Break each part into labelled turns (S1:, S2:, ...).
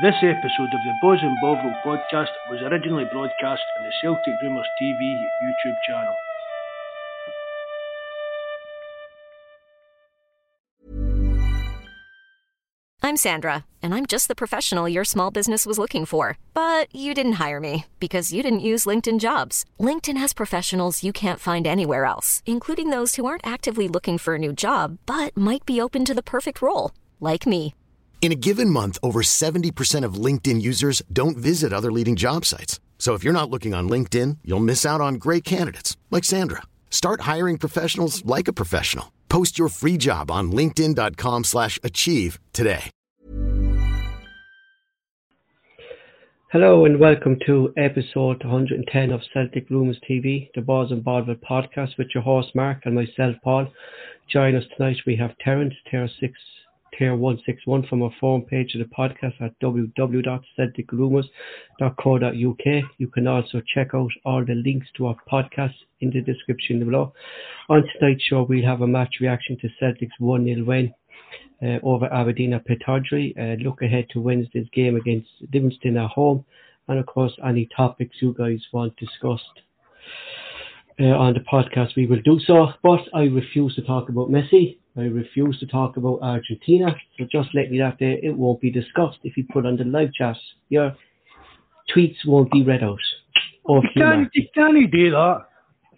S1: This episode of the Bawz and Bovril podcast was originally broadcast on the Celtic Rumours TV YouTube channel.
S2: I'm Sandra, and I'm just the professional your small business was looking for. But you didn't hire me because you didn't use LinkedIn jobs. LinkedIn has professionals you can't find anywhere else, including those who aren't actively looking for a new job but might be open to the perfect role, like me.
S3: In a given month, over 70% of LinkedIn users don't visit other leading job sites. So if you're not looking on LinkedIn, you'll miss out on great candidates like Sandra. Start hiring professionals like a professional. Post your free job on linkedin.com/achieve today.
S4: Hello and welcome to episode 110 of Celtic Rumours TV, the Bawz and Bovril podcast with your host Mark and myself Paul. Join us tonight. We have Terence, Tier 6, Tier 161 from our forum page of the podcast at www.celticrumours.co.uk. You can also check out all the links to our podcast in the description below. On tonight's show, we'll have a match reaction to Celtic's 1 0 win uh, over Aberdeen at Pittodrie. Uh, look ahead to Wednesday's game against Livingston at home, and of course, any topics you guys want discussed uh, on the podcast, we will do so. But I refuse to talk about Messi. I refuse to talk about Argentina. So just let me that there. It won't be discussed if you put on the live chat. Your tweets won't be read out. Off
S1: You
S4: you,
S1: can't, you can't do that.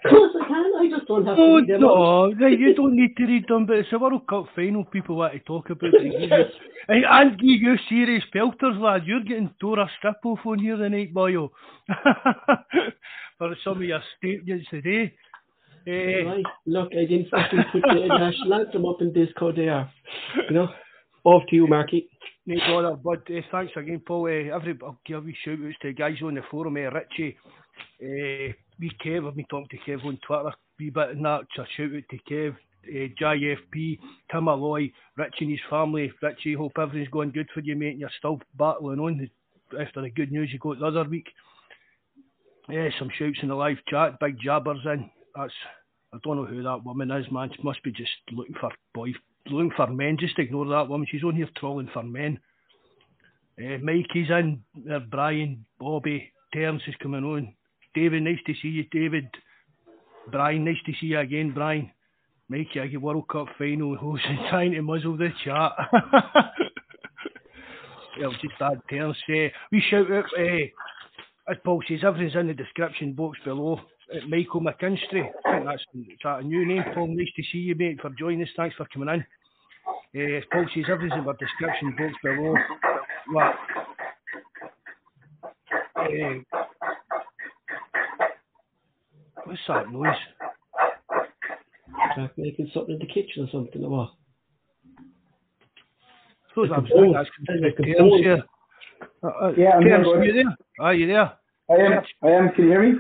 S4: Of course I can. I just don't have
S1: Oh
S4: to read them out.
S1: no, you don't need to read them, but it's a World Cup final people want to talk about it. Hey, and you, you serious pelters, lad, you're getting Dora Strippo phone here tonight, boyo. For some of your statements today. Eh,
S4: Right. Look, I didn't fucking put the national anthem up in Discord there. You know? Off to you, Marky.
S1: No bother, but uh, thanks again, Paul. Uh, every, I'll give wee shout outs to the guys on the forum, uh, Richie, uh, wee Kev, I've been talking to Kev on Twitter, wee bit in that, so shout out to Kev, uh, JFP, Tim Alloy, Richie and his family. Richie, hope everything's going good for you, mate, and you're still battling on after the good news you got the other week. Yeah, some shouts in the live chat, big jabbers in. That's, I don't know who that woman is, man. She must be just looking for boy, looking for men. Just ignore that woman. She's on here trolling for men. Uh, Mikey's in Brian, Bobby, Terence is coming on. David, nice to see you, David. Brian, nice to see you again, Brian. Mikey, I get World Cup final. Who's trying to muzzle the chat? yeah, just add Terence. Uh, we shout out, uh, as Paul says, everything's in the description box below. Uh, Michael McKinstry, I think that's is that a new name, Paul. Nice to see you, mate, for joining us. Thanks for coming in. Uh, as Paul says, everything's in the description box below. What? Uh, what's that noise?
S4: Jack making something in the kitchen or something or what?
S1: suppose
S4: Like
S1: I'm
S4: a
S1: saying that's
S4: Like a
S1: Terence
S4: bone.
S1: here. Uh, uh,
S5: Yeah, I'm
S1: Terence,
S5: here,
S1: are you there? Are you there?
S5: I am. I am. Can you hear me?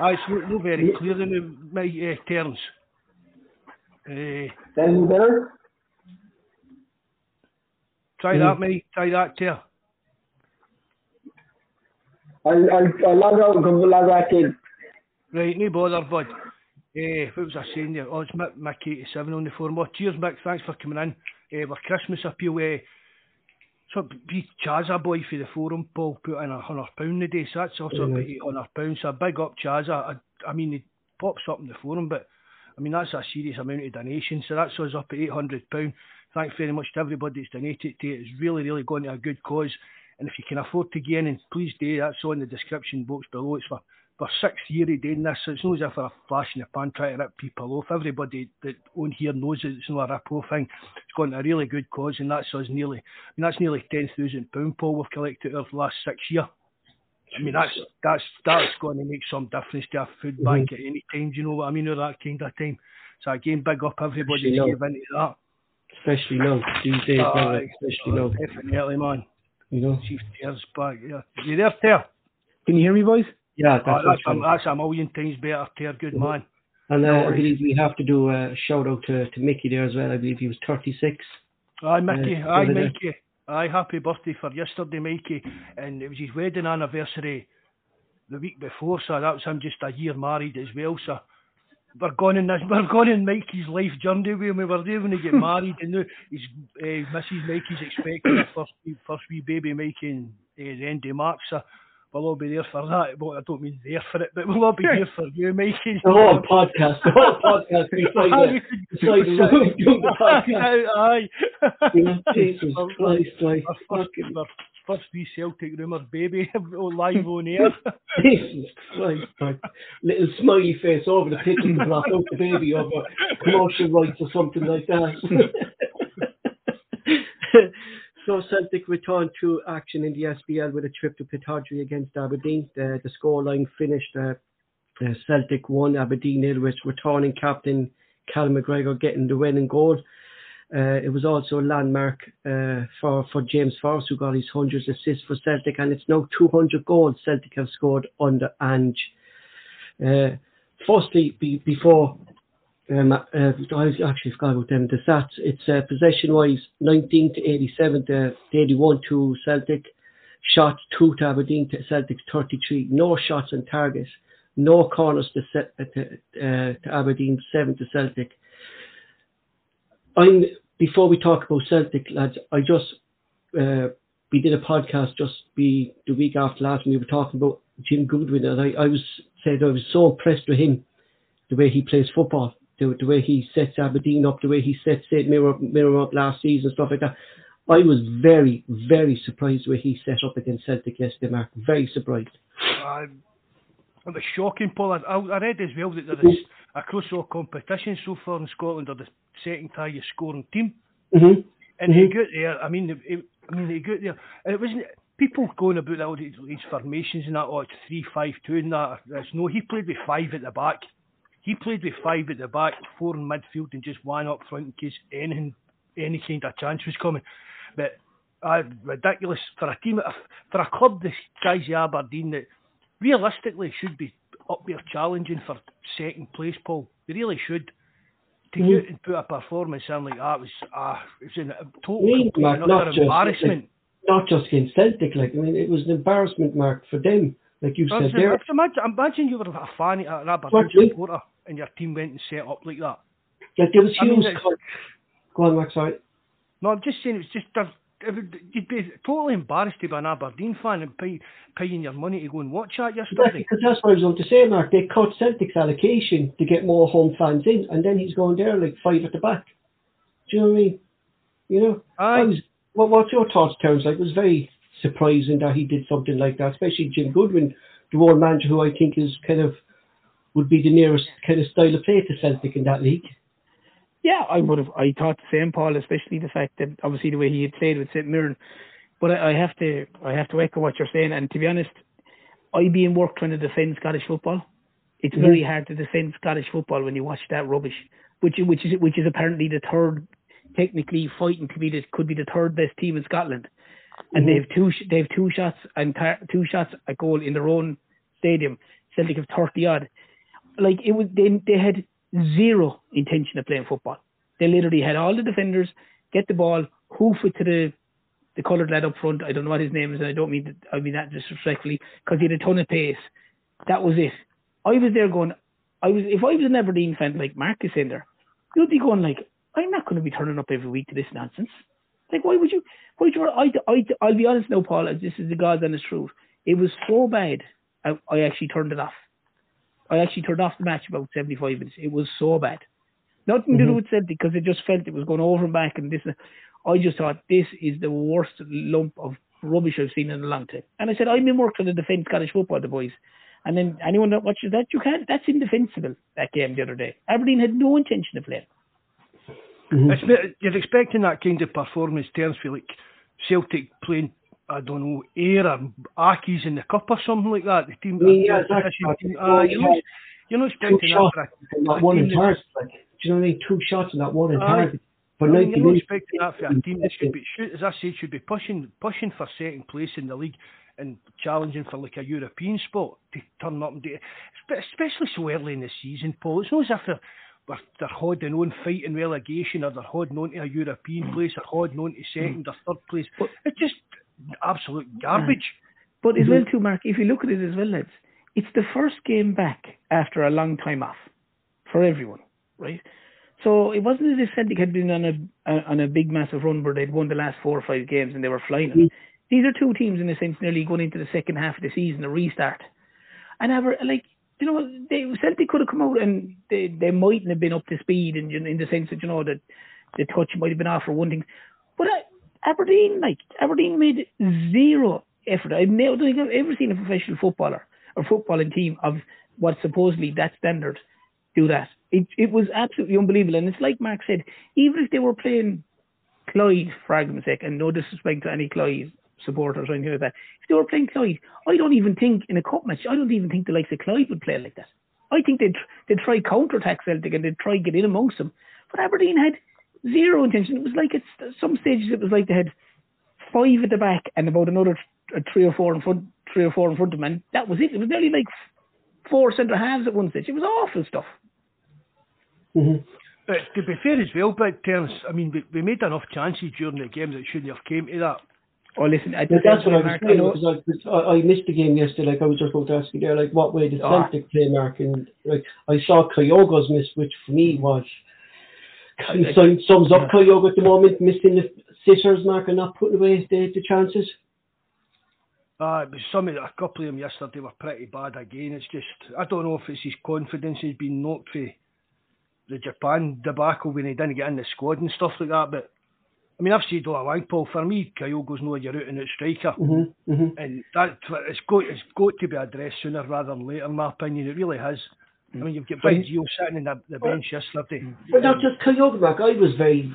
S1: Ah, it's not, very clear in my uh, Terence. Uh,
S5: Any better?
S1: try
S4: Mm.
S1: that, mate. Try that, Ter.
S5: I'll, I'll, I'll log out and log back in.
S1: Right, no bother, bud. Uh, what was I saying there? Oh, it's Mick, Mick87 on the forum. Oh, cheers, Mick. Thanks for coming in. Uh, we're Christmas appeal. Uh, so, wee Chaza boy for the forum, Paul, put in a hundred pound a day. So that's also
S4: Mhm.
S1: about eight hundred pounds. So big up Chaza. I, I mean, it pops up in the forum, but I mean that's a serious amount of donation. So that's us up at eight hundred pound. Thanks very much to everybody that's donated to it. It's really, really going to a good cause. And if you can afford to get in, please do. That's on the description box below. It's for for sixth year of doing this, so it's not as if we're a flash in the pan trying to rip people off. Everybody that on here knows that it's not a rip off thing. It's gone to a really good cause, and that's us nearly. I mean, that's nearly ten thousand pound, Paul. We've collected over the last six year. I mean, that's that's that's going to make some difference to our food mm-hmm. bank at any time. Do you know what I mean? Or that kind of time. So again, big up everybody that gave into that.
S4: Especially now, these days, ah, now,
S1: Aye.
S4: especially now,
S1: Definitely, man.
S4: you know.
S1: Chief Tears back. Yeah. You there, Tear?
S5: Can you hear me, boys?
S4: Yeah,
S1: Oh,
S4: that's,
S1: that's,
S4: what
S1: a, that's a million times better, Tear. Good
S4: Mhm.
S1: man.
S4: And uh,
S1: no
S4: I believe we have to do a shout out to, to Mickey there as well. I believe he was 36.
S1: Aye, Mickey.
S4: Uh,
S1: Aye. Mikey. Aye, happy birthday for yesterday, Mickey. And it was his wedding anniversary the week before, so that was him just a year married as well. So we're going in this, we're going in Mikey's life journey with him. We were there when he get married, and now his uh, Mrs. Mikey's expecting the first first wee baby Mikey in uh, the end of March. So we'll all be there for that. Well, I don't mean there for it, but we'll all be there for you, Mikey.
S4: The whole podcast, the whole podcast beside the, beside the room doing the podcast.
S1: Aye.
S4: Jesus Christ, like,
S1: Our first, our first wee Celtic rumour baby live on air.
S4: Jesus Christ, like, little smiley face over the picture block out the baby over commercial rights or something like that. so Celtic returned to action in the SPL with a trip to Pittodrie against Aberdeen. The, the scoreline finished uh, uh, Celtic 1, Aberdeen nil, with returning captain Cal McGregor getting the winning goal. Uh, it was also a landmark uh, for, for James Forrest, who got his 100th assist for Celtic, and it's now 200 goals Celtic have scored under Ange. Uh, firstly, be, before um, uh, I actually forgot about them. The stats. It's uh, possession wise, 19 to 87 to 81 to Celtic. Shots two to Aberdeen to Celtic 33. No shots on target. No corners to, set, uh, to, uh, to Aberdeen seven to Celtic. I'm before we talk about Celtic lads. I just uh, we did a podcast just be the week after last when we were talking about Jim Goodwin and I, I was said I was so impressed with him the way he plays football the, the way he sets Aberdeen up, the way he sets St Mirren, Mirren up last season, stuff like that. I was very, very surprised where he set up against Celtic yesterday, Mark. Very surprised.
S1: Uh, it was shocking, Paul. I, I read as well that there is across all competitions so far in Scotland are the second highest scoring team.
S4: Mm-hmm.
S1: And mm-hmm. he got there. I mean, it, I mean, he got there. And it wasn't people going about all these, these formations and that. Oh, it's three, five, two, and that. There's no. He played with five at the back. He played with five at the back, four in midfield, and just one up front in case anything, any kind of chance was coming. But uh, ridiculous for a team, for a club the size of Aberdeen that realistically should be up there challenging for second place, Paul. They really should. To mm. get and put a performance in like that was uh, it was a total
S4: mean, Mark, not
S1: embarrassment.
S4: Just, not just against Celtic, like I mean, it was an embarrassment, Mark, for them. Like you said there.
S1: Imagine, imagine you were a fan of an Aberdeen supporter and your team went and set up like that.
S4: Like there was huge. I mean, Go on, Max. Sorry.
S1: No, I'm just saying it was just. You'd be totally embarrassed to be an Aberdeen fan and pay, paying your money to go and watch that yesterday.
S4: Because that's what I was going to say, Mark. They cut Celtic's allocation to get more home fans in, and then he's going there like five at the back. Do you know what I mean? You know,
S1: I
S4: was, what, what's your thoughts, Terence? Like, it was very surprising that he did something like that, especially Jim Goodwin, the old manager who I think is kind of would be the nearest kind of style of play to Celtic in that league.
S6: Yeah, I would have. I thought the same, Paul. Especially the fact that obviously the way he had played with St Mirren. But I, I have to, I have to echo what you're saying. And to be honest, I being work trying to defend Scottish football, it's mm-hmm. very hard to defend Scottish football when you watch that rubbish, which which is which is apparently the third, technically fighting to be the could be the third best team in Scotland, and mm-hmm. they've two they've two shots and tar- two shots a goal in their own stadium. Celtic have thirty odd like it was they they had zero intention of playing football. They literally had all the defenders get the ball, hoof it to the the coloured lad up front. I don't know what his name is, and I don't mean to, I mean that disrespectfully because he had a ton of pace. That was it. I was there going. I was if I was an Aberdeen fan like Marcus in there, you'd be going like, I'm not going to be turning up every week to this nonsense. Like, why would you? Why would you? I, I, I'll be honest now, Paul. This is the God's honest truth. It was so bad. I, I actually turned it off. I actually turned off the match about 75 minutes. It was so bad. Nothing mm-hmm. to do with Celtic because it just felt it was going over and back and this. I just thought this is the worst lump of rubbish I've seen in a long time. And I said I'm in work to defend Scottish football, the boys. And then anyone that watches that, you can't. That's indefensible. That game the other day, Aberdeen had no intention of playing.
S1: Mm-hmm. You're expecting that kind of performance, terms for like Celtic playing I don't know, Ayr or Accies in the cup or something like that. The team,
S4: yeah, exactly.
S1: uh, you're, not, you're not expecting
S4: that for a, that one in target. Like, do you know what I mean? Two shots in that one in target.
S1: For I mean, you're not expecting that for a team that should be, should, as I said, should be pushing pushing for second place in the league and challenging for like a European spot to turn up and do it. Especially so early in the season, Paul. It's not as if they're, they're, they're holding on fighting relegation or they're holding on to a European place or holding on to second or third place. It's just absolute garbage.
S6: But as well, too, Mark, if you look at it as well, lads, it's the first game back after a long time off. for everyone, right? So it wasn't as if Celtic had been on a, a on a big massive run where they'd won the last four or five games and they were flying. Mm-hmm. These are two teams in a sense nearly going into the second half of the season, a restart, and ever like you know they Celtic could have come out and they they mightn't have been up to speed in in the sense that you know that the touch might have been off for one thing, but uh, Aberdeen like Aberdeen made zero effort. I don't think I've ever seen a professional footballer or footballing team of what supposedly that standard do that. It it was absolutely unbelievable. And it's like Mark said, even if they were playing Clyde, for argument's sake, and no disrespect to any Clyde supporters or anything like that, if they were playing Clyde, I don't even think in a cup match, I don't even think the likes of Clyde would play like that. I think they'd they'd try counter attack Celtic and they'd try get in amongst them. But Aberdeen had zero intention. It was like at some stages it was like they had five at the back and about another three or four in front, three or four in front of them, and that was it. It was nearly like four centre halves at one stage. It was awful stuff.
S1: Mm-hmm. But to be fair as well, but terms, I mean, we, we made enough chances during the game that shouldn't have came to that.
S6: Oh, listen, I
S4: that's what I was saying because I, I, missed the game yesterday. Like I was just about to ask you there, like what way did oh. Celtic play, Mark? And like I saw Kyogo's miss, which for me was of sums up Kyogo at the moment, missing the sitters, Mark, and not putting away the, the chances.
S1: Uh, but some of a couple of them yesterday were pretty bad again. It's just I don't know if it's his confidence has been knocked for the Japan debacle when he didn't get in the squad and stuff like that. But I mean, I've said all along, Paul. For me, Kyogo's no your out and out striker,
S4: mm-hmm, mm-hmm.
S1: and that it's got it's got to be addressed sooner rather than later. In my opinion, it really has. I mean, you've got Big Gio sitting in the, the bench yesterday.
S4: But not just Kyogo, Mark. I was very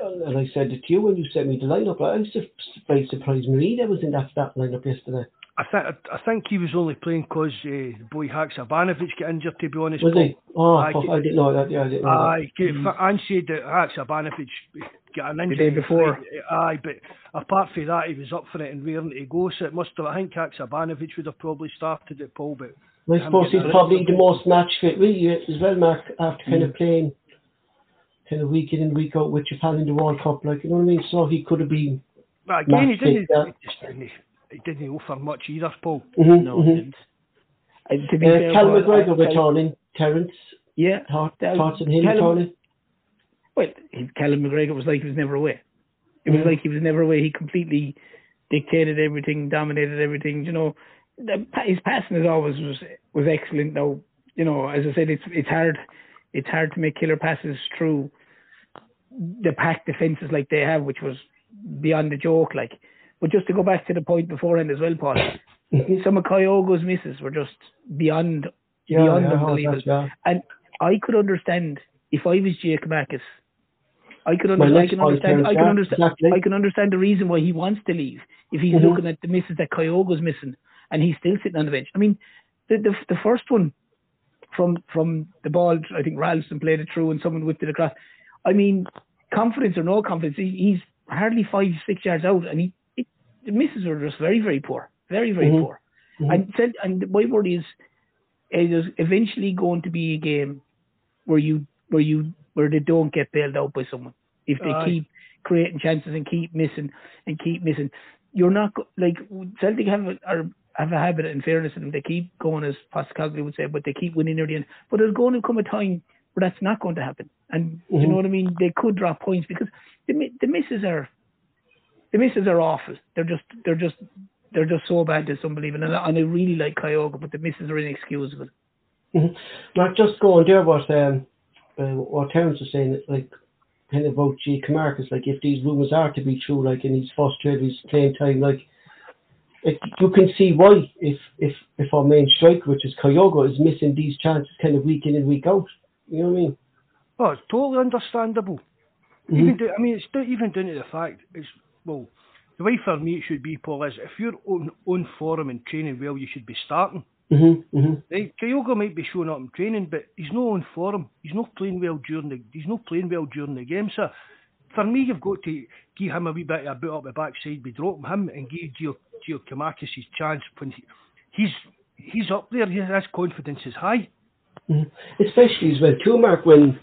S4: and I said it to you when you sent me the lineup. I was very surprised Marina was in that, that lineup yesterday.
S1: I think I think he was only playing because uh, the boy Haksabanovic got injured. To be honest,
S4: was he? Oh, I, I didn't know that. Yeah, I didn't know
S1: aye, that. Mm. And said that Haksabanovic got an injury
S6: the day before.
S1: Aye, but apart from that, he was up for it and raring to go. So it must have. I think Haksabanovic would have probably started it, Paul. But
S4: I suppose he's probably the most match fit really as well, Mark, after kind of mm. playing kind of week in and week out with Japan in the World Cup, like you know what I mean. So he could have been.
S1: But again, he didn't, he didn't. He didn't offer much either, Paul.
S4: Mm-hmm, no, mm-hmm. he didn't. Uh, to be uh, fair, Cal McGregor returning, Terence.
S6: Yeah.
S4: Thought, thoughts on him returning.
S6: Well, Callum McGregor was like he was never away. It was mm. like he was never away. He completely dictated everything, dominated everything. You know, the, his passing as always was was excellent. Now, you know, as I said, it's it's hard it's hard to make killer passes through the packed defences like they have, which was beyond the joke. Like, but just to go back to the point beforehand as well, Paul, some of Kyogo's misses were just beyond yeah, beyond yeah, unbelievable. Yeah. And I could understand if I was Giakoumakis. I could under, I can understand. I can understand. Exactly. I can understand the reason why he wants to leave if he's mm-hmm. looking at the misses that Kyogo's missing and he's still sitting on the bench. I mean, the the, the first one from from the ball, I think Ralston played it through and someone whipped it across. I mean, confidence or no confidence, he, he's hardly five, six yards out, and he it, the misses are just very, very poor, very, very mm-hmm. poor. Mm-hmm. And said, and my word is, it is eventually going to be a game where you where you where they don't get bailed out by someone if they keep creating chances and keep missing and keep missing. You're not like Celtic have are have a habit, in fairness to them, they keep going as Postecoglou would say, but they keep winning near the end. But there's going to come a time where that's not going to happen. And mm-hmm. you know what I mean? They could drop points because the the misses are the misses are awful. They're just they're just they're just so bad it's unbelievable. And, and I really like Kyogo, but the misses are inexcusable.
S4: Mm-hmm. Not just going there, what um, uh, what Terence was saying, like kind of about Giakoumakis, like if these rumours are to be true, like in his first trade, his playing time, like it, you can see why if if if our main striker, which is Kyogo, is missing these chances kind of week in and week out. You know what I mean?
S1: Oh, it's totally understandable. Mm-hmm. Even do, I mean, it's not even down to the fact it's well, the way for me it should be, Paul, is if you're on on form and training well, you should be starting.
S4: Mm-hmm, mm-hmm.
S1: Right, Kyogo might be showing up in training, but he's not on form. He's not playing well during the he's not playing well during the game. So for me, you've got to give him a wee bit of a boot up the backside by dropping him and give Gio, Giakoumakis his chance when he, he's he's up there. His confidence is high.
S4: Mm-hmm. Especially as well too, Mark, when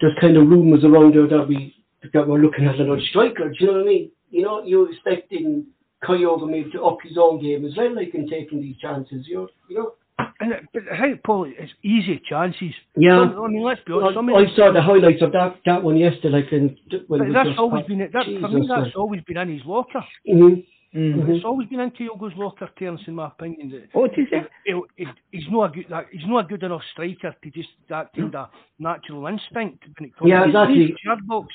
S4: there's kind of rumours around there that we that we're looking at another striker. Do you know what I mean? You know, you're expecting Kyogo maybe to up his own game as well, like in taking these chances. You know, you know.
S1: And it, but how Paul, it's easy chances.
S4: Yeah.
S1: Some, I mean, let's be honest.
S4: I,
S1: Some of
S4: I saw the highlights of that that one yesterday. Like, in, when
S1: but that's always been it. That, for me, that's
S4: like.
S1: always been in his locker.
S4: Mhm.
S6: Mm.
S1: It's always been in Kyogo's locker, Terence, in my opinion. That
S6: Oh, it is, yeah.
S1: he, he, he's not a good. That, he's not a good enough striker to just that kind of natural instinct when it comes
S4: Yeah,
S1: to
S4: exactly.
S1: the yard box.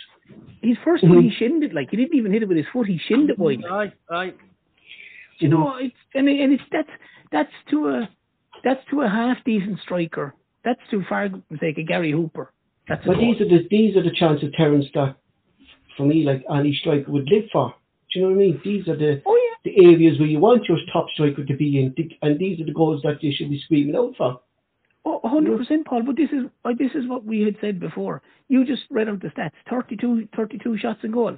S6: His first one, he shinned it like he didn't even hit it with his foot. He shinned it wide.
S1: Aye, aye.
S6: You know, it's and, it- and it's that's that's to a that's to a half decent striker. That's to far sake a Gary Hooper. That's
S4: But these are the these are the chances Terence that for me like any striker would live for. Do you know what I mean? These are the
S6: oh yeah.
S4: the areas where you want your top striker to be in, and these are the goals that you should be screaming out for.
S6: Oh, 100%, Paul. But this is uh, this is what we had said before. You just read out the stats: 32, 32 shots and goal,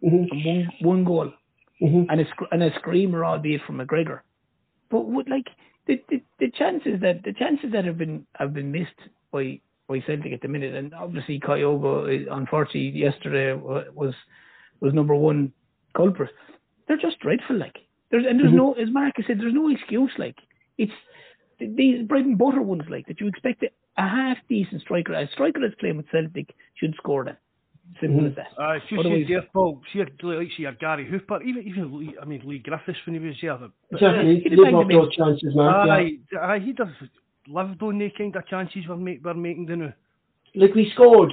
S4: hmm
S6: and one one goal,
S4: hmm
S6: and a sc- and a screamer, albeit from McGregor. But would like the, the the chances that the chances that have been have been missed by by Celtic at the minute, and obviously Kyogo, uh, unfortunately, yesterday was was number one culprit. They're just dreadful. Like there's and there's no, as Marcus said, there's no excuse. Like it's these bread and butter ones like that you expect a, half decent striker, a striker that's playing with Celtic should score them. Simple as that.
S1: Aye, it's just
S6: Otherwise-
S1: see there, Paul. See, like see Gary Hooper, even even Leigh, I mean Leigh Griffiths when he was there.
S4: Exactly.
S6: Bang
S4: off
S6: them
S4: those chances, Mark. yeah.
S1: aye, aye, he does lived on the kind of chances we're, make, we're making the now.
S4: Like we scored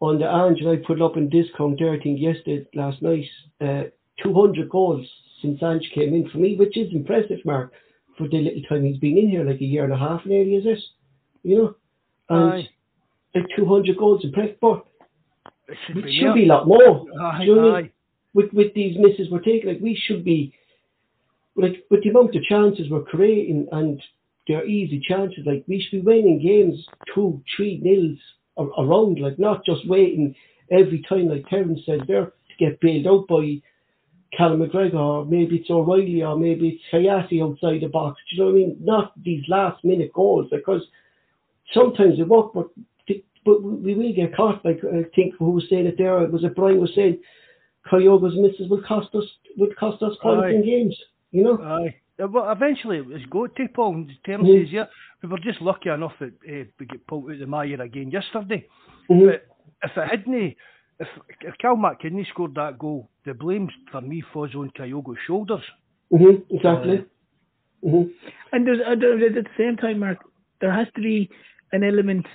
S4: on the Ange, I put up in Discord there, I think yesterday, last night, uh, 200 goals since Ange came in for me, which is impressive, Mark, for the little time he's been in here, like a year and a half nearly, is it? You know? And
S1: Aye.
S4: like 200 goals impressive, but
S1: It should be
S4: should be a lot more.
S1: Aye,
S4: Do you know what I mean?
S1: aye.
S4: with with these misses we're taking, like we should be like with the amount of chances we're creating and they're easy chances, like we should be winning games two, three nils around, like not just waiting every time, like Terence says there, to get bailed out by Callum McGregor, or maybe it's O'Reilly, or maybe it's Hatate outside the box. Do you know what I mean? Not these last minute goals, because sometimes it work, but but we will get caught. Like I think who was saying it there, was it Brian was saying Kyogo's misses will cost us would cost us points
S1: Aye.
S4: in games. You know?
S1: Aye. Uh, Well, eventually it was go to Paul. and Terence
S4: Mhm.
S1: says, yeah, we were just lucky enough that uh, we get pulled out of the mire again yesterday.
S4: Mhm.
S1: But if it hadn't, if, if Cal McKinney scored that goal, the blame for me falls on Kyogo's shoulders.
S4: Mhm. Exactly. Mhm.
S6: And there's uh, at the same time, Mark, there has to be an element.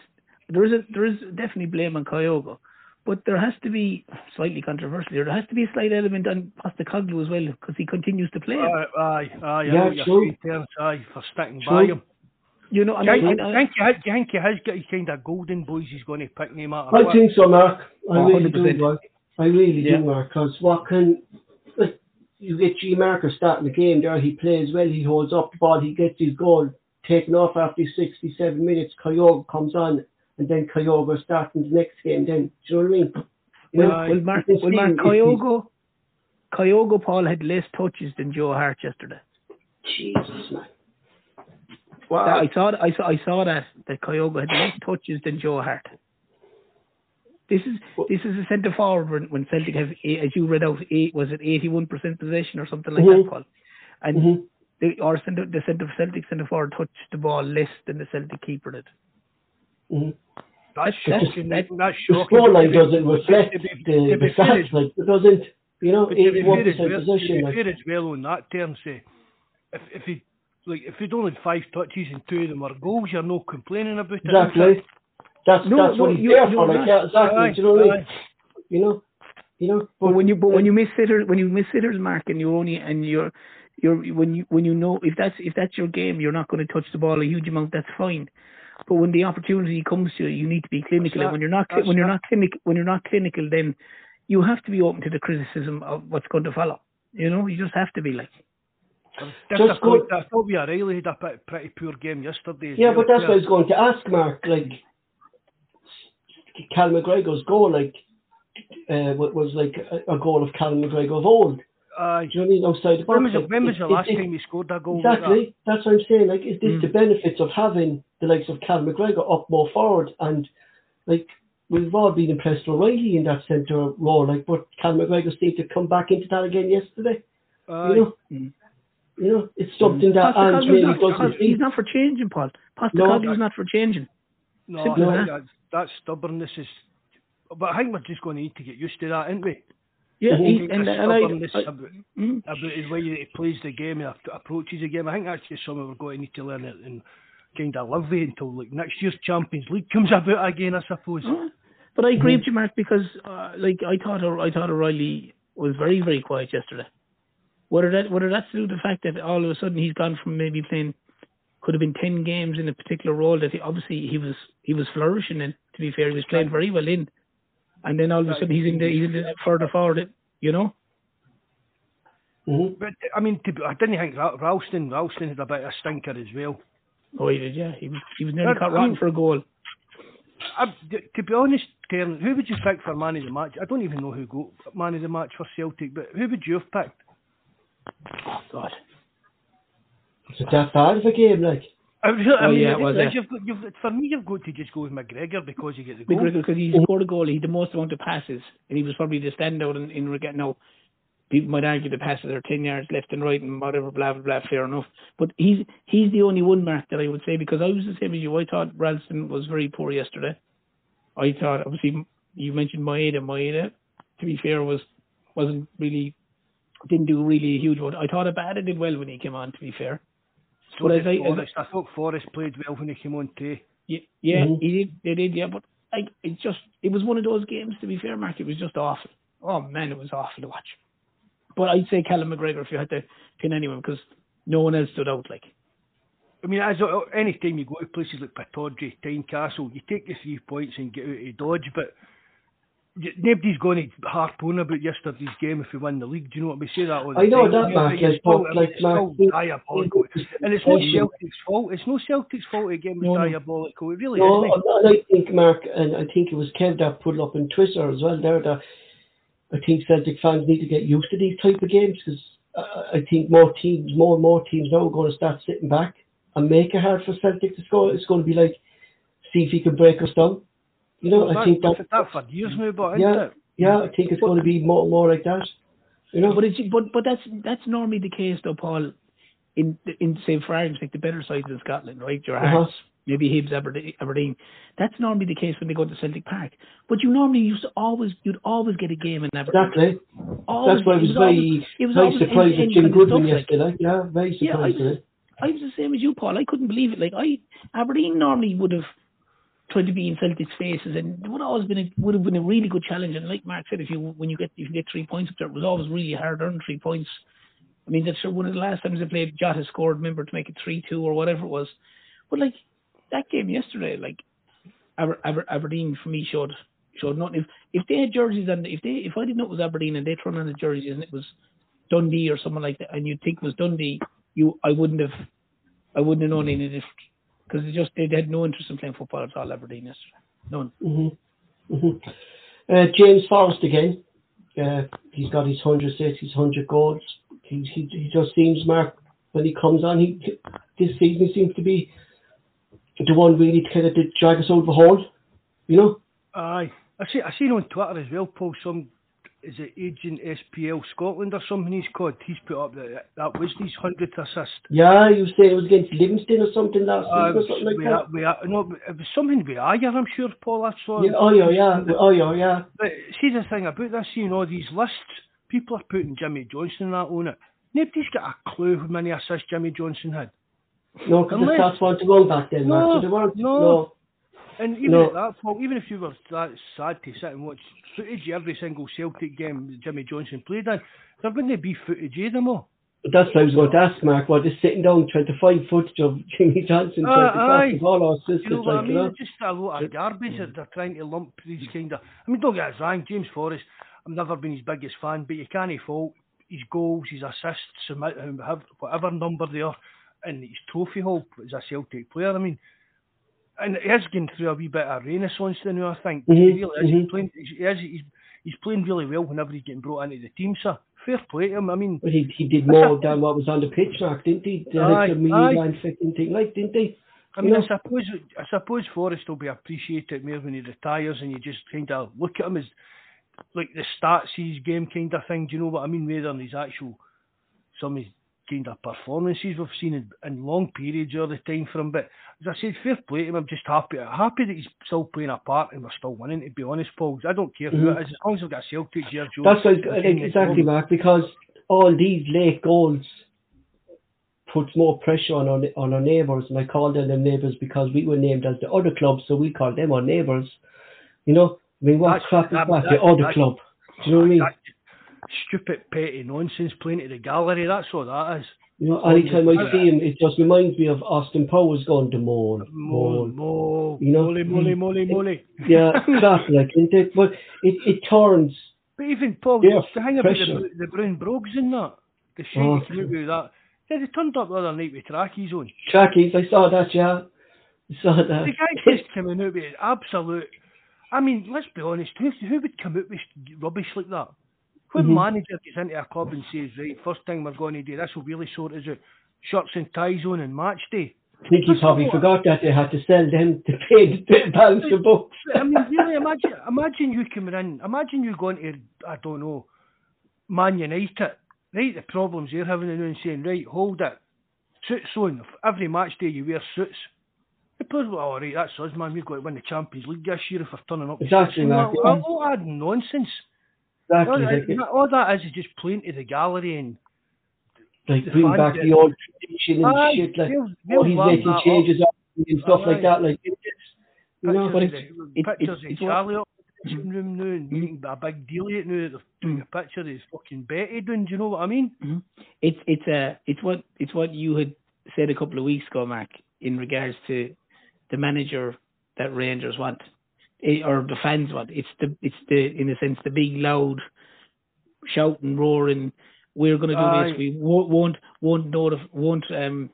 S6: There is a, there is definitely blame on Kyogo, but there has to be slightly controversial. There has to be a slight element on Postecoglou as well because he continues to play. him.
S1: Aye, aye, aye. I
S4: Yeah,
S1: know what you're
S4: true.
S1: saying, Terence. Aye, for sticking
S4: True.
S1: by him.
S6: you know, and
S1: Do
S6: I,
S1: you think,
S6: and
S1: do you
S6: I,
S1: think he has, do you think he has got his kind of golden boys he's going to pick no matter
S4: I
S1: what?
S4: think so, Mark. I
S6: Oh,
S4: really
S6: 100%.
S4: do, Mark. I really
S6: Yeah.
S4: do, Mark. Because what can like, you get G Marker starting the game there? He plays well. He holds up the ball. He gets his goal taken off after 67 minutes. Kyogo comes on, and then Kyogo starting the next game. Then do you know what I mean? You know,
S6: well, well, Mark,
S4: you can
S6: well, Mark
S4: see if he's-
S6: Kyogo, Kyogo Paul had less touches than Joe Hart yesterday.
S4: Jesus, man.
S6: That- I saw I saw I saw that that Kyogo had less touches than Joe Hart. This is this is a centre forward when, when Celtic have a- as you read out eight was it eighty one percent possession or something like
S4: Mhm.
S6: that, Paul. And
S4: Mhm.
S6: the our centre the centre Celtic centre forward touched the ball less than the Celtic keeper did.
S4: Mhm.
S1: That's
S6: That's-
S1: shocking.
S6: that-
S1: that's
S4: The scoreline doesn't reflect
S1: to be-
S4: the,
S1: to
S4: the
S1: be fair,
S4: stats. Like it doesn't. You know,
S1: But to be
S4: eighty-one
S1: fair as
S4: percent
S1: well,
S4: possession.
S1: to be
S4: Like,
S1: fair as well on that term, say, if if he like if he'd only had five touches and two of them were goals, you're not complaining about it.
S4: exactly. That's
S6: No,
S4: that's
S6: no,
S4: what he's
S6: you-
S4: there
S6: you're
S4: for. Like yeah, exactly.
S1: Aye,
S4: Do you know what I mean? You know, you know.
S6: But when you but when you miss sitters when you miss sitters mark and you only and you're you're when you when you know if that's if that's your game you're not going to touch the ball a huge amount that's fine. But when the opportunity comes to you, you need to be clinical. And when you're not when you're
S1: that.
S6: not clinic when you're not clinical, then you have to be open to the criticism of what's going to follow. You know, you just have to be like.
S1: Disappointed.
S4: good.
S1: I thought we O'Reilly had a pretty, pretty poor game yesterday.
S4: Yeah, but that's what I was going to ask, Mark. Like, Cal McGregor's goal, like, uh, was like a, a goal of Cal McGregor of old.
S1: Aye.
S4: Do you know what I mean? Outside the box.
S1: When was,
S4: like,
S1: when was the last
S4: it-
S1: time he scored a goal? like that?
S4: Exactly. That's what I'm saying. Like, is this
S6: Mm.
S4: the benefits of having the likes of Cal McGregor up more forward? And, like, we've all been impressed with O'Reilly in that centre role. Like, but Cal McGregor seemed to come back into that again yesterday.
S1: Aye.
S4: You know?
S6: Mm.
S4: You know, it's something that Ange really doesn't
S6: He's not for changing, Paul. Postecoglou's no, not for changing.
S1: No, Simple think that. that stubbornness is. But I think we're just going to need to get used to that, aren't we?
S6: Yeah, he, and, and I, I,
S1: about, mm-hmm. about his way he plays the game and approaches the game. I think that's just something we're going to need to learn it and kind of live with until like next year's Champions League comes about again, I suppose.
S6: Uh, but I agree mm-hmm. with you, Mark, because uh, like I thought, I thought O'Reilly was very, very quiet yesterday. Whether that whether that's to the fact that all of a sudden he's gone from maybe playing could have been ten games in a particular role that he, obviously he was he was flourishing in. To be fair, he was playing very well in and then all of a sudden he's in the he's in the further forward, you know.
S1: Mm-hmm. But I mean, to, I didn't think Ralston Ralston had a bit of a stinker as well.
S6: Oh, he did, yeah. He was he was nearly caught rotten for a goal.
S1: I, to be honest, Karen, who would you pick for man of the match? I don't even know who got man of the match for Celtic, but who would you have picked?
S6: Oh God,
S4: it's a that bad of a game, like.
S1: I, I oh, mean, yeah, it was, you've got, you've, for me, you've got to just go with McGregor because you get the goal.
S6: McGregor because he scored a goal, he had the most amount of passes, and he was probably the standout in, in getting now. People might argue the passes are ten yards left and right and whatever, blah blah blah. Fair enough, but he's he's the only one mark that I would say because I was the same as you. I thought Ralston was very poor yesterday. I thought obviously you mentioned Maeda. Maeda, to be fair, was wasn't really didn't do really a huge one. I thought Abada did well when he came on. To be fair,
S1: so but as I, Forrest, I thought Forrest played well when he came on too.
S6: Yeah, yeah, mm-hmm. he did. They did, yeah. But like, it just it was one of those games. To be fair, Mark, it was just awful. Oh man, it was awful to watch. But I'd say Callum McGregor if you had to pin anyone because no one else stood out. Like,
S1: I mean, as uh, any time you go to places like Pittodrie, Tynecastle, you take the three points and get out of Dodge, but nobody's going to harpoon about yesterday's game if we win the league. Do you know what we say that all
S4: I know that, Mark. It's still, like,
S1: it's still diabolical, and it's not Celtic's fault. It's no Celtic's fault. Again, was no, diabolical. It really
S4: no,
S1: isn't.
S4: No, I think Mark, and I think it was Kev that put up in Twitter as well. There, that I think Celtic fans need to get used to these type of games because uh, I think more teams, more and more teams now are going to start sitting back and make it hard for Celtic to score. It's going to be like, see if he can break us down. You know, well, I think
S1: that, that for years now, but
S4: yeah, yeah, I think it's going to be more more like that. You know,
S6: but it's but but that's that's normally the case though, Paul. In in say for argument's like the better sides in Scotland, right? Your uh-huh. Hearts, maybe Hibs, Aberdeen. That's normally the case when they go to Celtic Park. But you normally used to always you'd always get a game in Aberdeen.
S4: Exactly. Always, that's why I was, was very always, very surprised at Jim Goodwin yesterday. Like, yeah, very surprised. Yeah, I was,
S6: I was the same as you, Paul. I couldn't believe it. Like I Aberdeen normally would have tried to be in Celtic's faces, and would always been a, would have been a really good challenge. And like Mark said, if you when you get if you get three points up there, it was always really hard earned three points. I mean, that's one of the last times they played. Jota scored, remember, to make it three two or whatever it was. But like that game yesterday, like Aber, Aber, Aberdeen for me showed showed nothing. If if they had jerseys and if they if I didn't know it was Aberdeen and they thrown on the jerseys and it was Dundee or someone like that, and you'd think it was Dundee, you I wouldn't have I wouldn't have known any different because they just they had no interest in playing football at all Aberdeen yesterday. None.
S4: Mm-hmm. Mm-hmm. Uh, James Forrest again. Uh, he's got his hundred assists, his hundred goals. He, he he just seems Mark when he comes on. He this season he seems to be the one really to kind of drag us over the hole. You know.
S1: Aye, I see. I seen on Twitter as well, Paul. Some is it Agent SPL Scotland or something he's called? He's put up that that was his hundredth assist.
S4: Yeah, you said it was against Livingston or something last uh, week or something like we that.
S1: Are, we are, no, it was something with Ayr, I'm sure, Paul. I saw.
S4: Yeah, oh yeah, yeah, oh yeah, yeah.
S1: But see the thing about this, you know, these lists, people are putting Jimmy Johnstone that on it. Nobody's got a clue how many assists Jimmy Johnstone had.
S4: No, because the stats weren't to back then, no, so they weren't. No. no.
S1: And even no. at that point, even if you were that sad to sit and watch footage of every single Celtic game Jimmy Johnstone played in, there wouldn't be footage of them all.
S4: But that's what I was going to ask, Mark. What is sitting down trying to find footage of Jimmy Johnstone uh, trying to pass the ball assist?
S1: You know what like, I mean? You know? Just a lot of garbage that they're trying to lump these kind of. I mean, don't get us wrong, James Forrest. I've never been his biggest fan, but you can't fault his goals, his assists, whatever number they are, and his trophy haul as a Celtic player. I mean, and he is going through a wee bit of renaissance now, I think. Mm-hmm. He really is. Mm-hmm. He's, playing, he is, he's, he's playing really well whenever he's getting brought into the team, sir. Fair play to him. I mean,
S4: but he he did more than what was on the pitch, Mark, didn't he? The aye, aye. line fitting thing, like, didn't he?
S1: I mean, I suppose I suppose Forrest will be appreciated more when he retires, and you just kind of look at him as like the stats his game kind of thing. Do you know what I mean? Rather than his actual some of his kind of performances we've seen in, in long periods of the time from. But as I said, fair play to him. I'm just happy happy that he's still playing a part and we're still winning. To be honest, Paul, I don't care who
S4: Mhm.
S1: it is as long as we've got Celtic here. Joe,
S4: That's what,
S1: I think it's
S4: exactly. Mark, because all these late goals puts more pressure on our, on our neighbours, and I call them the neighbours because we were named as the other club, so we call them our neighbours. You know, I mean, what
S1: That's-
S4: crap is
S1: that-
S4: The other club. Do you know what I mean?
S1: Stupid petty nonsense playing to the gallery. That's all that is.
S4: You know, anytime I see him, it just reminds me of Austin Powers going to moan,
S1: Mo,
S4: moan.
S1: mo,
S4: You know,
S1: moly, moly, moly, moly.
S4: Yeah, crap like isn't it? But it, it turns.
S1: But even Paul,
S4: Yeah,
S1: the thing about the, the brown brogues and that, the shit
S4: Oh.
S1: came out with that. Yeah, they turned up the other night with trackies on.
S4: Trackies, I saw that, yeah. I saw that.
S1: The guy just coming out with absolute. I mean, let's be honest. Who who would come out with rubbish like that? When
S4: Mhm.
S1: manager gets into a club and says, right, first thing we're going to do, this will really sort us out. Shirts and ties on and match day.
S4: I think he probably forgot that they had to sell them to pay the balance the books.
S1: I mean, really, imagine imagine you coming in, imagine you going to, I don't know, Man United, right? The problems they're having and saying, right, hold it, suits on. Every match day you wear suits. The players go, all right, that's us, man. We've got to win the Champions League this year if we're turning up.
S4: Exactly,
S1: suits."
S4: Mark,
S1: All, all that nonsense. All,
S4: Exactly. Like,
S1: that- all that is is just playing to the gallery and
S4: like bring back the old tradition and
S1: Aye,
S4: shit. Like,
S1: they'll
S4: he's making changes up and stuff like that. Like, it's, you know,
S6: but
S1: of
S6: it's- it-
S1: pictures
S6: it's-
S1: of
S6: it's what-
S1: Charlie up in the dressing room now and making a big deal of it now that they're doing a picture of fucking Betty doing, do you know what I mean?
S6: it's it's uh it's what it's what you had said a couple of weeks ago, Mark, in regards to the manager that Rangers want, or the fans want. It's the it's the in a sense the big loud shouting, roaring. We're going to do
S1: Aye.
S6: this. We won't won't won't notif- won't um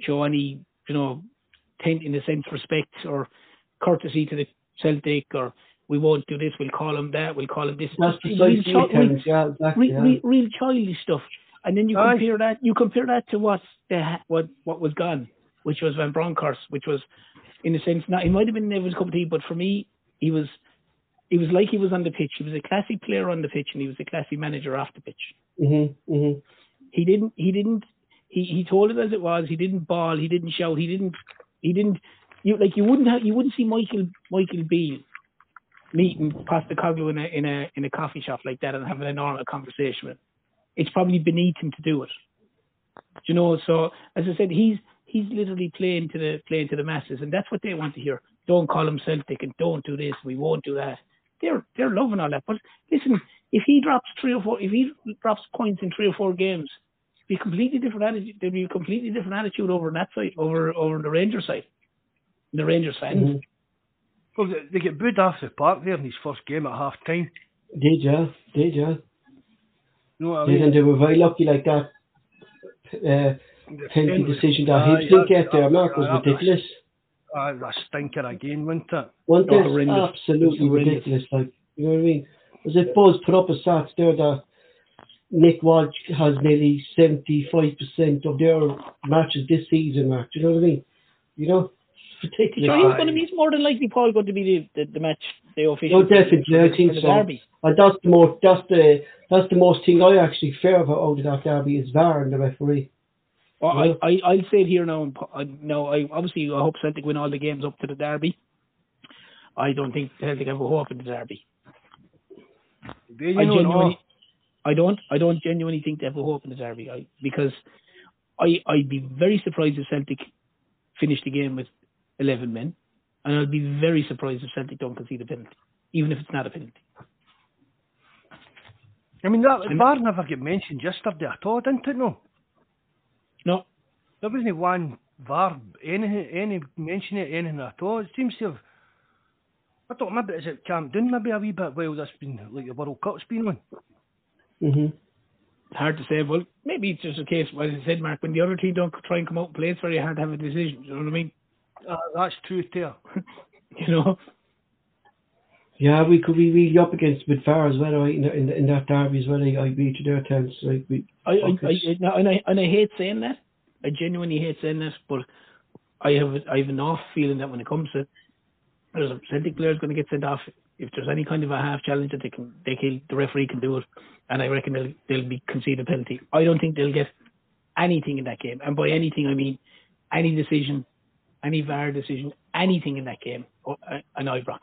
S6: show any you know tent in a sense respect or courtesy to the Celtic or we won't do this. We'll call them that. We'll call them this.
S4: that's
S6: Real chi-
S4: it, yeah, exactly.
S6: real,
S4: yeah.
S6: real, childish stuff. And then you
S1: Aye.
S6: compare that you compare that to what the what what was gone, which was Van Bronckhorst, which was in a sense not he might have been Neville's cup of tea, but for me he was he was like he was on the pitch. He was a classy player on the pitch and he was a classy manager off the pitch.
S4: Mhm, mhm.
S6: He didn't he didn't he, he told it as it was, he didn't bawl, he didn't shout, he didn't he didn't you like you wouldn't have you wouldn't see Michael Michael Beale meeting Postecoglou in a in a in a coffee shop like that and having a normal conversation with him. It's probably beneath him to do it. Do you know, so as I said, he's he's literally playing to the playing to the masses and that's what they want to hear. Don't call him Celtic and don't do this, we won't do that. They're they're loving all that. But listen, if he drops three or four if he drops points in three or four games, be completely different attitude there'll be a completely different attitude over on that side, over over the Rangers side. The Rangers fans.
S4: Mhm.
S1: Well, they, they get booed off the park there in his first game at half time.
S4: Did ya? Did ya?
S1: You know what I
S4: Did,
S1: mean?
S4: and they were very lucky like that. Uh, penalty decision that Hibs didn't get there, Mark, was ridiculous.
S1: Uh, a stinker again, wasn't it?
S4: Wasn't it?
S6: horrendous.
S4: Absolutely
S6: horrendous.
S4: ridiculous. Like, you know what I mean? As I suppose put up a stats there that Nick Walsh has nearly 75% of their matches this season, Mark. Do you know what I mean? You know? It's.
S6: So he's going to be he's more than likely Paul going to be the, the, the match the official.
S4: Oh, definitely, I think so.
S6: Derby.
S4: And that's the most that's the that's the most thing I actually fear about out of that derby is VAR and the referee.
S6: Well, I, I I'll say it here now. and po- I- No, I obviously I hope Celtic win all the games up to the Derby. I don't think Celtic have a hope in the Derby.
S1: Do you
S6: I
S1: know,
S6: genuinely, I don't, I don't genuinely think they have a hope in the derby. I, because I, I'd be very surprised if Celtic finish the game with eleven men, and I'd be very surprised if Celtic don't concede a penalty, even if it's not a penalty.
S1: I mean, that VAR never get mentioned yesterday at all, didn't it? No,
S6: No,
S1: there wasn't one VAR any any mention of anything at all. It seems to have. I don't maybe is it Campden maybe a wee bit while that's been like the World Cup's been on.
S4: Mhm.
S6: hard to say. Well, maybe it's just a case, as I said, Mark, when the other team don't try and come out and play, it's very hard to have a decision. You know what I mean?
S1: Uh, that's true too.
S6: You know.
S4: Yeah, we could be really up against VAR as well, right? In, in, in that derby as well. I, I agree to their terms. Like we,
S6: I, I, I. No, and I and I hate saying that. I genuinely hate saying that, but I have I have an off feeling that when it comes to there's a Celtic player is going to get sent off if there's any kind of a half challenge that they can they can the referee can do it, and I reckon they'll they'll be concede a penalty. I don't think they'll get anything in that game, and by anything I mean any decision, any VAR decision, anything in that game, uh, an Ibrox.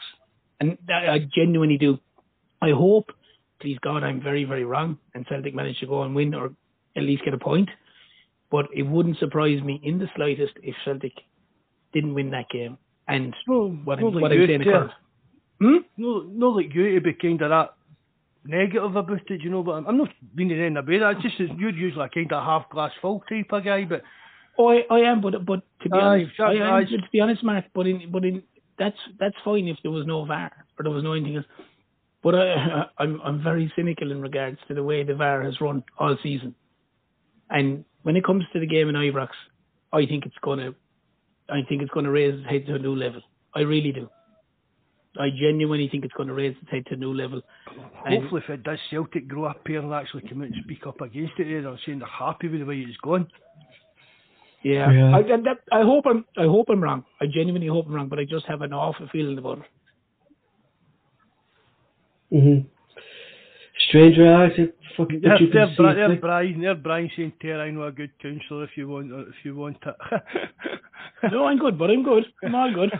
S6: And I genuinely do. I hope, please God, I'm very, very wrong, and Celtic manage to go and win or at least get a point. But it wouldn't surprise me in the slightest if Celtic didn't win that game. And
S1: well,
S6: what,
S1: I'm,
S6: what I'm saying
S1: yeah.
S6: Hmm?
S1: No, no, like you to be kind of that negative about it, you know. But I'm, I'm not meaning in a way. That's just you're usually a kind of half glass full type of guy, but.
S6: Oh, I, I am, but but to be
S1: Aye,
S6: honest,
S1: that-
S6: I
S1: aye.
S6: to be honest, Mark. But in but in that's that's fine if there was no VAR or there was no anything else. But I, I'm I'm very cynical in regards to the way the VAR has run all season. And when it comes to the game in Ibrox, I think it's gonna, I think it's gonna raise its head to a new level. I really do. I genuinely think it's going to raise its head to a new level. And-
S1: Hopefully, if it does, Celtic grow up here and actually come out and speak up against it. They're saying they're happy with the way it's gone.
S6: Yeah,
S4: Yeah.
S6: I, and that, I hope I'm. I hope I'm wrong. I genuinely hope I'm wrong, but I just have an awful feeling about it.
S4: hmm Stranger acts, fucking
S1: They're,
S4: you
S1: they're, Bri-
S4: see.
S1: Brian, they're Brian saying, "Tara, I know a good counsellor if you want, if you want it."
S6: No, I'm good, but I'm good. I'm all good.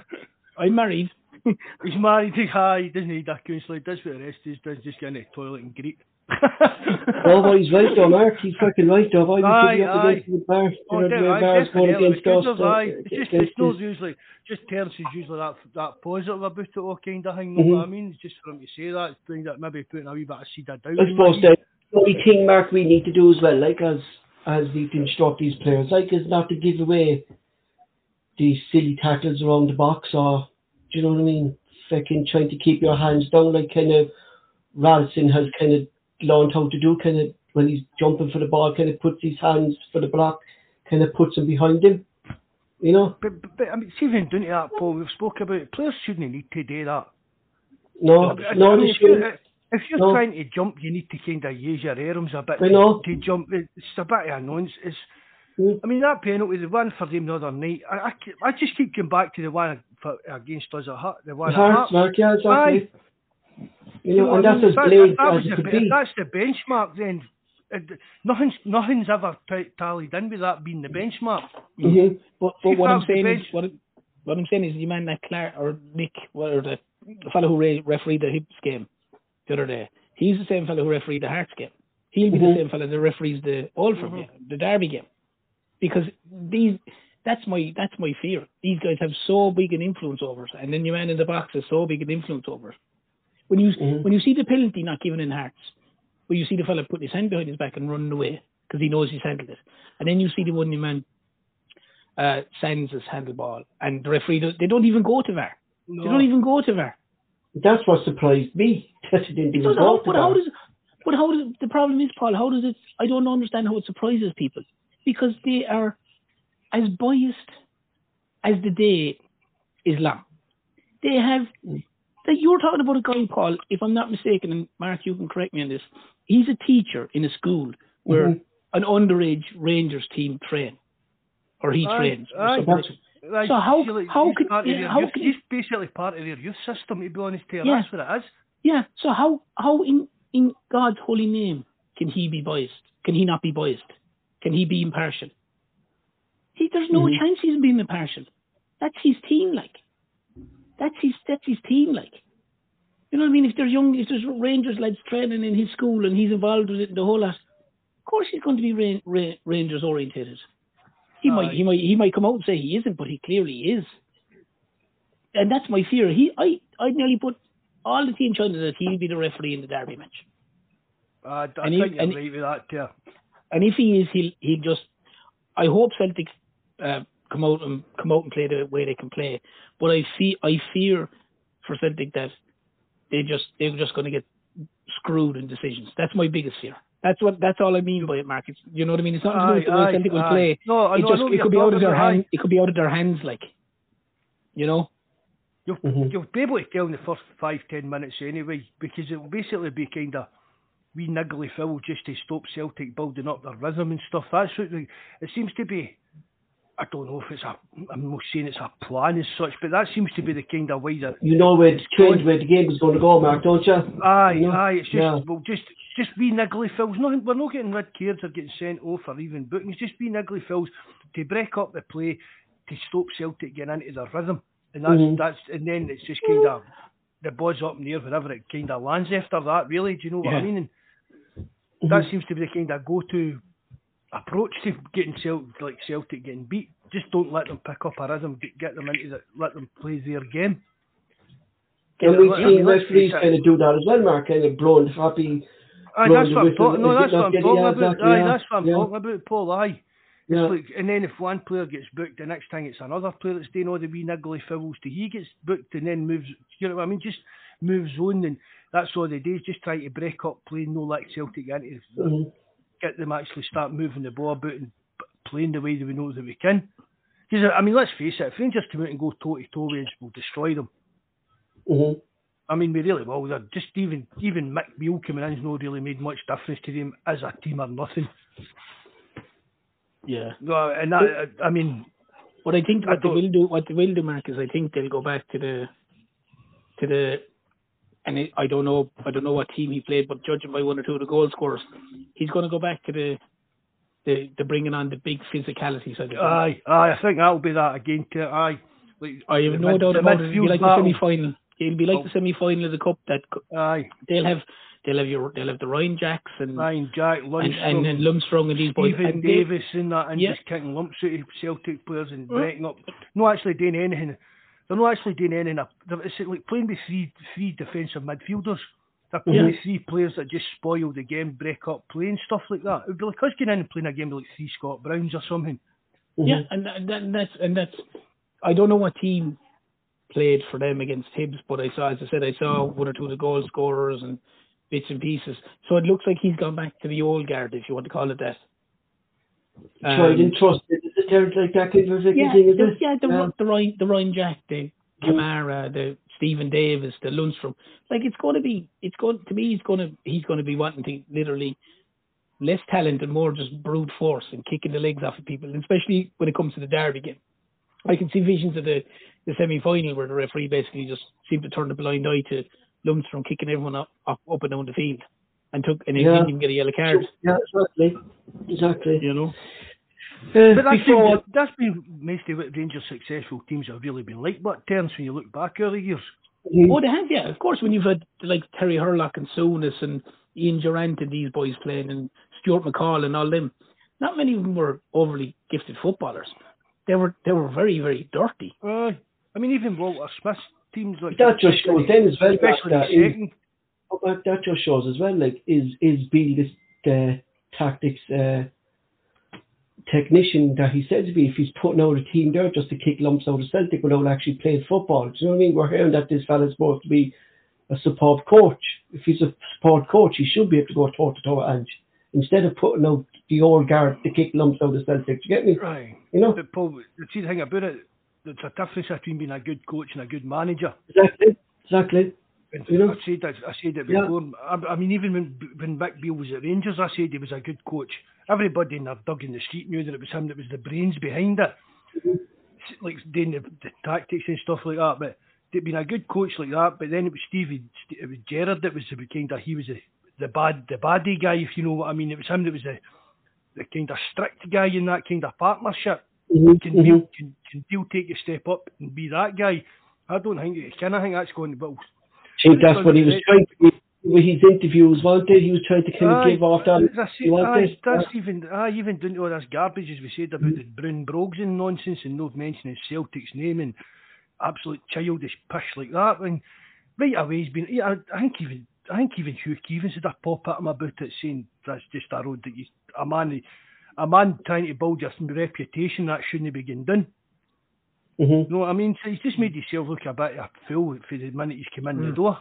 S6: I'm married.
S1: He's married. He, hi, he doesn't need a counsellor. He does what the rest is. Does just get in the toilet and greet.
S4: But he's right though, Mark. He's fucking right though. I
S1: Aye,
S4: would be up
S1: aye.
S4: against the bar.
S1: Oh,
S4: you know, the way going against us. uh,
S1: aye, It's just it's not
S4: us.
S1: usually just Terence is usually that that positive about it, all kind of thing.
S4: Mhm.
S1: Know what I mean? It's just for him to say that, bring that maybe putting a wee bit of seed of doubt.
S4: I suppose the only thing, Mark, we need to do as well, like as as we instruct these players, like is not to give away these silly tackles around the box or do you know what I mean? Fucking trying to keep your hands down like kind of Radisson has kind of learned how to do kind of when he's jumping for the ball, kind of puts his hands for the block, kind of puts them behind him. You know?
S1: But, but, but I mean, see, even down to that, Paul, we've spoke about it. Players shouldn't need to do that.
S4: No,
S1: I- I
S4: no,
S1: mean,
S4: they
S1: if, you're, if you're
S4: No.
S1: trying to jump, you need to kind of use your arms a bit
S4: I
S1: to,
S4: know.
S1: to jump. It's a bit of a nonsense.
S4: Mm.
S1: I mean, that penalty, the one for them the other night, I, I, I just keep coming back to the one for, against us at Hart, the one at.
S4: Mark, yeah, exactly. You know,
S1: what
S4: and
S1: I
S4: that's as
S1: that-
S4: as
S1: was
S4: it
S1: the
S4: could
S1: be-
S4: be.
S1: That's the benchmark, then uh, nothing's nothing's ever t- tallied in with that being the benchmark.
S4: Mhm.
S6: But, but what I'm saying is, what, I'm- what I'm saying is, the man that Clark or Nick, or the, the fellow who re- refereed the Hibs game the other day, he's the same fellow who refereed the Hearts game. He'll be
S4: Mhm.
S6: the same fellow that referees the Old Firm game, the Derby game, because these. That's my that's my fear. These guys have so big an influence over us, and then your man in the box has so big an influence over us. When you
S4: Mhm.
S6: when you see the penalty not given in Hearts, where you see the fella put his hand behind his back and running away because he knows he's handled it, and then you see the one your man uh, sends his handleball, and the referee does, they don't even go to VAR. They don't even go to VAR.
S4: That's what surprised me. That it didn't
S6: It
S4: even go
S6: how,
S4: to
S6: but how does but how does the problem is, Paul? How does it? I don't understand how it surprises people because they are as biased as the day is long. They have that you're talking about a guy, Paul. If I'm not mistaken, and Mark, you can correct me on this. He's a teacher in a school where
S4: Mhm.
S6: an underage Rangers team train, or he
S1: Aye,
S6: trains. or
S1: aye.
S6: something.
S1: Like,
S6: So how-
S1: like-
S6: how
S1: he's
S6: could- yeah, how
S1: youth-
S6: could-
S1: he's basically part of their youth system? To be honest, here,
S6: Yeah.
S1: that's what it is.
S6: Yeah. So how how in in God's holy name can he be biased? Can he not be biased? Can he be impartial? He there's no
S4: Mhm.
S6: chance he's being impartial. That's his team, like. That's his that's his team, like. You know what I mean? If there's young, if there's Rangers lads training in his school and he's involved with it and the whole lot, of course he's going to be Ra- Ra- Rangers orientated. He might he might he might come out and say he isn't, but he clearly is. And that's my fear. He I I'd nearly put all the team China that he'll be the referee in the derby match.
S1: Uh, I
S6: And
S1: think you're
S6: and-
S1: right with that, yeah.
S6: And if he is, he'll he'll just. I hope Celtic uh, come out and come out and play the way they can play. But I see I fear for Celtic that they just they're just going to get screwed in decisions. That's my biggest fear. That's what that's all I mean by it, Mark. It's, you know what I mean? It's not to do with the way
S1: Aye,
S6: Celtic will
S1: aye.
S6: play.
S1: No, I
S6: it
S1: know,
S6: just
S1: I know
S6: it could be out of their
S1: talking
S6: hands. It could be out of their hands, like you know.
S1: You'll,
S4: Mhm.
S1: you'll be able to tell in the first five, ten minutes anyway, because it will basically be kind of wee niggly foul just to stop Celtic building up their rhythm and stuff. That's what the, it seems to be. I don't know if it's a, I'm not saying it's a plan as such, but that seems to be the kind of way that.
S4: You know where it's trained where the game is going to go, Mark, don't you?
S1: Aye,
S4: You know?
S1: aye, it's just,
S4: Yeah.
S1: well, just just wee niggly fills. No, we're not getting red cards or getting sent off or even bookings. Just wee niggly fills to break up the play to stop Celtic getting into their rhythm, and that's
S4: Mhm.
S1: that's and then it's just kind of the ball's up in the air wherever it kind of lands after that. Really, do you know what I mean? And
S4: Mhm.
S1: that seems to be the kind of go-to approach to getting Celtic, like Celtic getting beat. Just don't let them pick up a rhythm. Get, get them into the, let them play their game.
S4: And we've
S1: I mean,
S4: referees kind of do that as well, Mark, kind of blowing happy.
S1: Aye,
S4: blowing
S1: that's what I'm talking. No, that's what I'm talking about. Aye,
S4: yeah,
S1: that's what I'm
S4: yeah.
S1: talking about, Paul. Aye.
S4: Yeah.
S1: Like, and then if one player gets booked, the next thing it's another player that's doing all the wee niggly fouls to he gets booked and then moves. You know what I mean? Just moves on, and that's all they do is just try to break up play, no let Celtic into
S4: Mhm.
S1: Get them actually start moving the ball about and playing the way that we know that we can. Because I mean, let's face it, if Rangers come out and go toe to toe we'll destroy them.
S4: Mhm.
S1: I mean, we really will. They're just even even Mick Beale coming in's not really made much difference to them as a team or nothing.
S6: Yeah.
S1: No, and that, I mean,
S6: what I think
S1: I
S6: what they will do, what they will do, Mark, is I think they'll go back to the, to the, and it, I don't know, I don't know what team he played, but judging by one or two of the goal scorers, he's going to go back to the, the, the bringing on the big physicality side
S1: aye, aye, I think that'll be that again. To, aye, like,
S6: I have no
S1: mid-
S6: doubt about it. It'll be like the semi-final. It'll be like
S1: Oh.
S6: the semi-final of the cup. That
S1: Aye,
S6: they'll have, they'll have your, they'll have the Ryan Jacks and
S1: Ryan Jack,
S6: and,
S1: Lundstram,
S6: and, and Lundstram and these boys.
S1: Stephen
S6: and they-
S1: Davis and that, and
S6: Yeah.
S1: just kicking lumps out of Celtic players and breaking up. Not actually doing anything. They're not actually doing anything. They're- It's like playing with three three defensive midfielders. They're playing
S6: Yeah.
S1: with three players that just spoil the game, break up, playing stuff like that. It would be like us getting in and playing a game with like three Scott Browns or something.
S6: Yeah, and, that, that, that's and that's. I don't know what team played for them against Hibs, but I saw, as I said, I saw one or two of the goal scorers and bits and pieces. So it looks like he's gone back to the old guard, if you want to call it that.
S4: Tried
S6: Um,
S4: and trusted. Is it there like that of thing?
S6: yeah,
S4: is
S6: the, yeah, the,
S4: Yeah.
S6: the Ryan, the Ryan Jack, the Kamara, the Steven Davis, the Lundstram. Like it's going to be, it's going to me. He's going to, he's going to be wanting to literally less talent and more just brute force and kicking the legs off of people, and especially when it comes to the derby game. I can see visions of the the semi final where the referee basically just seemed to turn a blind eye to Lundstram kicking everyone up, up up and down the field, and took and he
S4: Yeah.
S6: didn't even get a yellow card.
S4: Yeah, exactly. Exactly.
S6: You know.
S4: Uh,
S1: But that's
S4: before,
S1: been, that's been mostly what Rangers' successful teams have really been like. but turns when you look back over the years?
S6: Oh, they have, yeah. Of course, when you've had like Terry Hurlock and Souness and Ian Durrant and these boys playing and Stuart McCall and all them, not many of them were overly gifted footballers. They were they were very very dirty.
S1: Aye. I mean, even Walter Smith's teams like
S4: that just shows then as well,
S1: especially
S4: that,
S1: the
S4: is,
S1: second.
S4: that that just shows as well, like, is is Bill this the tactics uh, technician that he said to be if he's putting out a team there just to kick lumps out of Celtic without actually playing football. Do you know what I mean? We're hearing that this fella's supposed to be a support coach. If he's a support coach, he should be able to go toe to toe Ange instead of putting out the old guard to kick lumps out of Celtic. Do you get me?
S1: Right.
S4: You know
S1: But Paul, the see the thing about it, there's a difference between being a good coach and a good manager.
S4: exactly, exactly. You know?
S1: I said that, I said it
S4: Yeah.
S1: before. I, I mean, even when when Mick Beale was at Rangers, I said he was a good coach. Everybody in their dug in the street knew that it was him that was the brains behind it, S- like doing the, the tactics and stuff like that. But to being a good coach like that, but then it was Stevie, it was Gerard that was the kind of he was the the bad the baddie guy, if you know what I mean. It was him that was the the kind of strict guy in that kind of partnership.
S4: Mhm,
S1: Can
S4: mhm.
S1: Beale can, can take a step up and be that guy? I don't think can I think that's going to
S4: I think that's what he was trying to with his interviews, wasn't? He was trying to kind of give off that.
S1: That's,
S4: you
S1: aye, that's even I even didn't know this garbage as we said about the Brown Brogues and nonsense and not mentioning Celtic's name and absolute childish pish like that. And right away he's been. Yeah, I, I think even I think even Hugh Keevins had a pop at him about it, saying that's just a road that you a man a man trying to build your reputation that shouldn't be getting done.
S4: Mhm.
S1: You know what I mean? So he's just made himself look a bit of a fool for the minute he's come in the
S6: Mm.
S1: door.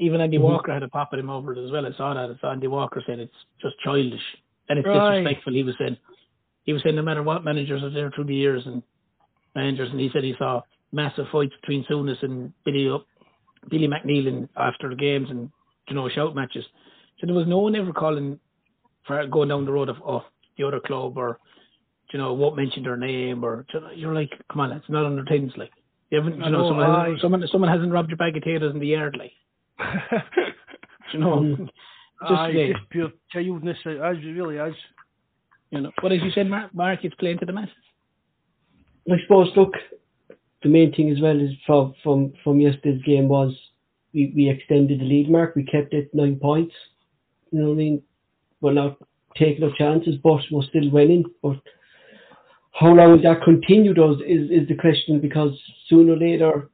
S6: Even Andy
S4: Mhm.
S6: Walker had a pop at him over it as well. I saw that. I saw Andy Walker said it's just childish and it's
S1: Right.
S6: disrespectful. He was saying, he was saying no matter what managers are there through the years and managers, and he said he saw massive fights between Souness and Billy up, Billy McNeill in, after the games and you know shout matches. So there was no one ever calling for going down the road of oh the other club or you know won't mention their name or you know, you're like come on it's not on their like you haven't you know,
S1: know,
S6: someone, hasn't, someone someone hasn't robbed your bag of potatoes in the yard like you know.
S4: Mm.
S6: Just,
S1: Aye,
S6: yeah,
S1: just pure childness. It is, it really is.
S6: you know. But as you said, Mark, Mark it's playing to the masses.
S4: I suppose, look, the main thing as well is from from from yesterday's game was we, we extended the lead mark. We kept it nine points. You know what I mean? We're not taking no chances, but we're still winning. But how long will that continue? Does is is the question because sooner or later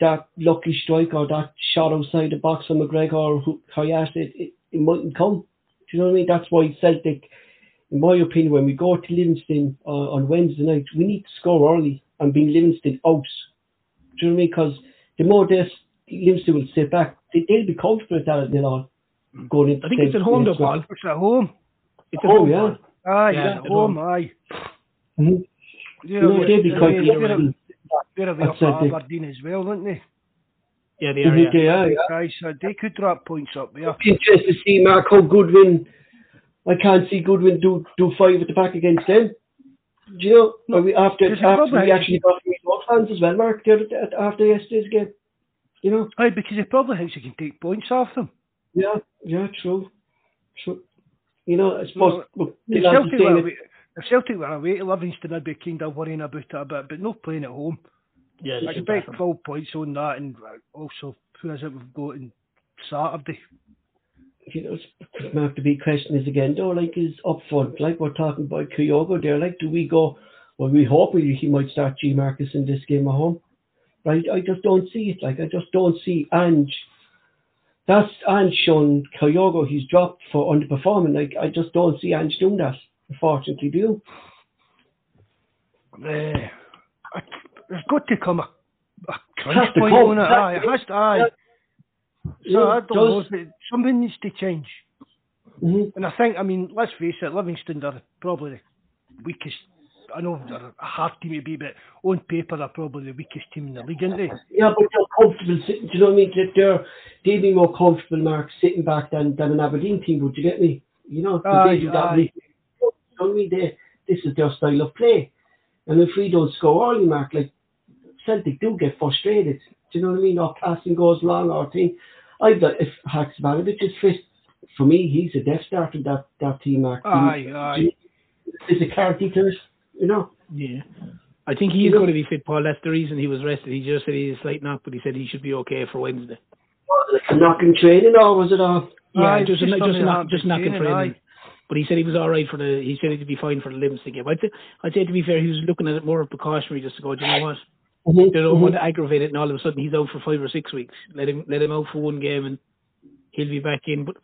S4: that lucky strike or that shot outside the box from McGregor or who- Hatate, it, it, it mightn't come. Do you know what I mean? That's why Celtic, in my opinion, when we go to Livingston uh, on Wednesday night, we need to score early and bring Livingston out. Do you know what I mean? Because the more this Livingston will sit back, they, they'll be comfortable with that nil all going into
S6: I think it's at home though, Paul.
S1: It's at home.
S6: It's at
S4: Oh,
S6: home,
S4: yeah.
S6: Paul.
S1: Aye,
S6: Yeah,
S1: at
S6: at
S1: home,
S6: home.
S1: aye.
S4: Mhm.
S1: Yeah,
S4: You know, they'll be
S1: they-
S4: quite
S1: they- they're-
S4: good.
S1: They're up at
S4: it, they-
S1: Aberdeen as well, aren't they?
S6: Yeah, they are. Yeah.
S4: Yeah, yeah.
S1: Aye, so they could drop points up there.
S4: It's interesting to see Mark how Goodwin. I can't see Goodwin do do five at the back against them. Do you know? Are we after
S1: There's a
S4: after we actually got the York fans as well, Mark, the other, after yesterday's game. You know?
S1: Aye, because he probably thinks he can take points off them.
S4: Yeah, yeah, true, true. You know, I suppose. look, the
S1: If Celtic, were away, if Celtic were away to Livingston, I'd be kind of worrying about it a bit, but no playing at home.
S6: Yeah,
S1: I expect
S6: back 'em.
S1: 12 points on that, and also, who is it we've got on Saturday?
S4: you know, it's going have to be question is again though, like is up front, like we're talking about Kyogo there, like do we go well we hope we, he might start Giakoumakis in this game at home. Right? I just don't see it. Like I just don't see Ange that's Ange shown Kyogo he's dropped for underperforming. Like I just don't see Ange doing that, unfortunately, do?
S1: Uh, there's got to come a, a crunch point
S4: come,
S1: on it. Aye, it has to, aye. So I don't know, but something needs to change.
S4: Mhm.
S1: And I think, I mean, let's face it, Livingston are probably the weakest. I know they're a hard team to beat, but on paper they're probably the weakest team in the league, aren't they?
S4: Yeah, but they're comfortable sitting. Do you know what I mean? They're they'd be more comfortable, Mark, sitting back than, than an Aberdeen team. Would you get me? You know,
S1: Aye,
S4: they do that.
S1: aye.
S4: You know what I mean? They, this is their style of play, and if we don't score early, Mark, like Celtic do get frustrated. Do you know what I mean? Our passing goes long, or thing. I've got if Haksabanovic is fit, for me, he's a death starter that that team, Mark.
S1: Aye, aye.
S4: Is a character to it, you know.
S6: Yeah. I think he is going to be fit, Paul. That's the reason he was rested. He just said he had a slight knock, but he said he should be okay for Wednesday.
S4: Like a knocking training, or was it a?
S6: Yeah,
S1: Aye,
S6: just
S1: just
S6: just,
S1: something
S6: knock,
S1: happened
S6: just knocking
S1: training,
S6: training.
S1: aye.
S6: But he said he was all right for the. He said he'd be fine for the Livingston game. I'd say, I'd say to be fair, he was looking at it more of precautionary, just to go. Do you know what?
S4: Mhm,
S6: They don't want to aggravate it, and all of a sudden he's out for five or six weeks. Let him let him out for one game, and he'll be back in. But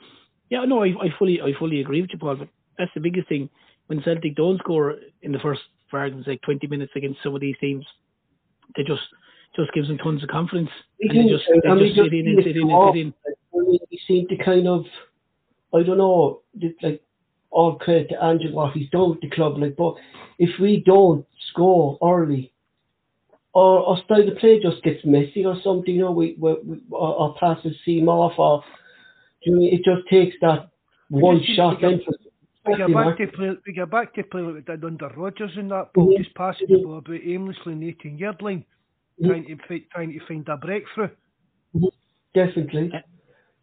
S6: yeah, no, I, I fully I fully agree with you, Paul. But that's the biggest thing when Celtic don't score in the first, for argument's sake, twenty minutes against some of these teams. They just just gives them tons of confidence, and they just they
S4: and we
S6: just sit in and sit in and sit in.
S4: off. I we seem to kind of, I don't know, like all credit to Ange what he's done with the club. Like, but if we don't score early, or our style of play just gets messy or something, you know, we, we, we our, our passes seem off, or you know, it just takes that one
S1: just
S4: shot
S1: to get-
S4: then.
S1: We get back to play. We get back to play like we did under Rodgers in that ball,
S4: Mhm.
S1: just passing the ball about aimlessly in the 18 yard line,
S4: Mhm.
S1: trying to fi- trying to find a breakthrough.
S4: Definitely.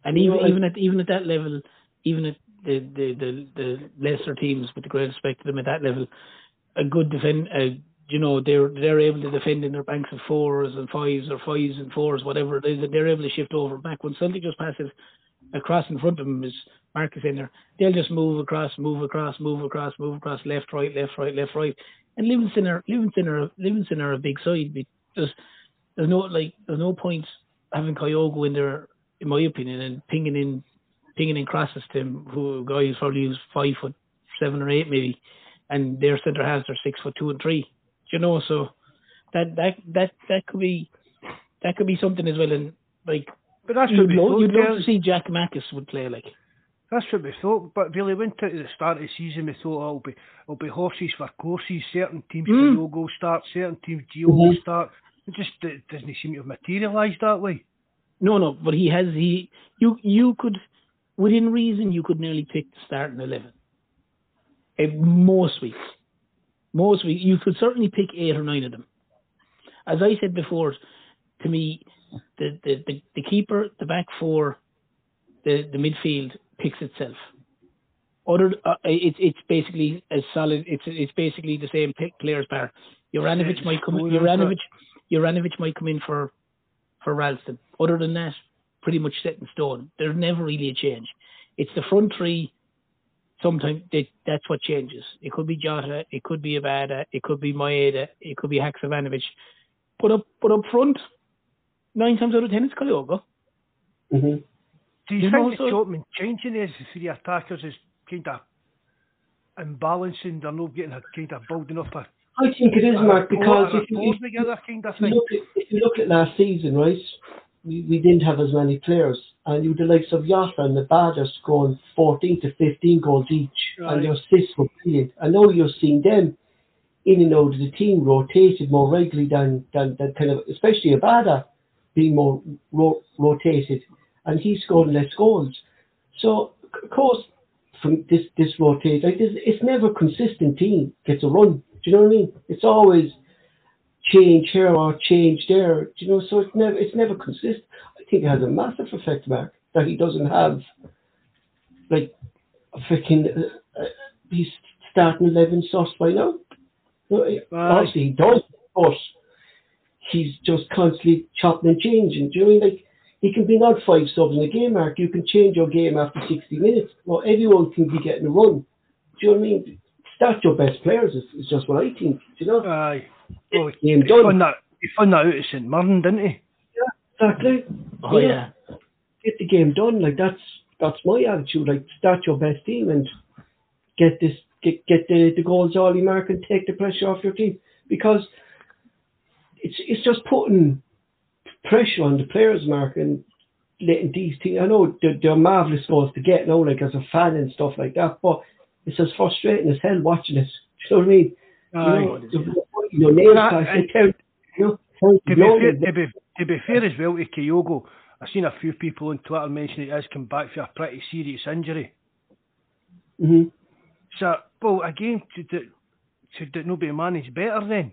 S6: And
S4: You
S6: even
S4: know,
S6: even at even at that level, even at the the the, the lesser teams, with the great respect to them at that level, a good defend, uh, you know, they're they're able to defend in their banks of fours and fives or fives and fours, whatever it is, and they're able to shift over back. When Celtic just passes across in front of them, as Marcus in there, they'll just move across, move across, move across, move across, left, right, left, right, left, right. And Livingston are Livingston are Livingston are a big side. There's there's no like there's no point having Kyogo in there, in my opinion, and pinging in in crosses to him, who a guy who's probably who's five foot seven or eight maybe, and their centre halves are six foot two and three. You know, so that that that that could be that could be something as well. And like
S1: But that's what
S6: you'd, lo- you'd love to see Giakoumakis would play like.
S1: That's what we thought, but really went into the start of the season. We thought oh, it'll be it'll be horses for courses. Certain teams
S6: Mm.
S1: will start, certain teams Gio will start. It just it doesn't seem to have materialised that way.
S6: No, no, but he has he you you could within reason you could nearly pick the starting eleven. Uh, most weeks, most weeks you could certainly pick eight or nine of them. As I said before, to me, the the the, the keeper, the back four, the the midfield, picks itself. Other, uh, it's it's basically as solid. It's it's basically the same players bar. Juranovic might come. Juranovic, Juranovic might come in for for Ralston. Other than that, pretty much set in stone. There's never really a change. It's the front three. Sometimes they, that's what changes. It could be Jota, it could be Abada, it could be Maeda, it could be Haksabanovic. But up, but up front, nine times out of ten, it's Kyogo.
S1: Mm-hmm. Do you, you think know, the so, changing is for the attackers is kind of imbalancing? They're not getting a kind of building up a.
S4: I think it is, Mark, because if you, if, together, kind of if, you look at, if you look at last season, right, we, we didn't have as many players, and you the likes of Jota and the Badgers scoring 14 to 15 goals each, right. and your assists were brilliant. I know you're seeing them in and out of the team rotated more regularly than, than, than kind of, especially Abada being more ro- rotated, and he scored less goals. So, of course, from this this rotate. Like this, it's never a consistent team gets a run. Do you know what I mean? It's always change here or change there. You know? So it's never it's never consistent. I think it has a massive effect, Mark, that he doesn't have like a freaking uh, uh, he's starting eleven sauce by now. No, obviously he does, but he's just constantly chopping and changing. Do you know what I mean? Like he can be out five subs in a game, Mark. You can change your game after 60 minutes. Well, everyone can be getting a run. Do you know what I mean? Start your best players is, is just what I think. Do you know?
S1: Aye. Oh, well, he, he, found that, he found that out at St Mirren, didn't he?
S4: Yeah, exactly.
S6: Oh, yeah. yeah.
S4: Get the game done. Like, that's that's my attitude. Like, start your best team and get this, get, get the, the goals early, Mark, and take the pressure off your team. Because it's it's just putting pressure on the players, Mark, and letting these teams. I know they're, they're marvelous goals to get now, like as a fan and stuff like that, but it's as frustrating as hell watching it. Do you know what I mean? You know, your names
S1: you know, to, be fair, to, be, to be fair as well to Kyogo, I've seen a few people on Twitter mention he has come back for a pretty serious injury.
S4: Mm-hmm.
S1: So, well, again, should it, should it not be managed better then?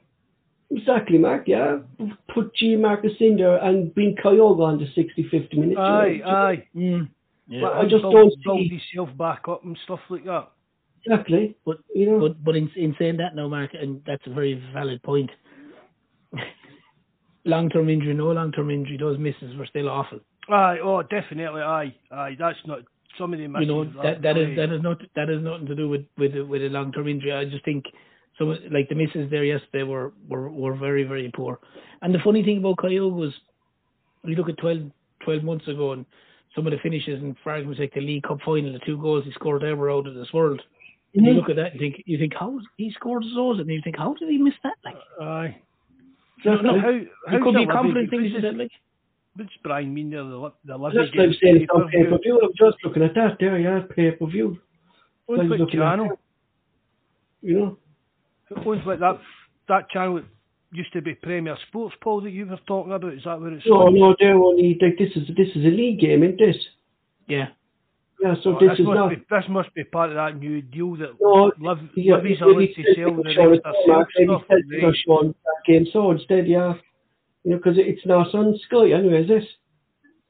S4: Exactly, Mark, yeah. Put Giakoumakis in there and bring Kyogo on the 60, 50 minutes.
S1: Aye, aye.
S6: Mm.
S1: Yeah. I just build, don't see... build see... yourself back up and stuff like that.
S4: Exactly.
S6: But you know but but in in saying that now, Mark, and that's a very valid point. long term injury, no long term injury, those misses were still awful.
S1: Aye, oh definitely, aye, aye. That's not some of the misses.
S6: You know that that is that is not that has nothing to do with with with a long term injury. I just think some like the misses there yesterday were, were, were very, very poor. And the funny thing about Kyogo was we look at 12, 12 months ago and some of the finishes and for argument's sake the League Cup final, the two goals he scored there were out of this world. Mm-hmm. You look at that and think you think how he scored those and you think how did he miss that like
S1: aye.
S6: Uh, no, how, how it could be confident thing to say like
S1: What's Brian mean there? The, the
S4: Just like saying on pay per view. I'm just looking at that there, yeah, pay per view.
S1: What's like channel?
S4: You know
S1: owns like that that channel used to be Premier Sports, Paul, that you were talking about. Is that where it's?
S4: No, no, they're only like this is this is a league game, isn't this?
S6: Yeah.
S4: Yeah, so oh, this, this, is
S1: must
S4: not.
S1: Be, this must be part of that new deal that
S4: no,
S1: Liv, yeah, Livi's allowed to sell the rest of stuff.
S4: Right. that game, so instead, yeah, you know, because it's not on Sky anyway, is this?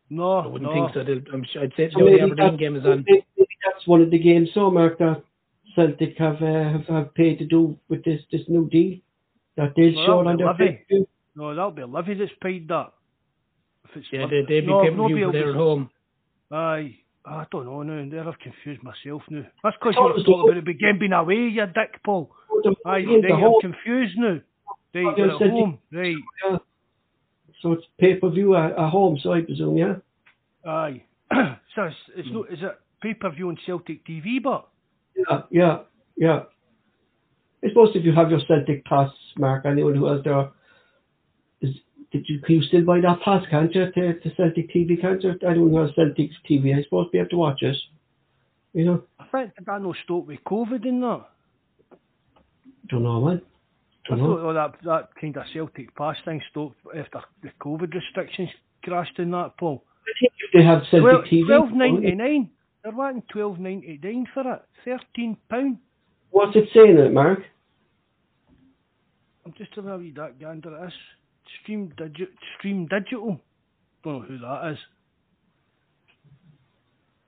S1: No,
S6: I wouldn't
S1: no.
S6: think so. I'm sure I'd say so the Aberdeen game is on. Maybe
S4: that's one of the games, so Mark, that Celtic have, uh, have have paid to do with this this new deal that they'll well, show on their
S1: Livi. No, that'll be Livi that's paid that.
S6: yeah, they they be no, paying no, for their home.
S1: Aye. I don't know now. There I've confused myself now. That's because you were talking about the game being away, you dick, Paul. Aye, they are confused now. They are at home, right?
S4: Yeah. So it's pay per view at, at, home, so I presume, yeah.
S1: Aye. so it's, it's mm. no, is it pay per view on Celtic TV, but
S4: yeah, yeah, yeah. I suppose if you have your Celtic pass, Mark, anyone who has their did you can you still buy that pass, can't you, to, to Celtic TV, can't you? Anyone has Celtic TV, I suppose be able to watch it. You know?
S1: I think that no stop with COVID in that.
S4: Don't know, man.
S1: Don't I know. thought oh, that that kind of Celtic pass thing stopped after the COVID restrictions crashed in that, Paul.
S4: I think if they have Celtic 12, TV.
S1: Twelve ninety nine. They're wanting twelve ninety nine for it. Thirteen pound.
S4: What's it saying it, Mark?
S1: I'm just having a wee that gander at this. Stream Digi- Stream Digital. Don't know who that is.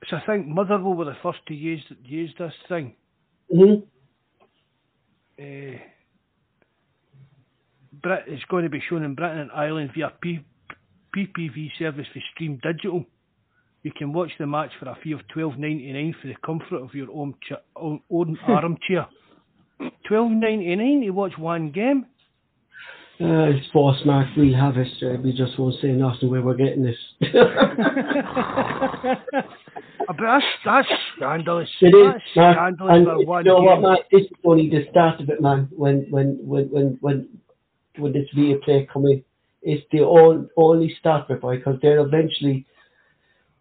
S1: So I think Motherwell were the first to use use this thing.
S4: Mm-hmm.
S1: Uh, Brit is going to be shown in Britain and Ireland via P- PPV service for Stream Digital. You can watch the match for a fee of twelve ninety nine for the comfort of your own, cha- own, own armchair. Twelve ninety nine to watch one game.
S4: Uh, it's boss Mark, we'll have it. Uh, we just won't say nothing where we're getting this.
S1: But that's that's scandalous.
S4: It is,
S1: That's
S4: Mark,
S1: scandalous
S4: and
S1: for
S4: you
S1: one
S4: know what. Mark? This is only the start of it, man. When when when when when when this VA play come in, it's the all, only start of it, boy, because they're eventually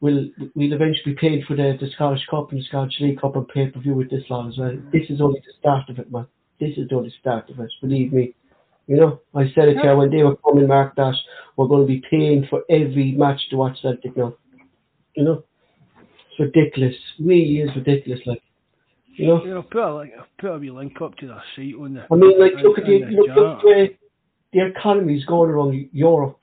S4: will we'll eventually be paid for the, the Scottish Cup and the Scottish League Cup and pay per view with this lot as well. This is only the start of it, man. This is only the start of it. Believe me. You know, I said it here when they were coming, Mark, that we're going to be paying for every match to watch Celtic now. You know, it's ridiculous. Really is ridiculous. Like, you know.
S1: You know, put a link, put a link up to their site on the.
S4: I mean, like, look at the,
S1: on
S4: look, look where the economy's going around Europe.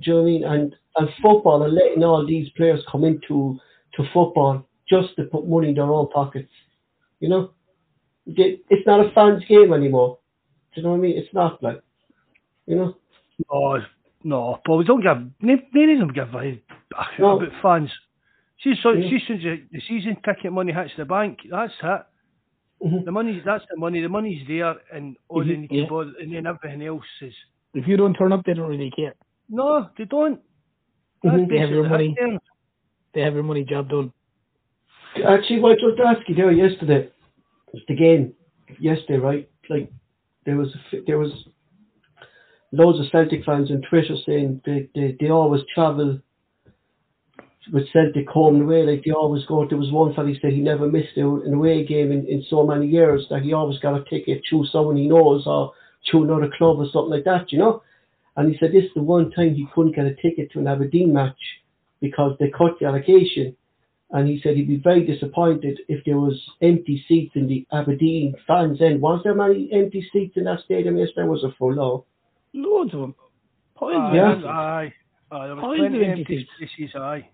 S4: Do you know what I mean? And and football and letting all these players come into to football just to put money in their own pockets. You know, it's not a fans' game anymore. Do you know what I mean? It's not like, you know.
S1: No, no, but we don't give, none none of them give a, a
S4: No.
S1: about fans. See, so,
S4: Yeah.
S1: see, soon as the, the season ticket money hits the bank, that's it.
S4: Mhm.
S1: The money, that's the money. The money's there, and all they need
S6: yeah.
S1: to bother, and then everything else is.
S6: If you don't turn up, they don't really care.
S1: No, they don't. That's
S4: Mhm.
S6: They have your money.
S1: it.
S6: They have your money job done.
S4: Actually, what I was to ask you yesterday was the game yesterday, right? Like there was there was loads of Celtic fans on Twitter saying they, they, they always travel with Celtic home and away, like they always go. There was one fellow he said he never missed an away game in, in so many years that he always got a ticket through someone he knows or through another club or something like that, you know. And he said this is the one time he couldn't get a ticket to an Aberdeen match because they cut the allocation and he said he'd be very disappointed if there was empty seats in the Aberdeen fans end. Was there many empty seats in that stadium yesterday? Was it full? No.
S6: Loads of them. Piles
S1: Aye,
S4: Yeah.
S1: aye, aye. There was
S6: Piles
S1: plenty
S6: of
S1: of
S6: empty
S1: empty
S6: seats.
S1: spaces. Aye.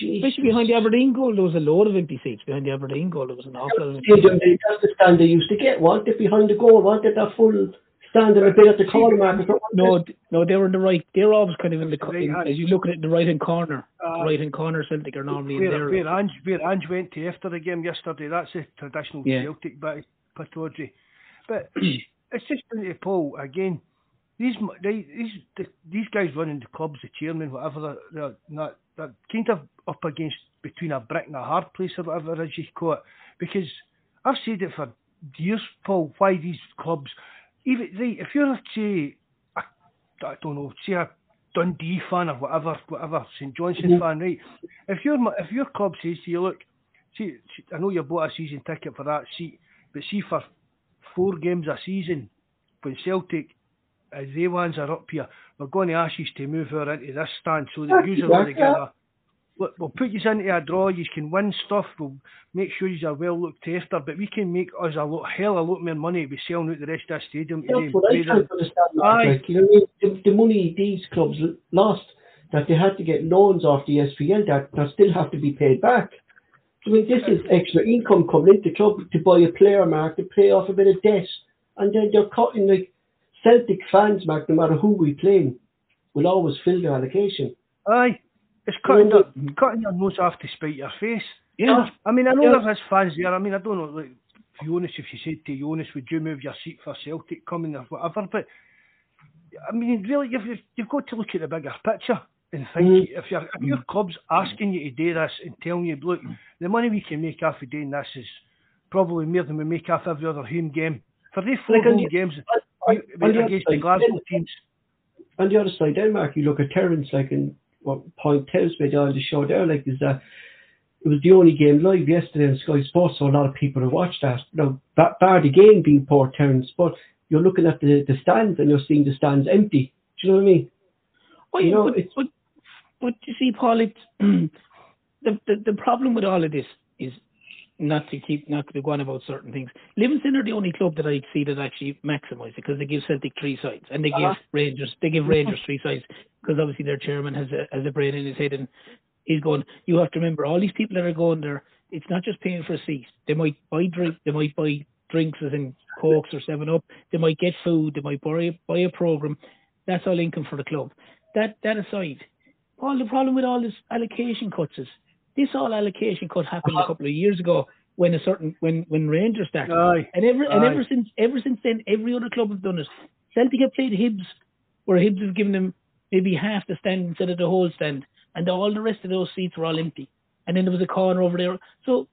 S6: Especially behind the Aberdeen goal, there was a load of empty seats behind the Aberdeen goal. There was an awful lot of empty
S4: Stadium,
S6: seats.
S4: they- that's the stand they used to get. Wanted it behind the goal. Wanted that full stand and a bit at the corner mark.
S6: No, no, they were in the right. They're always kind of in the
S1: Right
S6: in, as you look at it, the right hand corner.
S1: Uh, Aye.
S6: the right hand corner Celtic are normally in there.
S1: where, Ange, where Ange went to after the game yesterday, that's a traditional
S6: Yeah.
S1: Celtic bit, Pittodrie. But it's just into Paul again. These they, these the, these guys running the clubs, the chairman, whatever, they're, they're not they're kind of up against between a brick and a hard place or whatever as you call it. Because I've said it for years, Paul. Why these clubs, even right, if you're say, a, I don't know, say a Dundee fan or whatever, whatever St Johnstone mm-hmm. fan, right? If your if your club says to you, look, see, I know you bought a season ticket for that seat, but see for four games a season, when Celtic, as they ones are up here, we're going to ask you to move her into this stand so that you
S4: exactly
S1: together. Look, we'll put you into a draw. You can win stuff. We'll make sure you are a well looked after. But we can make us a lot, hell a lot more money by selling out the rest of the stadium.
S4: That's what I can't understand. Like, you know, what I mean? the, the money these clubs lost, that they had to get loans off the SPL that, that still have to be paid back. I mean, this is extra income coming into the club to buy a player, Mark, to pay off a bit of debt. And then they're cutting, like, Celtic fans, Mark, no matter who we play, will always fill their allocation.
S1: Aye, it's cutting your, cutting your nose off to spite your face.
S6: Yeah.
S1: I mean, I know
S6: Yeah.
S1: there is fans there. I mean, I don't know, like, Jonas, if you said to Jonas, would you move your seat for Celtic coming or whatever, but, I mean, really, you've, you've- got to look at the bigger picture and think,
S4: Mm.
S1: if, your if your club's asking you to do this and telling you, look, the money we can make off of doing this is probably more than we make off every other home game. For these four
S4: Like,
S1: home
S4: the-
S1: games
S4: on the
S1: against
S4: other
S1: the
S4: side,
S1: Glasgow teams,
S4: on the other side, then, Mark, you look at Terence, like, and what point Terence made on the show there, like, is that it was the only game live yesterday on Sky Sports, so a lot of people have watched that. Now, bar, bar the game being poor Terence, but you're looking at the, the stands and you're seeing the stands empty. Do you know what I mean?
S6: Well,
S4: You know,
S6: but,
S4: it's-
S6: but, but you see, Paul, it's the, the the problem with all of this is not to keep not to go on about certain things. Livingston are the only club that I see that actually maximise it because they give Celtic three sides and they
S4: Uh-huh.
S6: give Rangers they give Rangers three sides because obviously their chairman has a has a brain in his head and He's going. You have to remember all these people that are going there. It's not just paying for a seat. They might buy drink. They might buy drinks as in cokes or seven up. They might get food. They might buy buy a program. That's all income for the club. That that aside, all the problem with all this allocation cuts is this all allocation cut happened a uh-huh. couple of years ago when a certain when when Rangers started.
S1: Aye.
S6: And ever and ever since ever since then, every other club have done it. Celtic have played Hibs, where Hibs have given them maybe half the stand instead of the whole stand, and all the rest of those seats were all empty. And then there was a corner over there. So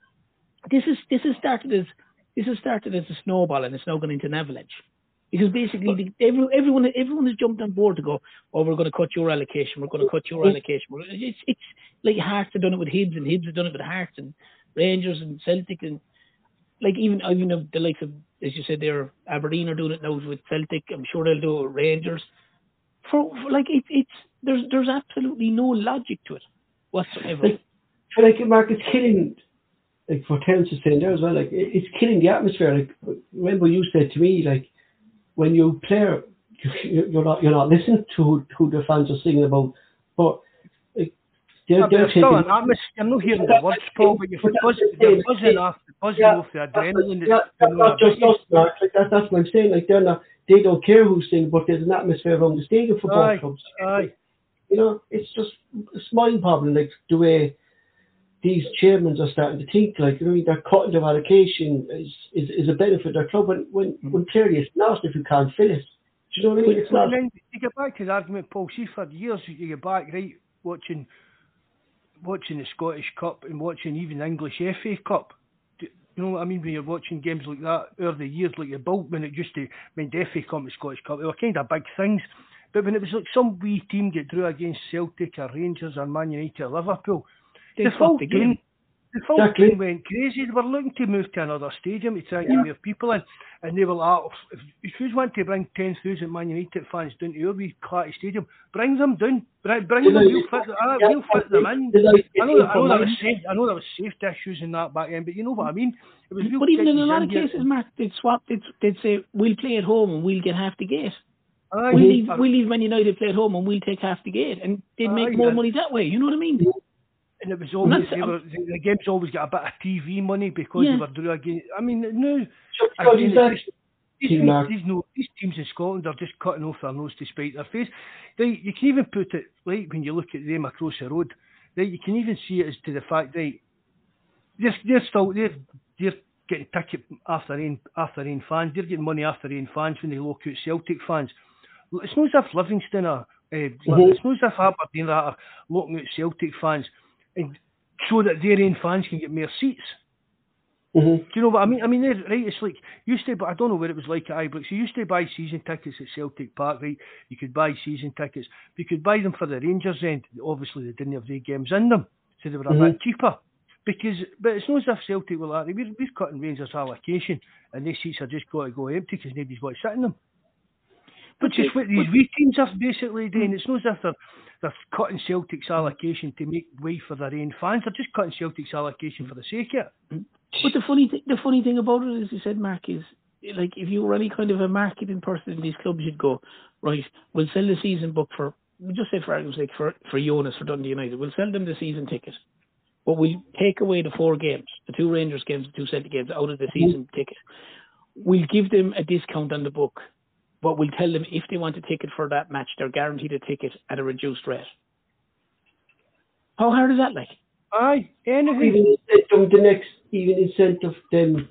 S6: this is this has started as this has started as a snowball, and it's now gone into an avalanche. Because basically, the, every, everyone everyone has jumped on board to go, oh, we're going to cut your allocation, we're going to cut your allocation. It's it's like Hearts have done it with Hibs, and Hibs have done it with Hearts, and Rangers and Celtic, and like even even the likes of as you said there, Aberdeen are doing it now with Celtic. I'm sure they'll do it with Rangers. For, for like it, it's there's there's absolutely no logic to it whatsoever.
S4: Like, like Mark, it's killing. Like for Terence is saying there as well, like it's killing the atmosphere. Like remember you said to me, like when you play, you- you're not you're not listening to who, the fans are singing about, but they're,
S1: but
S4: they're
S1: still an atmosphere. I'm not hearing the words, Paul, but you're buzzing,
S4: the
S1: you're buzzing off, buzzing
S4: Yeah,
S1: off the
S4: That's,
S1: adrenaline. that's
S4: that's
S1: going
S4: not just us, Mark. Like that, that's what I'm saying. Like they're not, they don't care who's singing, but there's an atmosphere around the stadium for
S1: Aye,
S4: both clubs.
S1: aye.
S4: You know, it's just it's mind boggling. Like the way these chairmen are starting to think. Like you know, they're cutting their allocation is is, is a benefit to their club, when when,
S1: Mm-hmm.
S4: when clearly it's not if you can't fill it. Do you know what I mean? It's
S1: Well,
S4: not.
S1: then you get back to the argument, Paul. See, for years you get back right watching, watching the Scottish Cup and watching even the English FA Cup. Do You know what I mean? When you're watching games like that over the years, like the Bolt when it used to mean the FA Cup and Scottish Cup, they were kind of big things. But when it was like some wee team get through against Celtic or Rangers or Man United or Liverpool, the
S6: fucked
S1: full
S6: the
S1: game. The full
S4: Exactly.
S1: team went crazy. They were looking to move to another stadium to try and get more people in. And they were like, "Oh, if, if you want to bring 10,000 Man United fans down to your wee Clarty Stadium, bring them down. Bring, bring them, we'll fit, uh, we'll fit them in. I know, I know that was safe, I know there was safety issues in that back then, but you know what I mean? It was real
S6: But even in a lot of cases, Mark, they'd swap. They'd, they'd say we'll play at home and we'll get half the gate.
S1: Aye,
S6: We'll leave, we'll leave Man United play at home and we'll take half the gate, and they'd make
S1: Aye,
S6: more
S1: yeah.
S6: money that way. You know what I mean?
S1: And it was always they were, the, the games always got a bit of TV money because
S6: Yeah.
S1: they were drew against. I mean, no, again,
S4: he's
S1: it's
S4: actually-
S1: these,
S4: Team
S1: these, these, no, these teams in Scotland are just cutting off their nose to spite their face. They, you can even put it like when you look at them across the road. They, you can even see it as to the fact that they're, they're still they're, they're getting ticket after own after own fans. They're getting money after own fans when they look out Celtic fans. It's not as if Livingston are. Uh, It's not as if Aberdeen are looking at Celtic fans and so that their own fans can get more seats.
S4: Mhm.
S1: Do you know what I mean? I mean, they're- right, it's like, you used to, but I don't know what it was like at Ibrox. You used to buy season tickets at Celtic Park, right? You could buy season tickets. You could buy them for the Rangers end. Obviously, they didn't have the games in them, so they were a bit cheaper. Because, but it's not as if Celtic were like, we're, we're cutting Rangers allocation, and these seats are just got to go empty because nobody's got to sit in them. Which is what these wee teams are basically doing. It's not as if they're, they're cutting Celtic's allocation to make way for their own fans. They're just cutting Celtic's allocation for the sake of it.
S6: But the funny th- the funny thing about it, as you said, Mark, is like if you were any kind of a marketing person in these clubs, you'd go right. We'll sell the season book for we'll just say for argument's sake for for Jonas for Dundee United. We'll sell them the season ticket, but we'll take away the four games, the two Rangers games, the two Celtic games out of the season ticket. We'll give them a discount on the book, but we'll tell them if they want a ticket for that match, they're guaranteed a ticket at a reduced rate. How hard is that, like?
S1: Aye, anything.
S4: Even incentive, the next even incentive them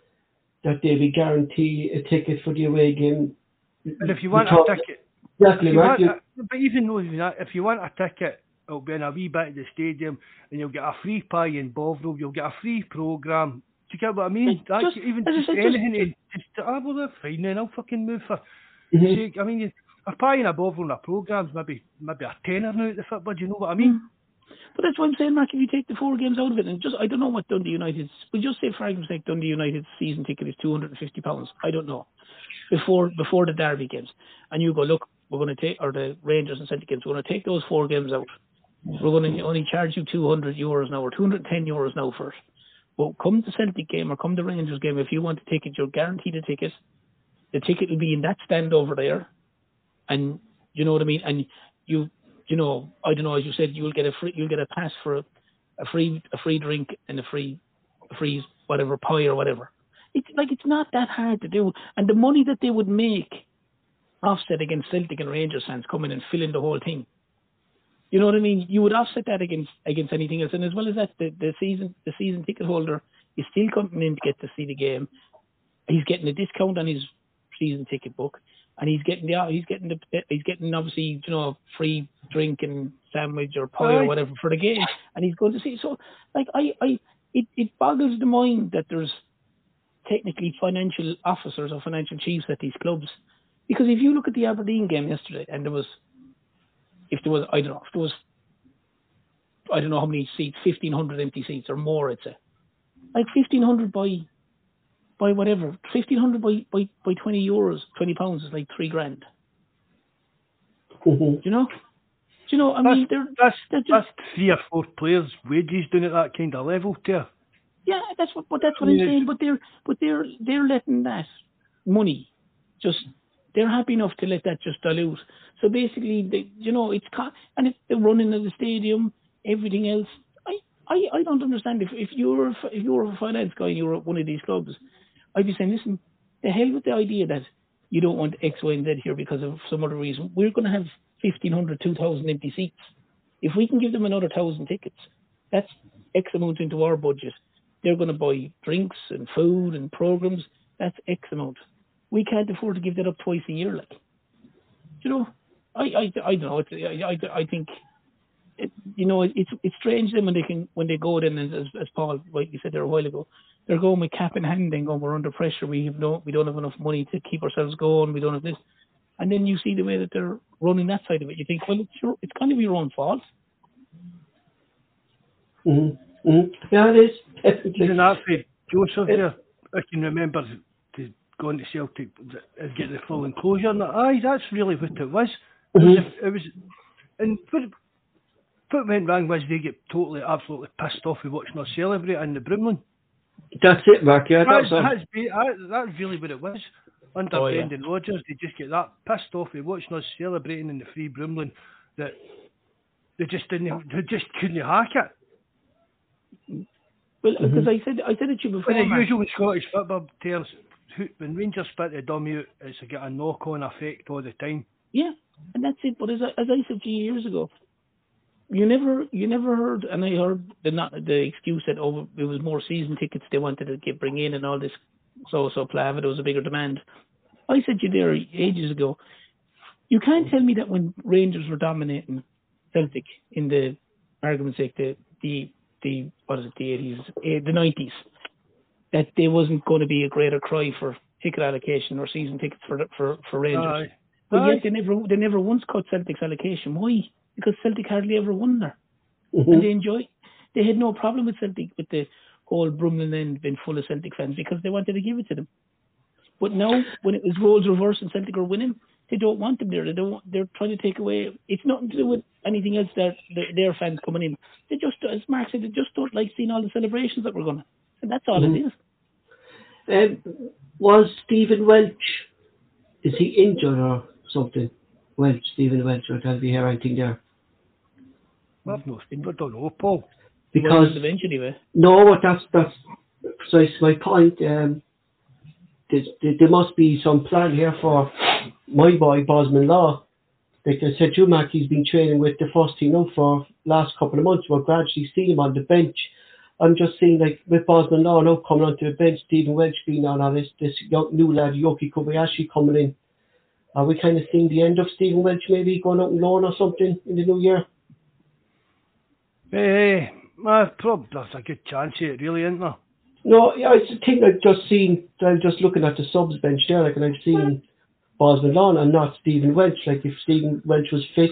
S4: that they be guarantee a ticket for the away game.
S1: And if you want
S4: Because-
S1: a ticket,
S4: exactly,
S1: if you
S4: Mark.
S1: want
S4: you-
S1: a, but even though if you, want, if you want a ticket, it'll be in a wee bit of the stadium, and you'll get a free pie in Bovril, you'll get a free program. Do you get what I mean?
S6: Just-
S1: That's
S6: just-
S1: even
S6: as I
S1: just
S6: said, just-
S1: anything. to, just to, ah, well, fine then. I'll fucking move for.
S4: Mhm.
S1: sake. I mean, you- a pie and a Bovril and a program's maybe maybe a tenner now at the football. Do you know what I mean?
S6: But that's what I'm saying, Mark. If you take the four games out of it, and just I don't know what Dundee United's, we just say for argument's sake, Dundee United's season ticket is two hundred and fifty pounds. I don't know before before the Derby games, and you go look, we're going to take or the Rangers and Celtic games, we're going to take those four games out. We're going to only charge you two hundred euros now or two hundred and ten euros now for it. But come the Celtic game or come to the Rangers game, if you want to take it, you're guaranteed a ticket. The ticket will be in that stand over there, and you know what I mean. And you, you know, I don't know. As you said, you'll get a free, you'll get a pass for a free a free drink and a free a free whatever pie or whatever. It's like it's not that hard to do, and the money that they would make offset against Celtic and Rangers fans coming and filling the whole thing. You know what I mean? You would offset that against against anything else, and as well as that, the, the season the season ticket holder is still coming in to get to see the game. He's getting a discount on his season ticket book, and he's getting the he's getting the he's getting obviously you know free drink and sandwich or pie or whatever for the game, and he's going to see. So like I I it it boggles the mind that there's technically financial officers or financial chiefs at these clubs, because if you look at the Aberdeen game yesterday, and there was if there was, I don't know, if there was, I don't know how many seats, 1,500 empty seats or more, it's a. Like 1,500 by, by whatever, 1,500 by, by, by 20 euros, 20 pounds is like three grand.
S4: Mm-hmm.
S6: You know? Do you know, I
S1: that's,
S6: mean, they're,
S1: that's,
S6: they're just,
S1: that's three or four players' wages doing at that kind of level, there.
S6: Yeah, that's what, but that's what I'm saying. But they're, but they're, they're letting that money just they're happy enough to let that just dilute. So basically, they, you know, it's and it's the running of the stadium, everything else. I, I, I don't understand if if you're if you're a finance guy and you're at one of these clubs, I'd be saying, listen, the hell with the idea that you don't want X, Y, and Z here because of some other reason. We're going to have 1,500, 2,000 empty seats. If we can give them another thousand tickets, that's X amount into our budget. They're going to buy drinks and food and programs. That's X amount we can't afford to give that up twice a year. Like, you know, I I, I don't know. It's, I, I I think. It, you know, it's it's strange then when they can when they go then as as Paul rightly said there a while ago, they're going with cap in hand and going we're under pressure. We have no we don't have enough money to keep ourselves going. We don't have this, and then you see the way that they're running that side of it. You think, well, it's your, it's kind of your own fault.
S4: Mm-hmm. Mm-hmm. Yeah, it is.
S1: Definitely. Isn't that Joseph? There, I can remember going to Celtic and get the full enclosure. And aye, that's really what it was. Mm-hmm. It, was it was, and what, what went wrong was they get totally, absolutely pissed off with watching us celebrate in the Broomloan.
S4: That's it, Mark. Yeah,
S1: that's,
S4: that's,
S1: that's, that's really what it was. Under oh, Brendan yeah. Rodgers, they just get that pissed off with watching us celebrating in the free Broomloan that they just didn't, they just couldn't hack
S6: it. Well, because mm-hmm. I said I said it to you before.
S1: the usual Scottish football tales, when Rangers split the dummy out, it's got a knock on effect all the time.
S6: Yeah, and that's it. But as I, as I said to you years ago, you never you never heard, and I heard the not the excuse that oh it was more season tickets they wanted to get bring in and all this so so plav there was a bigger demand. I said to you there ages ago. You can't tell me that when Rangers were dominating Celtic in the argument's sake the the the what is it the eighties eh, the nineties that there wasn't going to be a greater cry for ticket allocation or season tickets for for for Rangers. Aye. But Aye. yet they never they never once cut Celtic's allocation. Why? Because Celtic hardly ever won there, mm-hmm. and they enjoy. They had no problem with Celtic with the whole Broomloan end being full of Celtic fans because they wanted to give it to them. But now when it was roles reversed and Celtic are winning, they don't want them there. They don't. They're trying to take away. It's nothing to do with anything else. That their fans coming in. They just, as Mark said, they just don't like seeing all the celebrations that we're going to. And that's all mm-hmm. it is.
S4: Um, was Stephen Welsh, is he injured or something? Welsh, Stephen Welsh, or can here, I think there?
S1: I've no, I don't know, Paul.
S4: Because
S6: anyway.
S4: no, that's that's precisely my point. Um, there, there must be some plan here for my boy Bosun Lawal. Like I said, Jumac, he's been training with the first team now for last couple of months. We're gradually seeing him on the bench I'm just seeing like with Bosun Lawal now coming onto the bench, Stephen Welsh being on, on this this young, new lad Yuki Kobayashi coming in. Are we kind of seeing the end of Stephen Welsh maybe going out on loan or something in the new year?
S1: Eh, uh, probably that's a good chance here, really, isn't there?
S4: No, yeah, it's a thing I've just seen. I'm just looking at the subs bench there, like, and I've seen Bosun Lawal and not Stephen Welsh. Like, if Stephen Welsh was fit,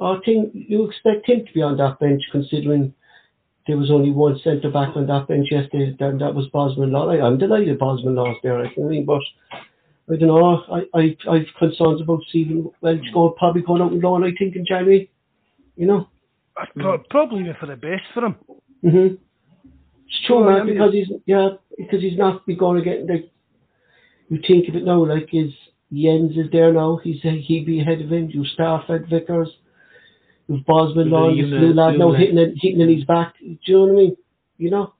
S4: I think you expect him to be on that bench, considering there was only one centre back on that bench yesterday, and that was Bosun Lawal. I, am delighted Bosun Lawal's there, I mean, but I don't know. I, I I've concerns about Stephen Welsh going probably going out and loan. I think in January, you know.
S1: Probably for the best for him.
S4: Mhm. It's true, man, because he's yeah, because he's not be going to get like. You think of it now, like his Jenz is there now. He's he'd be ahead of him. You Starfelt Vickers with Bosun Lawal, this
S6: Luna-
S4: new lad now hitting it, hitting in his back. Do you know what I mean? You know,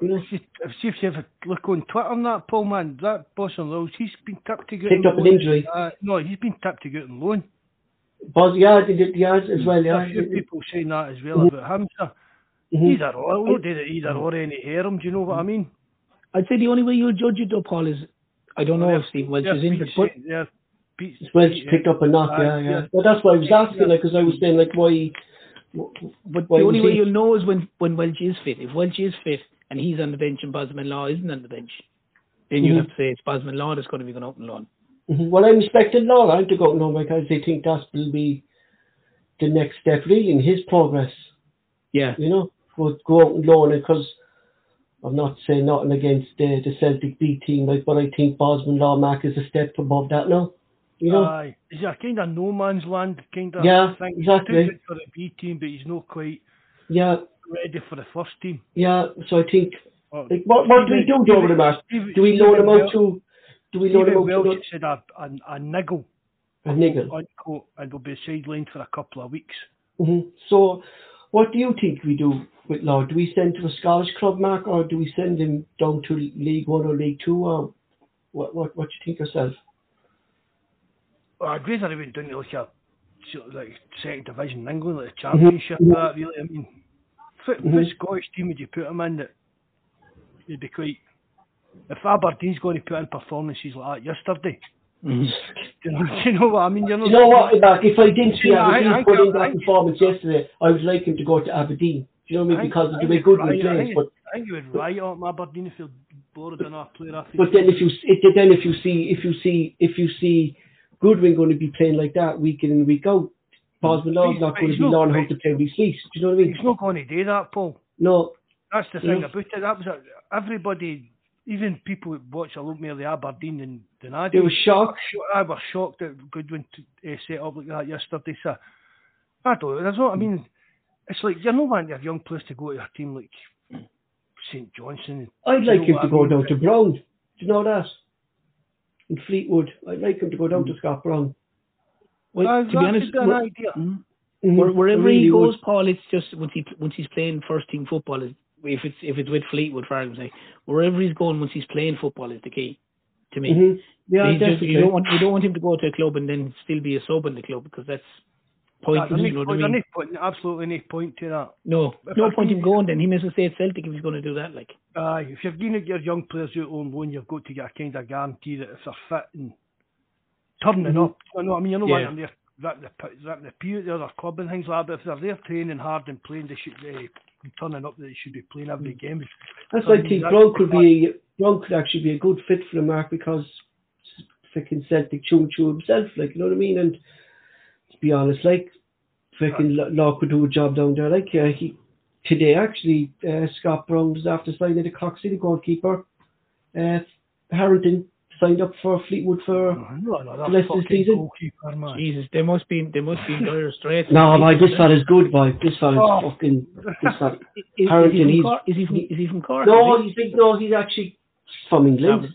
S4: you know,
S1: See, see if you ever look on Twitter on that, Paul, man, that Boston Rose, he's been tapped to get
S4: Picked
S1: on
S4: up an
S1: loan.
S4: injury.
S1: Uh, no, he's been tapped to get on loan.
S4: Bos, yeah, they did the odds as well. Yeah,
S1: A few people saying that as well about him, sir.
S4: Mhm.
S1: Either or, no did it either or any hair him, do you know what I mean?
S6: I'd say the only way you'll judge it though, Paul, is I don't know if Steve Welsh
S1: Yeah,
S6: is injured, but
S1: saying- yeah, Pete's-
S4: Welsh
S1: Pete,
S4: picked up a knock,
S1: uh,
S4: yeah, yeah.
S1: yeah.
S4: But that's why I was asking, like, because I was saying, like, why.
S6: but
S4: why
S6: the only way
S4: he-
S6: you'll know is when when Welsh is fit. If Welsh is fit and he's on the bench and Bosun Lawal isn't on the bench, then you
S4: Mhm.
S6: have to say it's Bosun Lawal that's going to be going out and loan.
S4: Mhm. Well, I'm expecting Laura to go no because they think that will be the next step, really, in his progress.
S6: Yeah,
S4: You know, go go out and loan it because I'm not saying nothing against the the Celtic B team, like, but I think Bosun Lawal Mac is a step above that now. You know,
S1: he's a kind of no man's land kind of
S4: Yeah,
S1: thing.
S4: exactly.
S1: He's for the B team, but he's not quite
S4: yeah,
S1: ready for the first team.
S4: yeah. So I think, like, what what do we do over the match? Do we loan him out to? Do we him
S1: Stephen
S4: to
S1: Welsh said a, a, a niggle,
S4: a niggle?
S1: unquote, and will be sidelined for a couple of weeks.
S4: hmm So, what do you think we do with Law? Do we send to a Scottish club, Mark, or do we send him down to League One or League Two, or what? What? What do you think yourself?
S1: Well, I'd rather he went down to like a like second division in England, like the
S4: Mm-hmm.
S1: championship. That really, I mean, what,
S4: Mhm.
S1: Scottish team would you put him in that you'd be quite? If Aberdeen's going to put in performances like that yesterday,
S6: Mhm.
S1: do you know, do you know what I mean? You're not
S4: You know what, Mark? If I didn't see
S1: Yeah, I-
S4: Aberdeen
S1: I
S4: put
S1: think-
S4: in that
S1: I
S4: performance yesterday, I would like him to go to Aberdeen. Do you know what I mean?
S1: I
S4: Because
S1: I
S4: of the
S1: think
S4: way
S1: you'd
S4: good
S1: right- I think-
S4: But
S1: I think you would write on Aberdeen if you're bored a player after.
S4: but then if you then if you see if you see if you see Goodwin going to be playing like that week in and week out, Bosun Lawal's not going to be learning how to play with his. Do you know what I mean?
S1: he's not going to do that, Paul.
S4: No.
S1: That's the thing about it. That was a, everybody, even people that watch a lot more of the Aberdeen than, than I
S4: They
S1: do.
S4: were shocked.
S1: I was shocked that Goodwin t- uh, set up like that yesterday. So I don't. know, That's what I mean. It's like you're not wanting your young players to go to a team like St Johnstone.
S4: I'd like him to
S1: I
S4: go
S1: mean?
S4: down to Brown. Do you know that? In Fleetwood. I'd like him to go down to Scott Brown.
S6: Well,
S1: Uh,
S6: to be honest,
S1: an
S6: where-
S1: idea.
S6: Mhm.
S4: Mhm.
S6: Wherever
S4: really
S6: he goes,
S4: would.
S6: Paul, it's just once he once he's playing first team football is if it's if it's with Fleetwood, for sake, wherever he's going once he's playing football is the key to me.
S4: Mhm. Yeah,
S6: He's just- you don't want you don't want him to go to a club and then still be a sub in the club because that's
S1: Uh,
S6: pointless.
S1: there's
S6: you
S1: no
S6: know what I mean?
S1: point- absolutely no point to that.
S6: No,
S1: If
S6: no
S1: I
S6: point in going. Then he well stay at Celtic if he's going to do that. Like,
S1: Aye, if you're going to get your young players out on loan, you've got to get a kind of guarantee that if they're fit and turning
S4: Mhm.
S1: up, you know what I mean? You're not
S6: Yeah.
S1: wanting them there ripping the, ripping the pew at the other club and things like that, but if they're there training hard and playing, they should be turning up, that he should be playing every game.
S4: That's why I
S1: I
S4: think
S1: that's
S4: Brown could be Brown could actually be a good fit for the mark because freaking Celtic chew himself, like you know what I mean. And to be honest, like freaking Law- Law could do a job down there. Like uh, he today actually, uh, Scott Brown was after signing the Cork City goalkeeper. Uh, Harrington signed up for Fleetwood for.
S1: No, no, that
S4: Bless his
S1: fucking
S4: season.
S6: Jesus, they must be they must be dire straits.
S4: No, boy, this fella's good, boy. This fella's
S1: Oh.
S4: fucking. This fella.
S6: Is, is,
S4: Harrington,
S6: he from
S4: he's-
S6: Is he from is he from Cork?
S4: No,
S6: he?
S4: he's big. No, he's actually from
S6: I
S4: England.
S6: was,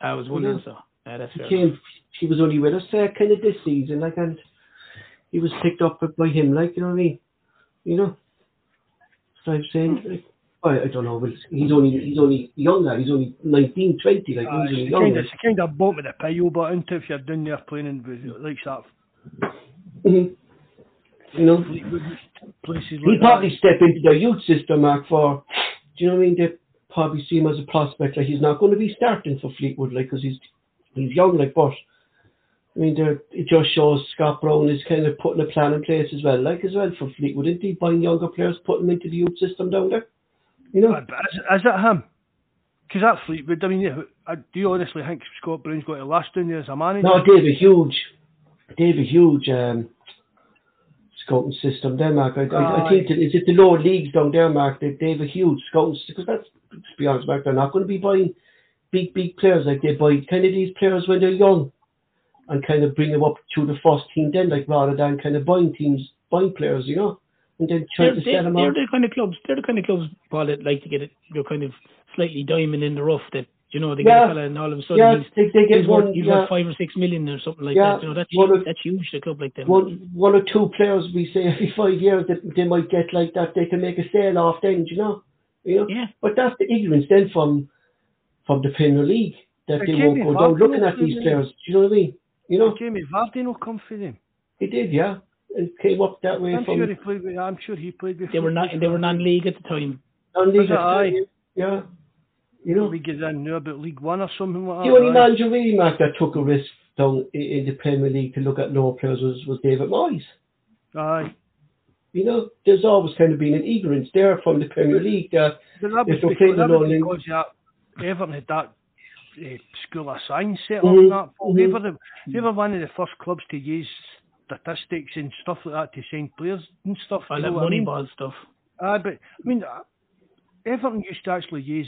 S6: I was wondering so. Yeah, that's
S4: he came he was only with us uh, kind of this season like and he was picked up by him like you know what I mean you know so I'm saying like, I, I don't know but he's only he's only young lad he's only 19 20 like
S1: Uh,
S4: he's only young
S1: kind of,
S4: like.
S1: it's kind of bottom of the pile, but into if you're down there playing in like that
S4: Mhm. you know
S1: places
S4: he'd probably
S1: that.
S4: step into the youth system Mark for do you know what I mean they probably see him as a prospect like he's not going to be starting for Fleetwood like because he's he's young like but I mean, it just shows Scott Brown is kind of putting a plan in place as well, like as well for Fleetwood, isn't he? Buying younger players, putting them into the youth system down there. You know,
S1: is, is it him? Because that Fleetwood, I mean, I, do you honestly think Scott Brown's got to last down there as a manager?
S4: no, David Huge, David Huge, um, scouting system there, Mark. I, I, I think that is it the lower leagues down there, Mark. That David Huge scouting because that's to be honest, Mark, they're not going to be buying big, big players like they buy kind of these players when they're young and kind of bring them up to the first team then, like rather than kind of buying teams, buying players, you know, and then
S6: They're,
S4: trying to
S6: they're,
S4: sell them
S6: they're the kind of clubs. They're the kind of clubs, Paul, that like to get it. You're kind of slightly diamond in the rough that You know, they
S4: Yeah.
S6: get a fella and all of a sudden
S4: Yeah,
S6: he's,
S4: they, they get
S6: he's,
S4: one,
S6: worth, he's
S4: yeah,
S6: worth five or six million or something like
S4: Yeah,
S6: that. You know, that's
S4: one of-
S6: that's huge a club like them.
S4: one, one or two players we say every five years that they might get like that, they can make a sale off then, do you know? You know?
S6: Yeah.
S4: But that's the ignorance then from from the Premier League that
S1: But
S4: they
S1: Jamie
S4: won't go down looking at these players. Do you know what I mean? You know,
S1: Jamie Vardy will come for them.
S4: he did, yeah. It came up that way
S1: I'm
S4: from
S1: sure he played. With, I'm sure he played before.
S6: They were not they were non-league at the time.
S4: non-league.
S1: Was it? Aye.
S4: Yeah. You know,
S1: We get in now about League One or something like
S4: the
S1: that.
S4: only
S1: aye.
S4: manager really, Mark, that took a risk down in the Premier League to look at lower players was, was David Moyes.
S1: Aye.
S4: You know, there's always kind of been an ignorance there from the Premier League that
S1: But that was
S4: If we're playing
S1: that
S4: the
S1: was
S4: non-league-
S1: because that Everton had that uh, school of science set up
S4: Mhm,
S1: that. Paul. They, were the, they were one of the first clubs to use statistics and stuff like that to sign players and stuff.
S6: All
S1: you
S6: that
S1: know what I mean?
S6: moneyball stuff.
S1: Aye, but I mean, uh, Everton used to actually use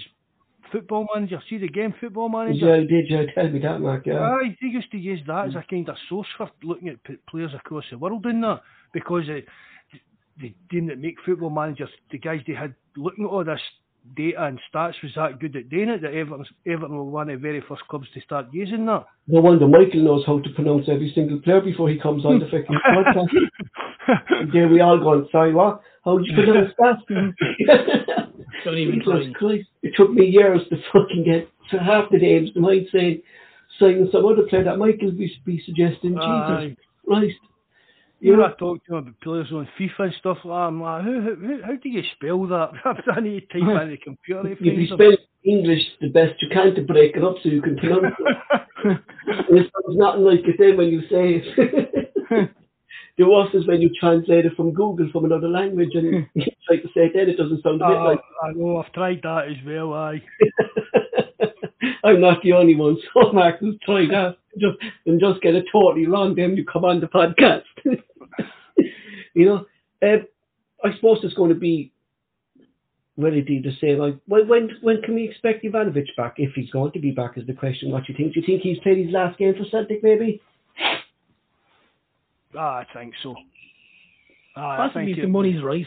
S1: football manager. See the game football manager.
S4: yeah, did you tell me that, Mark? Yeah.
S1: Aye, they used to use that as a kind of source for looking at p- players across the world in that because it, the team that make football managers, the guys they had looking at all this data and stats was that good at doing it that Everton, Everton were one of the very first clubs to start using that.
S4: No wonder Michael knows how to pronounce every single player before he comes on the fucking podcast. And there we all going, sorry, what? How did you pronounce that?
S6: Don't even
S4: Jesus
S6: try.
S4: Christ. It took me years to fucking get to half the names. The might say, sign some other player that Michael be, be suggesting.
S1: Aye.
S4: Jesus Christ.
S1: You know, I talk to him about players on FIFA and stuff like that. I'm like, how, how, how do you spell that? I need to type in the computer. to
S4: you be
S1: find them.
S4: spelling English the best you can to break it up so you can pronounce it. It sounds nothing like it then when you say it. the worst is when you translate it from Google from another language and you try to say it then it doesn't sound a bit
S1: Oh,
S4: like
S1: I know, I've tried that as well, aye.
S4: I'm not the only one, so Mark has tried that. Just and just get it totally wrong, then you come on the podcast. You know, um, I suppose it's going to be relatively the same. Like, when when when can we expect Ivanovic back? If he's going to be back, is the question. What do you think? Do you think he's played his last game for Celtic? Maybe.
S1: Ah, I think so. Ah, I
S6: Possibly
S1: think
S6: if the money's right.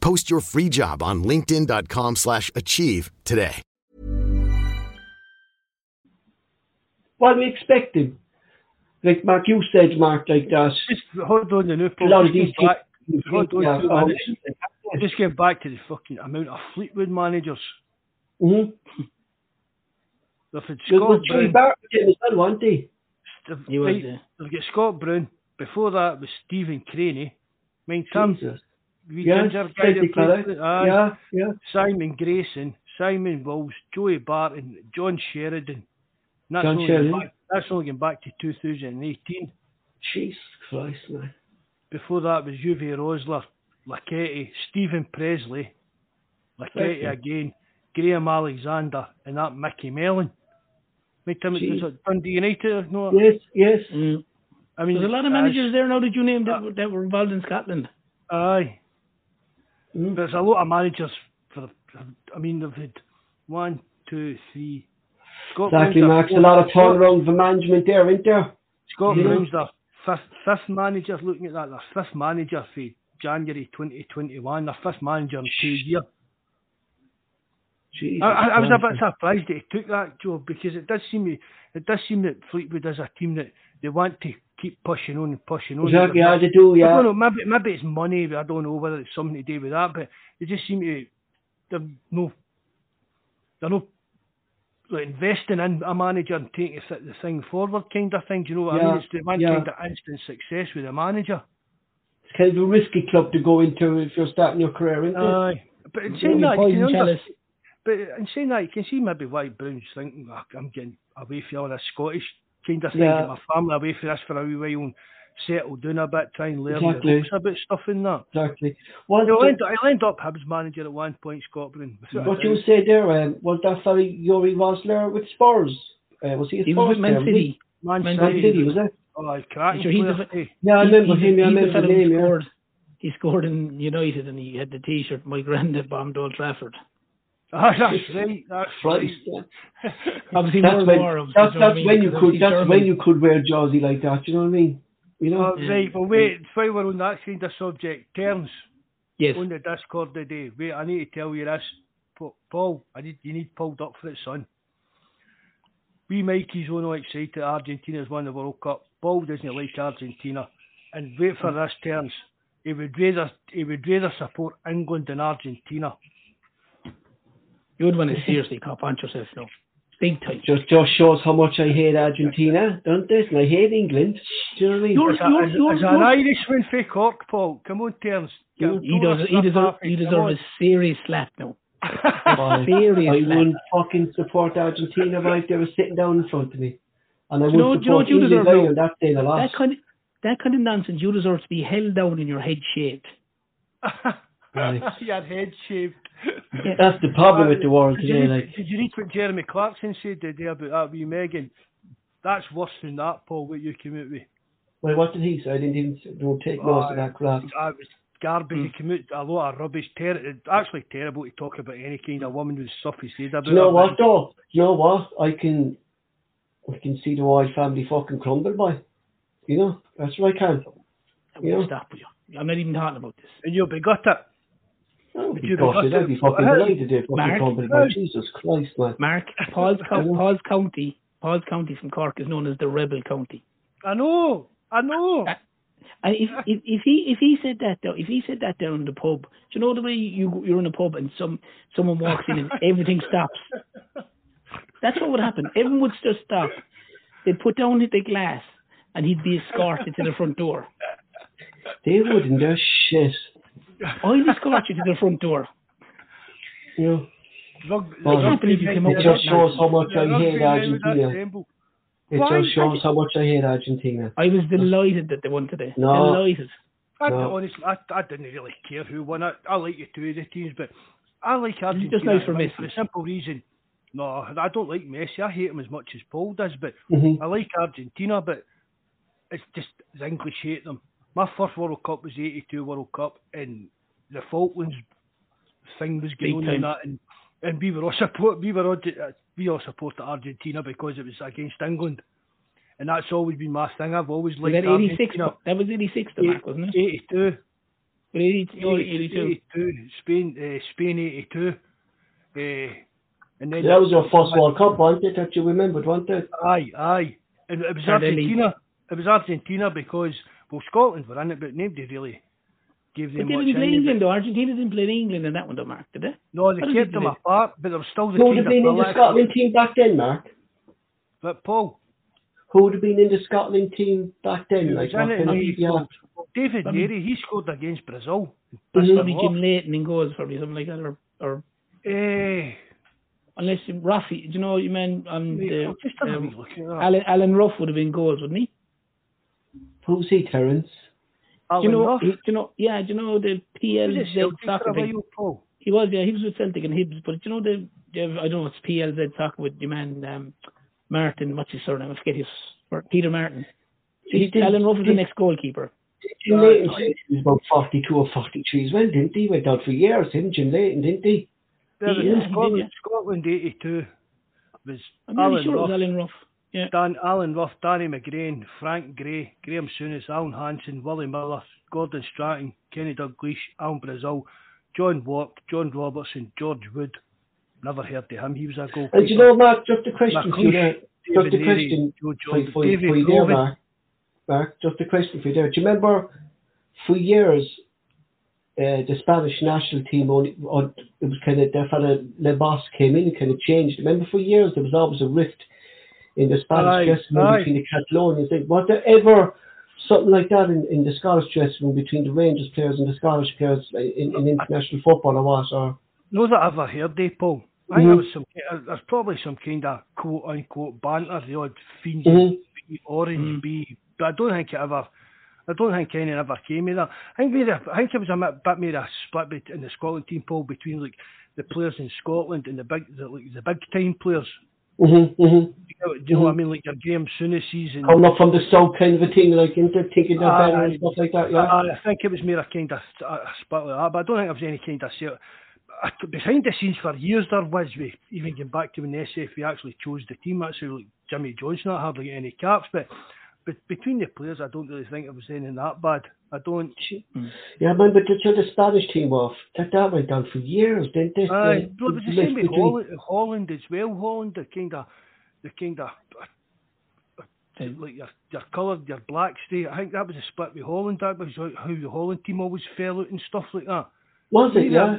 S3: Post your free job on linkedin.com/achieve slash achieve today.
S4: What do we expect him? Like Mark, you said, Mark, like that.
S1: Just hold on the new
S4: A lot of
S1: just
S4: these
S1: getting back,
S4: teams-
S1: hold on
S4: yeah,
S1: two
S4: oh,
S1: minutes. just getting back to the fucking amount of Fleetwood managers.
S4: mhm.
S1: They've had
S4: was
S1: Scott Brown.
S4: Barrett as well, weren't they?
S1: they've-
S6: He was
S1: right,
S6: there.
S1: They've got Scott Brown. Before that was Stephen Crainey. Mind Tim,
S4: Jesus.
S1: wee
S4: Yeah,
S1: ginger guy
S4: Celtic
S1: that played
S4: fella.
S1: for- aye.
S4: Yeah, yeah.
S1: Simon Grayson, Simon Wills, Joey Barton, John Sheridan. And That's
S4: John
S1: only
S4: Sheridan.
S1: Back, that's only going back to 2018.
S4: Jesus Christ, man.
S1: Before that was Uwe Rosler, Laketti, Steven Pressley, Laketti
S4: Okay.
S1: again, Graham Alexander, and that Micky Mellon. Make time
S4: Jeez.
S1: was it Dundee United? No,
S4: Yes, yes.
S6: Mm.
S1: I mean
S6: There's a lot of
S1: uh,
S6: managers there now that you named that,
S1: uh,
S6: that were involved in Scotland.
S1: Aye,
S4: Mm.
S1: there's a lot of managers for. the- I mean, they've had one, two, three. Scott
S4: Exactly,
S1: Brown's
S4: Max. A lot of turnaround for management there, isn't there?
S1: Scott
S4: Yeah.
S1: Brown's their fifth, fifth manager. Looking at that, their fifth manager for January 2021. Their fifth manager in two years. I, I was a bit surprised that he took that job because it does seem it does seem that Fleetwood is a team that they want to keep pushing on and pushing on.
S4: Exactly, yeah, they do,
S1: I
S4: yeah.
S1: don't know. Maybe maybe it's money. I don't know whether it's something to do with that. But they just seem to they're no they're no like investing in a manager and taking the the thing forward kind of thing. Do you know what I
S4: Yeah,
S1: mean? It's the one
S4: yeah.
S1: kind of instant success with a manager.
S4: It's kind of a risky club to go into if you're starting your career, isn't it?
S1: Aye. But in saying that, you can under- but in saying that, you can see maybe why Brown's thinking, "Oh, I'm getting away from all this Scottish kind of thing,
S4: Yeah.
S1: get my family away from this for a wee while and settle down a bit, try and learn
S4: Exactly.
S1: the about stuff in that.
S4: Exactly. Was
S1: He'll
S4: the-
S1: end, he'll end up Hibs manager at one point, Scotland. without
S4: what you
S1: doubt.
S4: say there, um, was that fellow Uwe Rosler with Spurs? Uh, was he his
S6: He was
S4: first
S6: with Man
S4: term,
S6: City.
S1: Man,
S6: Man
S4: Man City, was it?
S1: Oh, he's cracking
S6: Sure, he's
S1: player.
S6: the-?
S4: Yeah, I remember
S6: he's
S4: him. Yeah, I remember the
S6: fellow who
S4: name. Yeah.
S6: He scored in United and he had the T-shirt. My granddad bombed Old Trafford.
S1: Ah, that's right. That's right.
S4: Christ, yeah.
S6: Obviously,
S4: That's
S6: World
S4: when,
S6: War. of-
S4: that's,
S6: you know
S4: that's when you could
S6: obviously
S4: that's when you could wear jersey like that. You know what I mean? You know.
S1: Oh, right, but wait, while we're on that kind of subject, terms
S6: Yes.
S1: on the Discord today. Wait, I need to tell you this. Pa- Paul, I need you need pulled up for it, son. We Mikey's only excited Argentina's won the World Cup. Paul doesn't like Argentina. And wait for this terms. He would rather he would rather support England than Argentina.
S6: You would want to seriously cop on yourself now. Big time.
S4: Just just shows how much I hate Argentina, don't it? And I hate England. Do you know what I mean?
S6: You're-
S1: As, a, as,
S6: you're- you're-
S1: an Irishman for Cork, Paul, come on, terms. Get-
S6: He
S1: throw
S6: does.
S1: us
S6: He
S1: up
S6: deserves.
S1: halfway,
S6: He deserves a serious slap now.
S4: Why?
S6: serious
S4: I
S6: slap.
S4: wouldn't fucking support Argentina right they were sitting down in front of me. And I
S6: Do you know-
S4: would
S6: do you know
S4: support
S6: what you
S4: England
S6: deserve
S4: right
S6: now?
S4: on that day the
S6: That kind of that kind of nonsense. You deserve to be held down in your head shaved.
S4: Right.
S1: Your head shaved.
S4: That's the problem with the world
S1: you,
S4: today.
S1: read,
S4: Like,
S1: did you read what Jeremy Clarkson said today about that wee Megan? That's worse than that, Paul, what you came out with.
S4: well, what did he say? I didn't even don't take notice of that crap.
S1: That was garbage.
S6: Hmm.
S1: He came out a lot of rubbish. Ter- actually terrible to talk about any kind of woman with stuff he said about
S4: Do you know what though? You know what? I can, I can see the Wild family fucking crumble by. You know, that's what I can.
S6: I
S4: Yeah.
S6: won't stop you. I'm not even talking about this.
S1: And you'll be got it.
S4: Oh,
S1: But you
S4: gosh,
S1: got
S4: I'd be fucking delighted if fucking
S6: Mark,
S4: crumble Jesus Christ, man.
S6: Mark, Paul's, Co- Paul's County, Paul's County from Cork is known as the Rebel County.
S1: I know. I know.
S6: Uh, And if, if if he if he said that though, if he said that down in the pub, do you know the way you you're in a pub and some someone walks in and everything stops? That's what would happen. Everyone would just stop. They'd put down the glass and he'd be escorted to the front door.
S4: They wouldn't. They're shit.
S6: I'd escort you to the front door.
S4: You know.
S1: Rug-
S4: Well,
S6: I can't believe you came up with
S1: that
S4: just shows how much I hate
S1: men with that
S4: Argentina. It
S1: Why?
S4: just shows how much I hate Argentina.
S6: I was delighted that they won today.
S4: No.
S6: Delighted.
S1: I,
S4: No.
S1: honestly, I, I didn't really care who won it. I like the two of the teams, but I like
S6: It's
S1: Argentina
S6: just nice for
S1: win
S6: Messi.
S1: for the simple reason. No, I don't like Messi. I hate him as much as Paul does, but
S4: hmm
S1: I like Argentina, but it's just the English hate them. My first World Cup was the '82 World Cup, and the Falklands thing was going on
S6: time.
S1: and that, and, and we were all support we were all, uh, we all supported Argentina because it was against England, and that's always been my thing. I've always
S6: Was
S1: liked
S6: that 86?
S1: Argentina.
S6: That was 86, the Mark, wasn't it?
S1: 82.
S6: But 80, no, 82.
S1: 82. Spain, uh, Spain 82. Uh, and then
S4: That was your first World Cup, wasn't it? That you remembered, wasn't it?
S1: Aye, aye. And it was
S6: Tardelli.
S1: Argentina. It was Argentina because well Scotland were in it, but nobody really gave
S6: But
S1: them
S6: they
S1: much.
S6: didn't play. England, though. Argentina didn't play England in that one, though, Mark, did they?
S1: No, they
S6: What
S1: kept them apart, but there was still the
S4: Who would have been in the Scotland team back then, Mark?
S1: But Paul,
S4: Who would have been in the Scotland team back then? Like,
S1: was in
S4: what
S1: it?
S4: kind of
S1: and he
S4: yeah.
S1: scored. David
S6: Probably-
S1: Narey, he scored against Brazil.
S4: Mhm.
S6: Probably Jim Leighton in goals, probably something like that, or, or
S1: Eh,
S6: unless Rafi, do you know, what you mean um,
S1: wait,
S6: the, um,
S1: wee look at that.
S6: Alan, Alan Rough would have been goals, wouldn't he?
S4: Who's he, Terence?
S6: Do you know? He- do you know? Yeah, do you know the
S1: He
S6: PLZ
S1: Celtic
S6: soccer thing?
S1: while,
S6: He was, yeah, he was with Celtic and Hibs, but do you know the, the I don't know, it's PLZ soccer with your man um, Martin. What's his surname? I forget his. or Peter Martin. He,
S4: Did-
S6: Alan Rough was the next goalkeeper.
S4: Jim
S1: Uh,
S4: Leighton he was about 42 or 43 as well, didn't he? Went out for years, him, Jim Leighton, didn't he?
S1: There
S6: He-
S1: was
S6: yeah, he
S1: Scotland,
S6: did, yeah.
S1: Scotland 82 was
S6: I'm really
S1: Alan
S6: sure it was Alan Rough. Yeah.
S1: Dan, Alan Rough, Danny McGrain, Frank Gray, Graham Souness, Alan Hansen, Willie Miller, Gordon Strachan, Kenny Dalglish, Alan Brazil, John Wark, John Robertson, George Wood. Never heard of him. He was a goalkeeper.
S4: And you know, Mark, just a question for you there.
S1: David
S4: Just a
S1: Narey,
S4: question
S1: Joe
S4: for,
S1: Jordan,
S4: for,
S1: David
S4: for you there, Mark. Mark, just a question for you there. Do you remember for years uh, the Spanish national team only, on, it was kind of, their fella Lebos came in and kind of changed. Remember for years there was always a rift in the Spanish
S1: Aye,
S4: dressing room
S1: aye.
S4: between the Catalonians. Like, was there ever something like that in, in the Scottish dressing room between the Rangers players and the Scottish players in, in international football or what? Or,
S1: No that I've ever heard of, Paul. I think
S4: Mhm.
S1: there some, uh, there's probably some kind of quote unquote banter, the odd fiends
S4: Mhm.
S1: B, orange
S6: Mhm.
S1: B, but I don't think it ever. I don't think any ever came of that. I think, maybe, I think it was a bit, bit more a split bet- in the Scotland team, Paul, between like the players in Scotland and the big, the, like, the big time players.
S4: Mm-hmm, mm-hmm.
S1: Do you know what I mean? Like your Graham Souness's and
S4: Coming up from the south kind of a thing, like into thinking they're
S1: Aye,
S4: better and stuff like that, yeah.
S1: I, I think it was more a kind of a, a split like that, but I don't think there was any kind of. I- Behind the scenes for years there was, we even getting back to when the SFA actually chose the team, that's how like Jimmy Johnstone not hardly get any caps, but but between the players, I don't really think it was anything that bad. I don't. Hmm.
S4: Yeah, man, but the, so the Spanish team off, that, that went on for years, didn't they?
S1: Aye,
S4: The-
S1: well, it was the
S4: the
S1: same with Holland, Holland as well. Holland, the kind of, the kind of, uh, uh, like your your coloured, your black state. I think that was a split with Holland. That was how how the Holland team always fell out and stuff like that.
S4: Was it, yeah?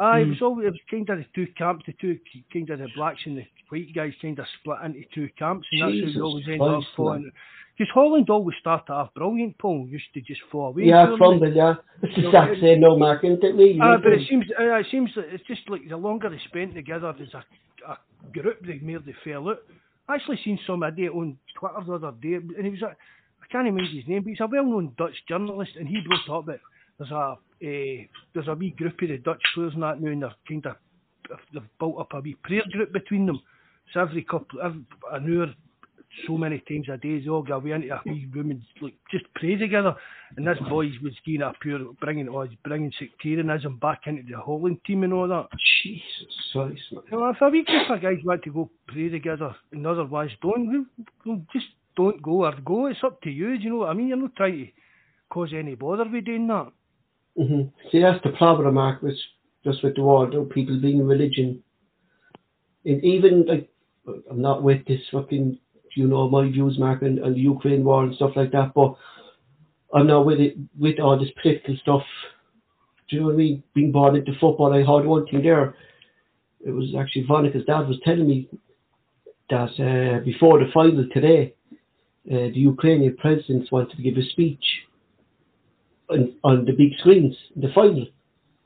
S1: Aye, it
S6: Mm.
S1: was always it was kind of the two camps, the two kind of the blacks and the white guys kind of split into two camps, and that's
S4: Jesus
S1: how we always ended up
S4: Christ,
S1: falling. Because Holland always started off brilliant, Paul. Used to just fall away.
S4: Yeah,
S1: from it.
S4: yeah. It's the exact same, no, Mark, isn't it, really?
S1: Ah, but it seems uh, it seems that it's just like the longer they spent together as a, a group, the more they fell out. I actually seen somebody on Twitter the other day, and he was a, I can't remember his name, but he's a well-known Dutch journalist, and he brought up that there's a uh, there's a wee group of the Dutch players and that now, and they're kind of they've built up a wee prayer group between them. So every couple, every, an hour, so many times a day, they all go away into a wee room and like just pray together. And this boy was getting a pure bringing, oh, he's bringing sectarianism back into the Holland team and all that.
S4: Jesus Christ.
S1: You know, if a wee group of guys want to go pray together and the other ones don't, well, just don't go or go. It's up to you. Do you know what I mean? You're not trying to cause any bother with doing that.
S4: hmm See, that's the problem, Mark, with just with the world, though, people being religion. And even, like, I'm not with this fucking, you know, my views, Mark, and, and the Ukraine war and stuff like that, but I'm not with it, with all this political stuff. Do you know what I mean? Being born into football, I heard one thing there. It was actually Vonika's dad was telling me that uh, before the final today, uh, the Ukrainian president wanted to give a speech on, on the big screens in the final,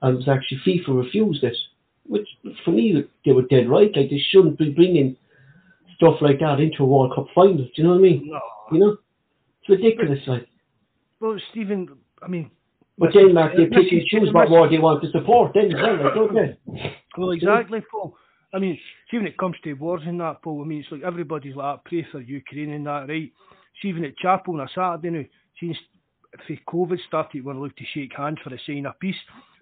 S4: and it was actually FIFA refused it. Which for me they were dead right. Like they shouldn't be bringing stuff like that into a World Cup final. Do you know what I mean?
S1: No.
S4: You know, it's ridiculous. Like,
S1: Well, Stephen, I mean,
S4: but then Mark, they pick and choose what war they want to support. Then like, don't they?
S1: Well, exactly, Paul. I mean, see, when it comes to wars and that, Paul, I mean, it's like everybody's like, pray for Ukraine and that, right? See, even at chapel on a Saturday now, since if COVID started, we're allowed to shake hands for a sign of peace.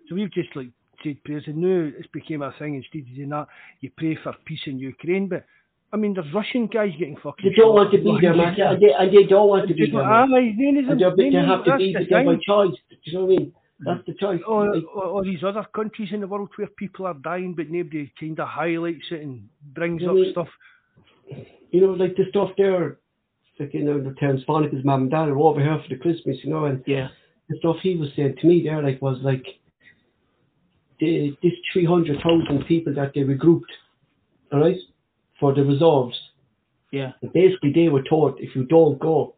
S1: So we've just like said prayers, and now it's became a thing instead of doing that, you pray for peace in Ukraine. But I mean, there's Russian guys getting fucking.
S4: They don't want to be there, Mark, and they, and they don't want to be there.
S1: then isn't-
S4: And they have to be
S1: the
S4: there by choice. Do you know what I mean? That's the choice.
S1: or, or, or these other countries in the world where people are dying, but nobody kind of highlights it and brings
S4: You
S1: up
S4: mean-
S1: stuff.
S4: you know, like the stuff there, like you know, the terms Monica's mum and dad are over here for the Christmas, you know, and
S6: Yeah.
S4: the stuff he was saying to me there, like, was like, the, this 300,000 people that they regrouped, alright, for the resolves.
S6: Yeah.
S4: Basically, they were told if you don't go,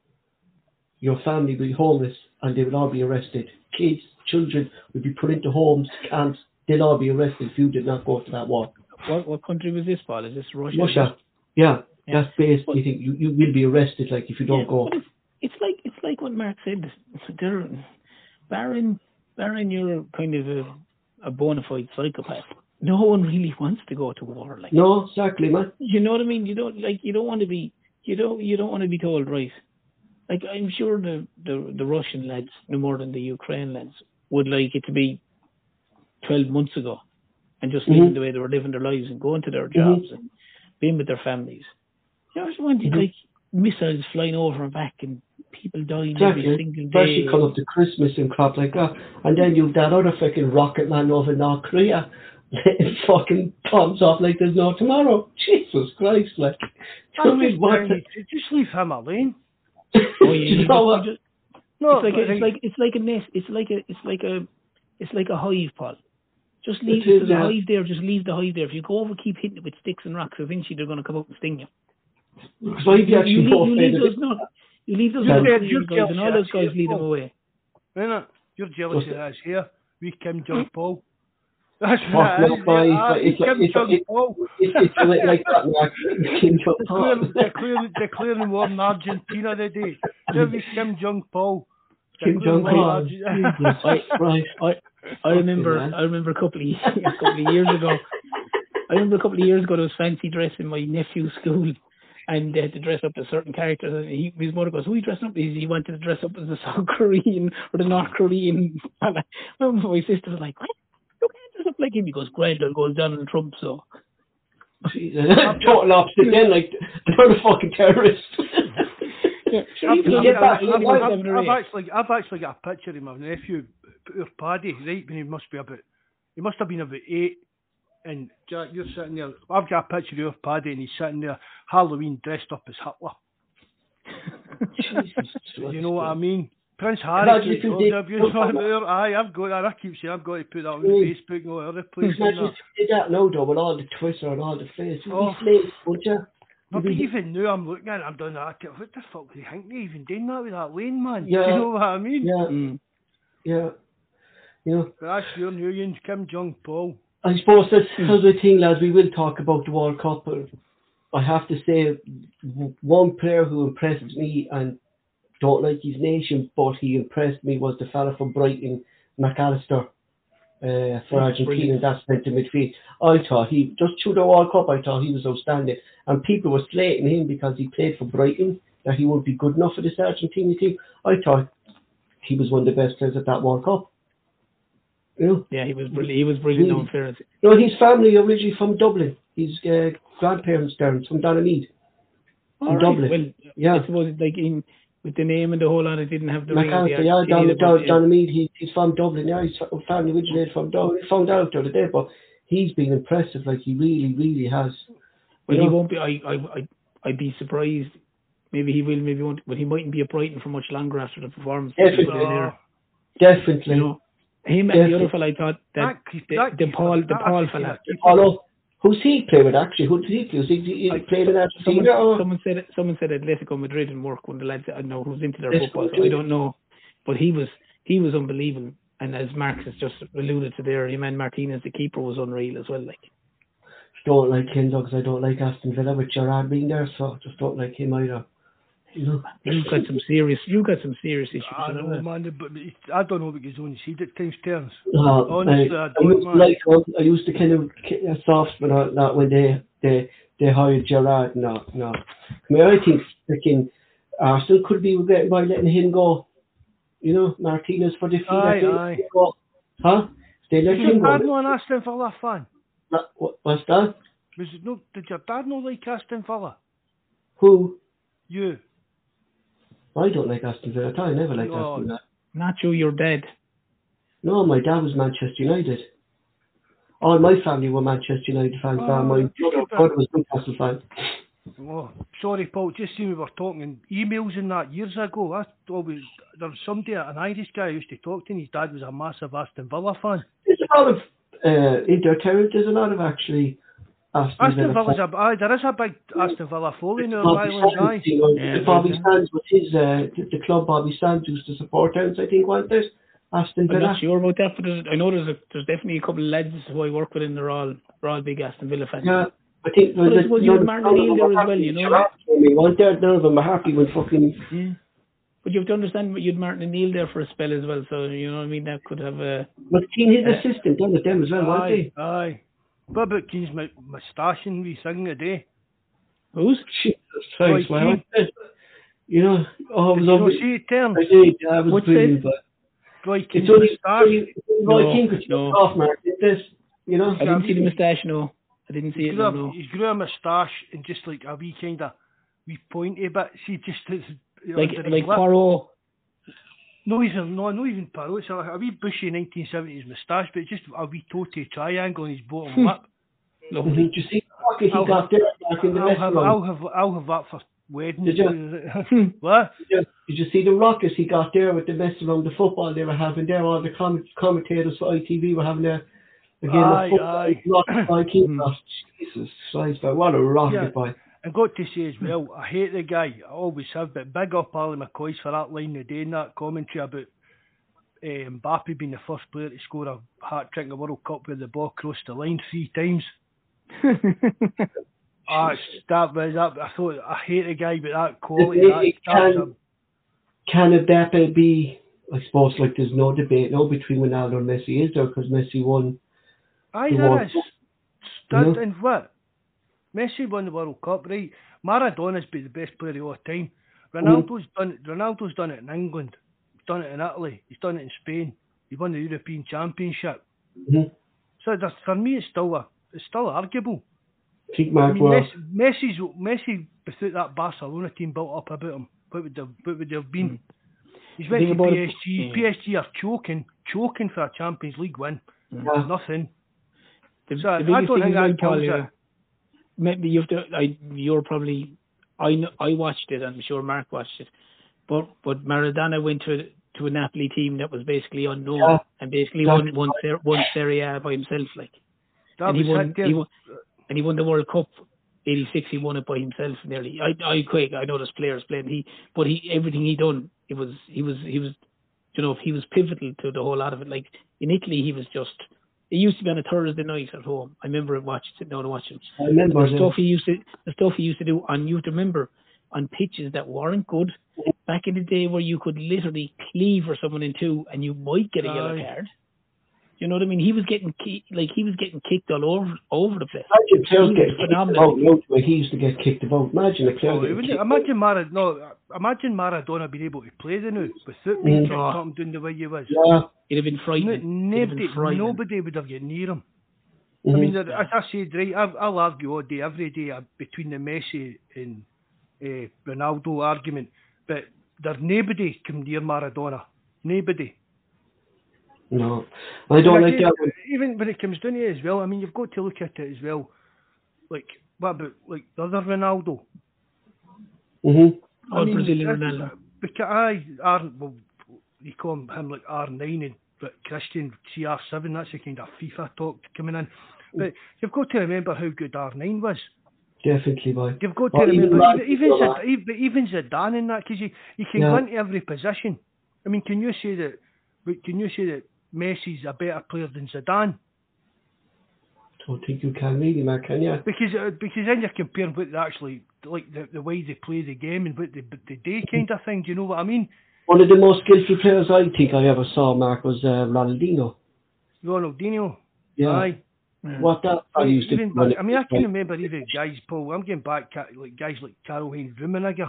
S4: your family will be homeless and they will all be arrested. Kids, children will be put into homes, camps, they'll all be arrested if you did not go to that war.
S6: What what country was this, Paul? Is this Russia?
S4: Russia, yeah,
S6: Yeah.
S4: that's basically, thing. you, you will be arrested, like, if you don't
S6: Yeah,
S4: go.
S6: it's, it's like it's like what Mark said. They're barring barring you're kind of a, a bona fide psychopath. No one really wants to go to war. Like
S4: No, exactly, man.
S6: you know what I mean. You don't like you don't want to be you don't you don't want to be told right. Like I'm sure the the the Russian lads no more than the Ukraine lads would like it to be twelve months ago, and just
S4: Mhm.
S6: living the way they were living their lives and going to their jobs and being with their families. You know, I just wanted
S4: Mhm.
S6: like missiles flying over and back and people dying every
S4: Exactly.
S6: single
S4: Especially
S6: day.
S4: come up to Christmas and crap like that. And then you've that other fucking rocket man over North Korea. It fucking bombs off like there's no tomorrow. Jesus Christ, like.
S1: I'm
S4: do
S1: just,
S4: what
S1: telling you, just leave him alone.
S6: Oh,
S4: you
S6: you
S4: know what?
S6: just-
S1: No,
S6: it's like a, it's like it's like a nest. It's like a it's like a it's like a hive, Paul. Just leave
S4: It is,
S6: there's a
S4: yeah.
S6: hive there. Just leave the hive there. If you go over, keep hitting it with sticks and rocks. Eventually, they're going to come out and sting you.
S4: Because I'd be
S6: You,
S4: actually
S6: you,
S4: more
S6: leave, you leave those
S4: it.
S6: not. You leave those
S1: You're
S6: North
S1: dead, you're
S6: guys, and all those guys lead them
S1: Paul.
S6: away.
S1: Innit? You're jealous of us here. We Kim Jong Paul. That's
S4: Oh,
S1: what it
S4: no,
S1: is,
S4: it's like- it's like-
S1: Kim
S4: it's like-
S1: Jong Paul.
S4: It's, it's a bit like that, Mark. Kim Jong
S1: Declaring,
S4: Un.
S1: declaring, declaring war in Argentina today. There was Kim Jong Paul.
S4: Kim Jong
S1: war
S4: Un.
S1: Argentina.
S4: Jesus
S6: I I remember
S4: man.
S6: I remember a couple of a couple of years ago I remember a couple of years ago there was fancy dress in my nephew's school and they had to dress up as certain characters and he, his mother goes, Who are you dressing up as? He wanted to dress up as the South Korean or the North Korean and I my sister was like, What? You can't up like him. because He goes, Great, I'll go Donald Trump so
S4: Total opposite then, like another fucking terrorist.
S6: yeah,
S1: I've,
S6: he
S1: I've- I've-
S6: about
S1: I've- I've actually, I've actually got a picture of my nephew, poor Paddy, right when he must be about, he must have been about eight. And Jack, you're sitting there. I've got a picture of Paddy, and he's sitting there, Halloween, dressed up as Hitler. You know what I mean? Prince Harry.
S4: Imagine if you
S1: oh,
S4: did-
S1: have you saw him there? Aye, I've got that. I keep saying I've got to put that on
S4: Mm.
S1: Facebook and all other places.
S4: Imagine
S1: and
S4: if you did that now, though, with all the Twitter and all the face.
S1: Oh.
S4: be slaves, wouldn't you?
S1: But even now, I'm looking at it, I'm doing that. What the fuck do you think they even doing that with that lane, man?
S4: Yeah.
S1: Do you know what I mean?
S4: Yeah,
S6: Mm.
S4: yeah. You know,
S1: But that's your new Ian, Kim Jong Paul.
S4: I suppose that's the thing, lads. We will talk about the World Cup. But I have to say, one player who impressed me and don't like his nation, but he impressed me was the fella from Brighton, Mac Allister, uh, for Argentina. That's centre midfield. I thought he just through the World Cup. I thought he was outstanding, and people were slating him because he played for Brighton. That he wouldn't be good enough for this Argentina team. I thought he was one of the best players at that World Cup. You know.
S6: Yeah, he was brilliant. He was brilliant.
S4: Really?
S6: No fairness.
S4: His family originally from Dublin. His uh, grandparents there from Donamead.
S6: All
S4: From
S6: right,
S4: Dublin.
S6: Well,
S4: Yeah.
S6: I suppose like in with the name and the whole lot, it didn't have the ring. of the
S4: Mac Allister, yeah,
S6: Argentina,
S4: Don,
S6: but
S4: Don,
S6: it-
S4: Donamead, he, he's from Dublin. Yeah, his fa- family originated from Dublin. We found out the other day, but he's been impressive. Like he really, really has.
S6: Well,
S4: You
S6: he
S4: know?
S6: won't be. I, I, I, I'd be surprised. Maybe he will. Maybe he won't. But he mightn't be at Brighton for much longer after the performance.
S4: Definitely.
S6: He's been there,
S4: Definitely.
S6: You know, him and the other fella. I thought that
S1: That keep-
S6: the,
S1: that
S6: the Paul, the Paul
S1: keeper-
S6: fella.
S4: Follow. Who's he play with actually? Who did he play? Was he, he
S1: I-
S4: played in
S6: Someone,
S4: Argentina? or-
S6: someone said it, someone said Atletico Madrid and work when the lads I don't know who's into their football. So I don't know, but he was he was unbelievable. And as Mark's has just alluded to there, Emi Martinez, the keeper, was unreal as well. Like
S4: don't like him though, 'cause I don't like Aston Villa with Gerrard being there, so I just don't like him either. You
S6: you've got some serious, you've got some serious issues.
S1: I
S6: you know
S1: man, but I don't know what goes on his head at times turns.
S4: Uh,
S1: Honestly,
S4: I,
S1: I
S4: I
S1: don't,
S4: used to like I used to kind of ki- uh, soft but not that when they they they hired Gerrard. No, no. I mean, I think freaking Arsenal could be regretting by letting him go. You know, Martinez for the.
S1: Aye,
S4: that
S1: aye.
S4: him go. Huh? They let
S1: Did your
S4: him
S1: dad
S4: go.
S1: know an Aston Villa fan?
S4: That- what- What's that?
S1: Was it no? Did your dad know like Aston Villa?
S4: Who?
S1: You?
S4: I don't like Aston Villa. at all. I never liked
S1: No.
S4: Aston Villa.
S6: You, you're dead.
S4: No, my dad was Manchester United. All my family were Manchester United fans.
S1: Oh,
S4: my brother, was Newcastle fan.
S1: Oh, sorry, Paul. Just see we were talking emails and that years ago. I always there was somebody, an Irish guy, I used to talk to, and his dad was a massive Aston Villa fan.
S4: There's a lot of uh, in their. There's a lot of actually Aston,
S1: Aston
S4: Villa
S1: Villa's a aye, there is a big Aston Villa following in
S4: Bobby
S1: Ireland, aye.
S4: Sands, you know,
S6: Yeah,
S4: the Bobby
S6: yeah.
S4: Sands was his uh, the, the club Bobby Sands used to support Towns, I think, wasn't it? Aston
S6: I'm not sure about that, but there's, I know there's a, there's definitely a couple of lads who I work with and they're all they're all big Aston Villa fans.
S4: Yeah, I think
S6: But I
S4: there's
S6: suppose
S4: none-
S6: you had Martin
S4: none of
S6: O'Neill there as well, you know.
S4: with Gerrard, weren't there? None of them are happy with fucking
S6: Yeah. But you have to understand, you had Martin O'Neill there for a spell as well, so you know what I mean. That could have a.
S4: was Keane his
S6: Uh,
S4: assistant done with them as well, wasn't he?
S1: aye. What about Keane's m- moustache and wee thing today?
S6: Who's?
S4: Jesus
S1: Roy
S4: Christ, man. You know, oh, it
S1: Did
S4: was
S1: you not
S4: lovely.
S1: see it?
S4: I did, yeah, it was
S6: What's
S4: brilliant,
S6: it?
S4: but
S1: Roy Keane's
S4: it's only, it's
S1: moustache.
S4: only Roy
S6: No,
S4: Keane could
S6: no.
S4: no. off, Mark. It's this, you know.
S6: I didn't see the moustache. No, I didn't see
S1: He
S6: it.
S1: grew,
S6: No,
S1: a,
S6: no.
S1: he grew a moustache and just like a wee kind of wee pointy bit. See, just his,
S6: Like like
S1: lip.
S6: Poirot.
S1: No, he's a, no, not even Parrot. It's a, a wee bushy 1970s moustache, but just a wee toty triangle on his bottom hmm. lip.
S6: Lovely.
S4: Did you see the rocket he got there back in the
S1: I'll have. I'll have, I'll have that for weddings.
S4: Did hmm.
S1: what?
S4: Did you, did you see the rockets he got there with the mess around the football they were having there? All the com- commentators for ITV were having there. Again,
S1: Aye,
S4: the football
S1: aye.
S4: by Oh, hmm. Jesus Christ, but what a rocket
S1: Yeah.
S4: boy.
S1: I got to say as well, I hate the guy. I always have, but big up Ally McCoist for that line today in that commentary about uh, Mbappe being the first player to score a hat trick in the World Cup with the ball crossed the line three times. Ah, that was that. I thought I hate the guy, but that quality,
S4: It-
S1: that,
S4: can- Mbappe be, I suppose, like there's no debate now between Ronaldo and Messi, is there? Because Messi won.
S1: aye,
S4: the
S1: there is. That. And what? Messi won the World Cup, right? Maradona's been the best player of all time. Ronaldo's done. Ronaldo's done it in England. He's done it in Italy. He's done it in Spain. He won the European Championship.
S4: Mhm.
S1: So that's, for me, it's still a, it's still arguable.
S4: I think
S1: I mean. Messi, Messi's Messi without that Barcelona team built up about him, what would they, what would they have been? He's went to PSG.
S6: yeah.
S1: PSG are choking, choking for a Champions League win.
S4: Yeah.
S1: Nothing.
S6: The,
S1: So, I
S6: the biggest
S1: don't think that counts it.
S6: Maybe you have to. I you're probably. I I watched it. and I'm sure Mark watched it, but but Maradona went to to a Napoli team that was basically unknown
S4: Yeah.
S6: and basically won won Ser- won Serie A by himself. Like and he won, he won and he won the World Cup. 86 he won it by himself nearly I I quick I know there's players playing he but he everything he done it was he was he was you know he was pivotal to the whole lot of it like in Italy he was just it used to be on a Thursday night at home. I remember watching sitting down and watching.
S4: I remember
S6: the stuff he used to the stuff he used to do on you remember on pitches that weren't good back in the day where you could literally cleaver someone in two and you might get a yellow card. You know what I mean? He was getting ki- like he was getting kicked all over over the place.
S4: Imagine players
S6: He
S4: getting kicked
S6: phenomenal.
S4: about. No, where he used to get kicked about. Imagine a player
S1: Oh,
S4: getting
S1: even-
S4: kicked
S1: imagine Maradona. No, imagine Maradona being able to play the now without being
S4: Mm.
S1: kicked
S6: Oh.
S1: up and doing the way he was.
S4: Yeah.
S6: It'd have been
S1: No,
S6: frightening. It'd have
S1: nobody,
S6: been frightening.
S1: nobody would have got near him. I
S4: Mhm.
S1: mean, as I said, right, I'll, I'll argue all day, every day uh, between the Messi and uh, Ronaldo argument, but there's nobody come near Maradona. Nobody.
S4: No. I don't
S1: And
S4: like
S1: again,
S4: that one.
S1: Even when it comes down to it as well, I mean, you've got to look at it as well. Like, what about like the other Ronaldo?
S4: Mhm.
S6: Oh, Brazilian Ronaldo.
S1: Because I, R, well, you call him, him like R9 and but Christian CR7, that's the kind of FIFA talk coming in. But you've got to remember how good R9 was.
S4: Definitely, boy.
S1: You've got to
S4: Or even
S1: remember,
S4: Randy
S1: even, even, Zid- even, even Zidane in that, because you, you can
S4: Yeah.
S1: go into every position. I mean, can you say that, but can you say that Messi's a better player than Zidane?
S4: Don't think you can really, Mark, can you?
S1: Because uh, because then you're comparing what they actually, like the, the way they play the game and what they, they do kind of thing, do you know what I mean?
S4: One of the most skillful players I think I ever saw, Mark, was uh, Ronaldinho.
S1: Ronaldinho.
S4: Yeah.
S1: Aye.
S4: What that I used to
S1: even
S4: when
S1: back, I mean, I can
S4: like-
S1: remember even guys, Paul. I'm getting back like guys like Karl Heinz Rummenigge,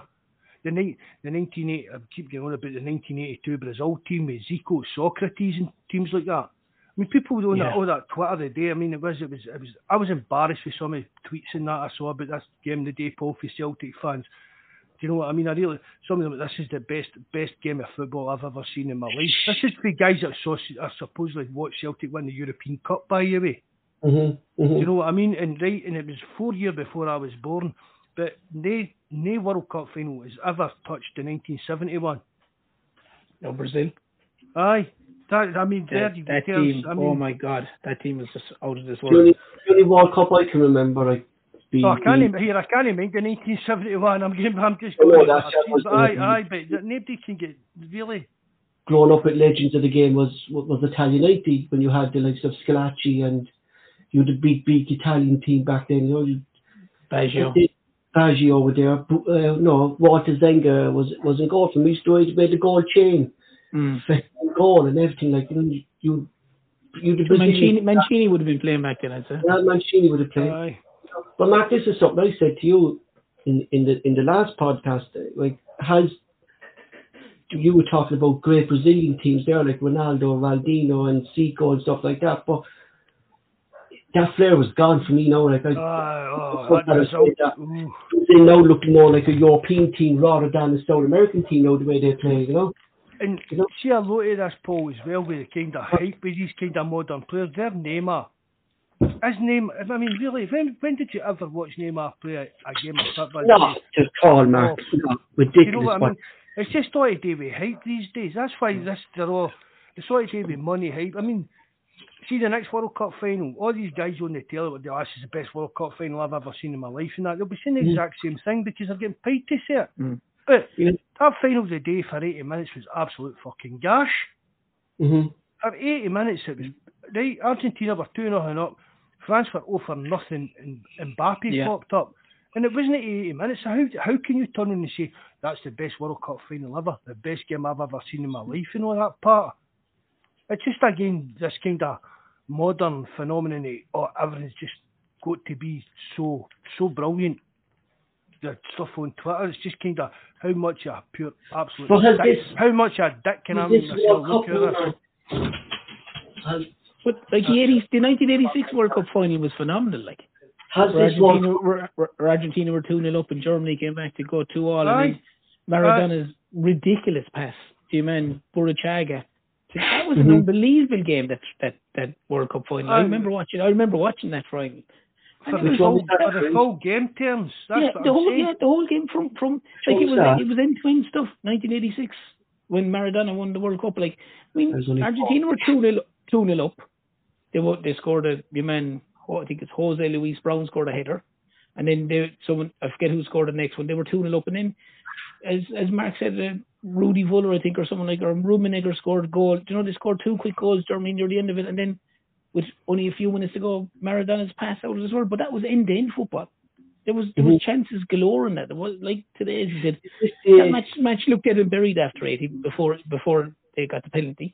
S1: the ni- the 1980. I keep going on about the 1982 Brazil team with Zico, Socrates, and teams like that. I mean, people doing
S6: Yeah.
S1: that all that Twitter the day. I mean, it was it was it was. I was embarrassed with some of the tweets and that I saw about this game the day, Paul, for Celtic fans. Do you know what I mean? I really some of them. This is the best best game of football I've ever seen in my life. This is the guys that saw, are supposedly watched Celtic win the European Cup, by the way.
S4: Mhm,
S1: Do
S4: mhm.
S1: you know what I mean? And right, and it was four years before I was born, but no, no World Cup final has ever touched the 1971.
S6: No Brazil.
S1: Aye, that I mean,
S6: That, that team.
S1: I mean,
S6: oh my God, that team was just out of this
S4: The
S6: world.
S4: only, the only World Cup I can remember, like, being,
S1: oh, I can't
S4: being-
S1: even here. I can't even the 1971. I'm getting, I'm just
S4: Oh,
S1: going.
S4: that's- that was
S1: but aye, aye, but nobody can get really.
S4: growing up with legends of the game was was Italian 90 when you had the likes of Schillaci and you had the big big Italian team back then. You know, you,
S6: Baggio.
S4: Baggio over there. Uh, no, Walter Zenga was was in goal for me. Stories made the goal chain,
S6: Mm.
S4: goal and everything like you. You you,
S6: Mancini, Mancini would have been playing back then, I'd say.
S4: Yeah, Mancini would have played.
S1: Aye,
S4: But Mark, this is something I said to you in, in the in the last podcast. Like, has you were talking about great Brazilian teams there, like Ronaldo, Valdino, and Zico and stuff like that. But that flair was gone for me now. Like, I,
S1: aye, oh,
S4: I
S1: result.
S4: said that.
S1: ooh.
S4: Brazil now looking more like a European team rather than a South American team now the way they play. You know.
S1: And
S4: You know-
S1: see a lot of this, Paul, as well, with the kind of hype with these kind of modern players. Their Neymar. His name, I mean, really, when when did you ever watch Neymar play a, a game of football?
S4: No, just call Mark.
S1: Oh.
S4: No,
S1: You know what I mean? It's just all to do with hype these days. That's why this they're all it's all to do with money hype. I mean, see the next World Cup final, all these guys on the telly with oh, this is the best World Cup final I've ever seen in my life and that they'll be saying the
S4: Mhm.
S1: exact same thing because they're getting paid to say it.
S6: Mm.
S1: But
S4: Yeah.
S1: that final today for eighty minutes was absolute fucking gash.
S4: hmm
S1: For eighty minutes it was right, Argentina were two nothing up, France were over nothing and Mbappe
S6: Yeah.
S1: popped up. And it wasn't 80 minutes. So how how can you turn and say that's the best World Cup final ever, the best game I've ever seen in my life and all that part? It's just again this kind of modern phenomenon. Eh, of, oh, everything's just got to be so so brilliant. The stuff on Twitter, it's just kind of how much a pure absolute
S4: Well,
S1: dick,
S4: this-
S1: how much a dick can I
S4: Has
S1: make
S4: this
S1: myself
S4: World
S1: look
S4: Cup
S1: at this.
S6: But like the 80, the 1986 World Cup final was phenomenal. Like
S4: has
S6: where
S4: this World
S6: Argentina, were, were, where Argentina were two 0 up and Germany came back to go two all.
S1: Aye.
S6: And then Maradona's ridiculous pass to your man Burruchaga. That was an
S4: Mhm.
S6: unbelievable game. That that that World Cup final. I remember watching. I remember watching that final.
S1: For
S6: And it
S1: the,
S6: was
S1: full, for the
S4: true?
S1: full game terms, that's
S6: yeah, the whole
S1: saying.
S6: yeah, the whole game from from like it was
S4: that.
S6: it was end to end stuff. 1986 when Maradona won the World Cup. Like I mean,
S4: There's only
S6: Argentina were two nil two nil up. They were, they scored a your man. oh, I think it's Jose Luis Brown scored a header, and then they someone I forget who scored the next one. They were two nil up, and then as as Mark said, uh, Rudi Voller I think or someone like or Rummenigge scored a goal. Do you know they scored two quick goals Germany near the end of it, and then with only a few minutes to go, Maradona's pass out as well. But that was end to end football. There was there was chances galore in that. It was like today, as you said, that match match looked dead and buried after eighty before before they got the penalty.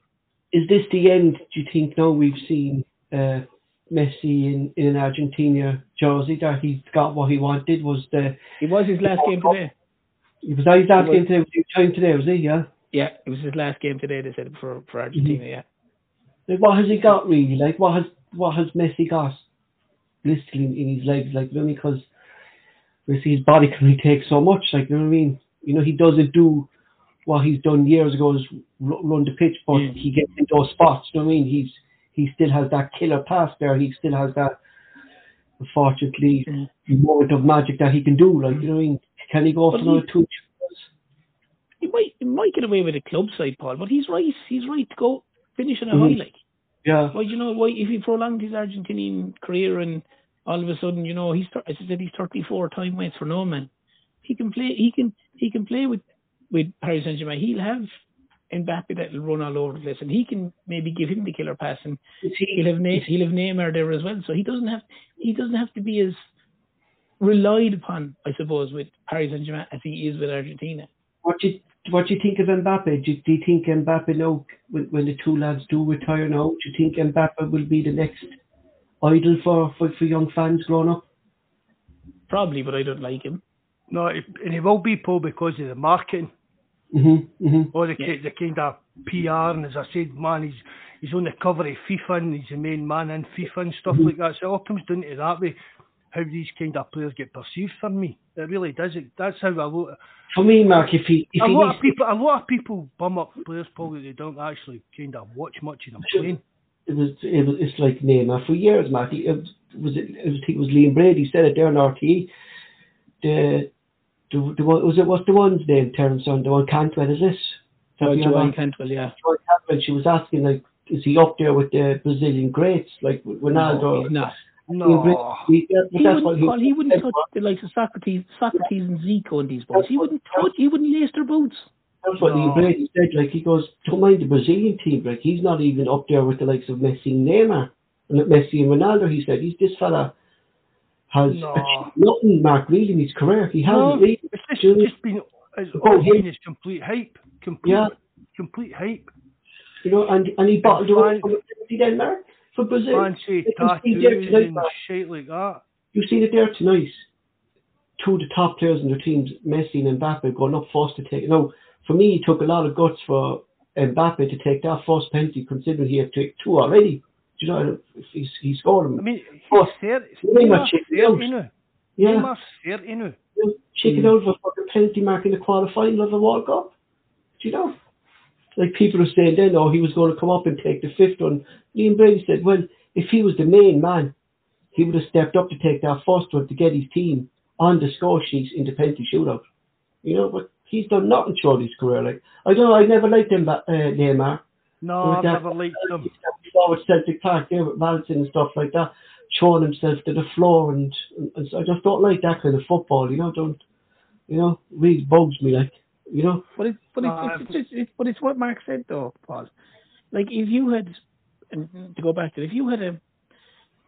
S4: is this the end? Do you think now we've seen uh, Messi in, in an Argentina jersey that he got what he wanted? Was the
S6: It was his last game today.
S4: Was that his last
S6: was-
S4: game today? Was he time today? Was he? Yeah.
S6: Yeah, it was his last game today. They said for for Argentina. Yeah,
S4: Like what has he got really? Like what has what has Messi got realistically in, his legs? Like you know, because see his body can only take so much. Like you know what I mean? You know he doesn't do what he's done years ago is run the pitch, but
S6: Mm.
S4: he gets in those spots. You know what I mean? He's he still has that killer pass there. He still has that unfortunately
S6: Mm.
S4: moment of magic that he can do. Like you know what I mean? Can he go for another
S6: he-
S4: two?
S6: he might he might get away with a club side, Paul. But he's right. He's right to go finish on a
S4: Mhm.
S6: high. Like
S4: Yeah.
S6: why you know why if he prolonged his Argentinian career and all of a sudden you know he's as I said he's 34 time waits for no man. He can play. He can he can play with with Paris Saint Germain. He'll have Mbappe that'll run all over the place, and he can maybe give him the killer pass, and
S4: he-
S6: he'll have Ne- he'll have Neymar there as well. So he doesn't have he doesn't have to be as relied upon, I suppose, with Paris Saint Germain as he is with Argentina.
S4: What do you what do you think of Mbappe? Do you, do you think Mbappe now, when, when the two lads do retire now, do you think Mbappe will be the next idol for, for, for young fans growing up?
S6: Probably, but I don't like him.
S1: No, and he will be Paul because of the marketing
S4: Mm-hmm. mm-hmm.
S1: or the
S6: Yeah.
S1: the kind of PR. And as I said, man, he's he's on the cover of FIFA and he's the main man in FIFA and stuff
S6: Mm-hmm.
S1: like that. So it all comes down to that way. How these kind of players get perceived for me, it really does. It, that's how I look.
S4: For me, Mark, if he if
S1: a
S4: he
S1: lot of people, a lot of people bum up players probably they don't actually kind of watch much of them
S4: Sure.
S1: playing.
S4: it was it was it's like Neymar for years, Mark. It was it, it was, I think it was Liam Brady said it there on RTE. The the, the one was it what's the one's name? Terence on the one Cantwell is this?
S6: Oh,
S4: Something like
S6: Joanne
S4: that?
S6: Cantwell, yeah.
S4: Joy Cantwell, she was asking like, is he up there with the Brazilian greats like Ronaldo?
S6: No, he's not.
S1: No,
S4: he,
S6: He wouldn't, Paul, he wouldn't touch the likes of Socrates, Socrates and Zico and these boys. He wouldn't touch. He wouldn't lace their boots.
S4: That's what
S1: No.
S4: Brady said. Like he goes, don't mind the Brazilian team. Like he's not even up there with the likes of Messi and Neymar, and Messi and Ronaldo. He said he's this fella has
S1: No.
S4: achieved nothing, Mark, really in his career. He hasn't
S1: no,
S4: really.
S1: it's just,
S4: Julian-
S1: just been it's
S4: Oh, him.
S1: is complete hype, complete,
S4: Yeah.
S1: complete hype.
S4: You know, and and he bottled away from Denmark for Brazil.
S1: Fancy
S4: you see
S1: tattoos
S4: tonight,
S1: and
S4: Mark.
S1: shit like that.
S4: You've seen it there tonight. Two of the top players in their teams, Messi and Mbappe, going up first to take. No, for me, it took a lot of guts for Mbappe to take that first penalty, considering he had taken two already. Do you know, if he's, he scored them.
S1: I mean, he's.
S4: Neymar
S1: Neymar's
S4: checked
S1: thirty
S4: out.
S1: now.
S4: yeah,
S1: Neymar's thirty now.
S4: you know, chicken out a fucking penalty mark in the quarter final of the World Cup. Do you know? Like people are saying then, oh, he was going to come up and take the fifth one. Liam Brady said, well, if he was the main man, he would have stepped up to take that first one to get his team on the score sheets in the penalty shootout. You know, but he's done nothing throughout his career. Like I don't know, I never liked him, uh, Neymar.
S1: No, I've
S4: that-
S1: never liked him.
S4: With Celtic Park there with Valson and stuff like that, showing himself to the floor, and, and so I just don't like that kind of football. You know, don't you know? Really bugs me, like you know.
S6: But uh, it's but it's, it's, it's, it's, but it's what Mark said though, Paul. Like if you had, and to go back to it, if you had a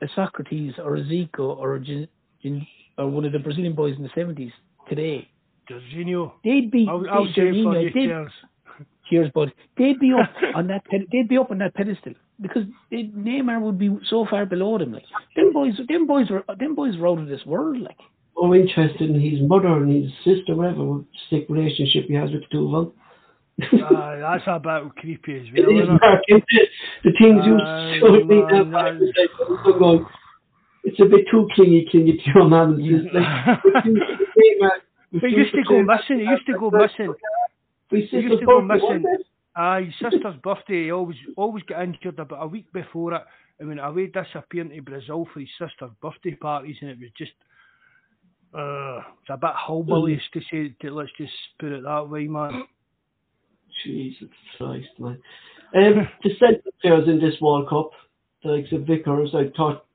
S6: a Socrates or a Zico or a Gin, Gin, or one of the Brazilian boys in the seventies today,
S1: Jairzinho.
S6: they'd be
S1: I'll, I'll say it for Jairzinho,
S6: they'd,
S1: Terence.
S6: cheers, bud. They'd be up on that they'd be up on that pedestal. because Neymar would be so far below them. Like them boys, them boys were them boys were out of this world. Like
S4: more interested in his mother and his sister, whatever sick relationship he has with the two of them.
S1: uh, that's a bit creepy as well.
S4: It is,
S1: isn't it?
S4: Mark, isn't it? The things you
S1: Uh,
S4: showed me that back, it's like, going, it's a bit too clingy, clingy to your mum. It's like, with you- with me, man, with
S1: But it
S4: you
S1: used to go missing. It used to go missing. It used to go missing. Aye, his sister's birthday. He always always get injured about a week before it. I mean, away disappearing to Brazil for his sister's birthday parties, and it was just. Uh, it's a bit hillbilly to say. To, let's just put it that way, man.
S4: Jesus Christ, man. Um, the centre players in this World Cup, the likes of Vickers, I thought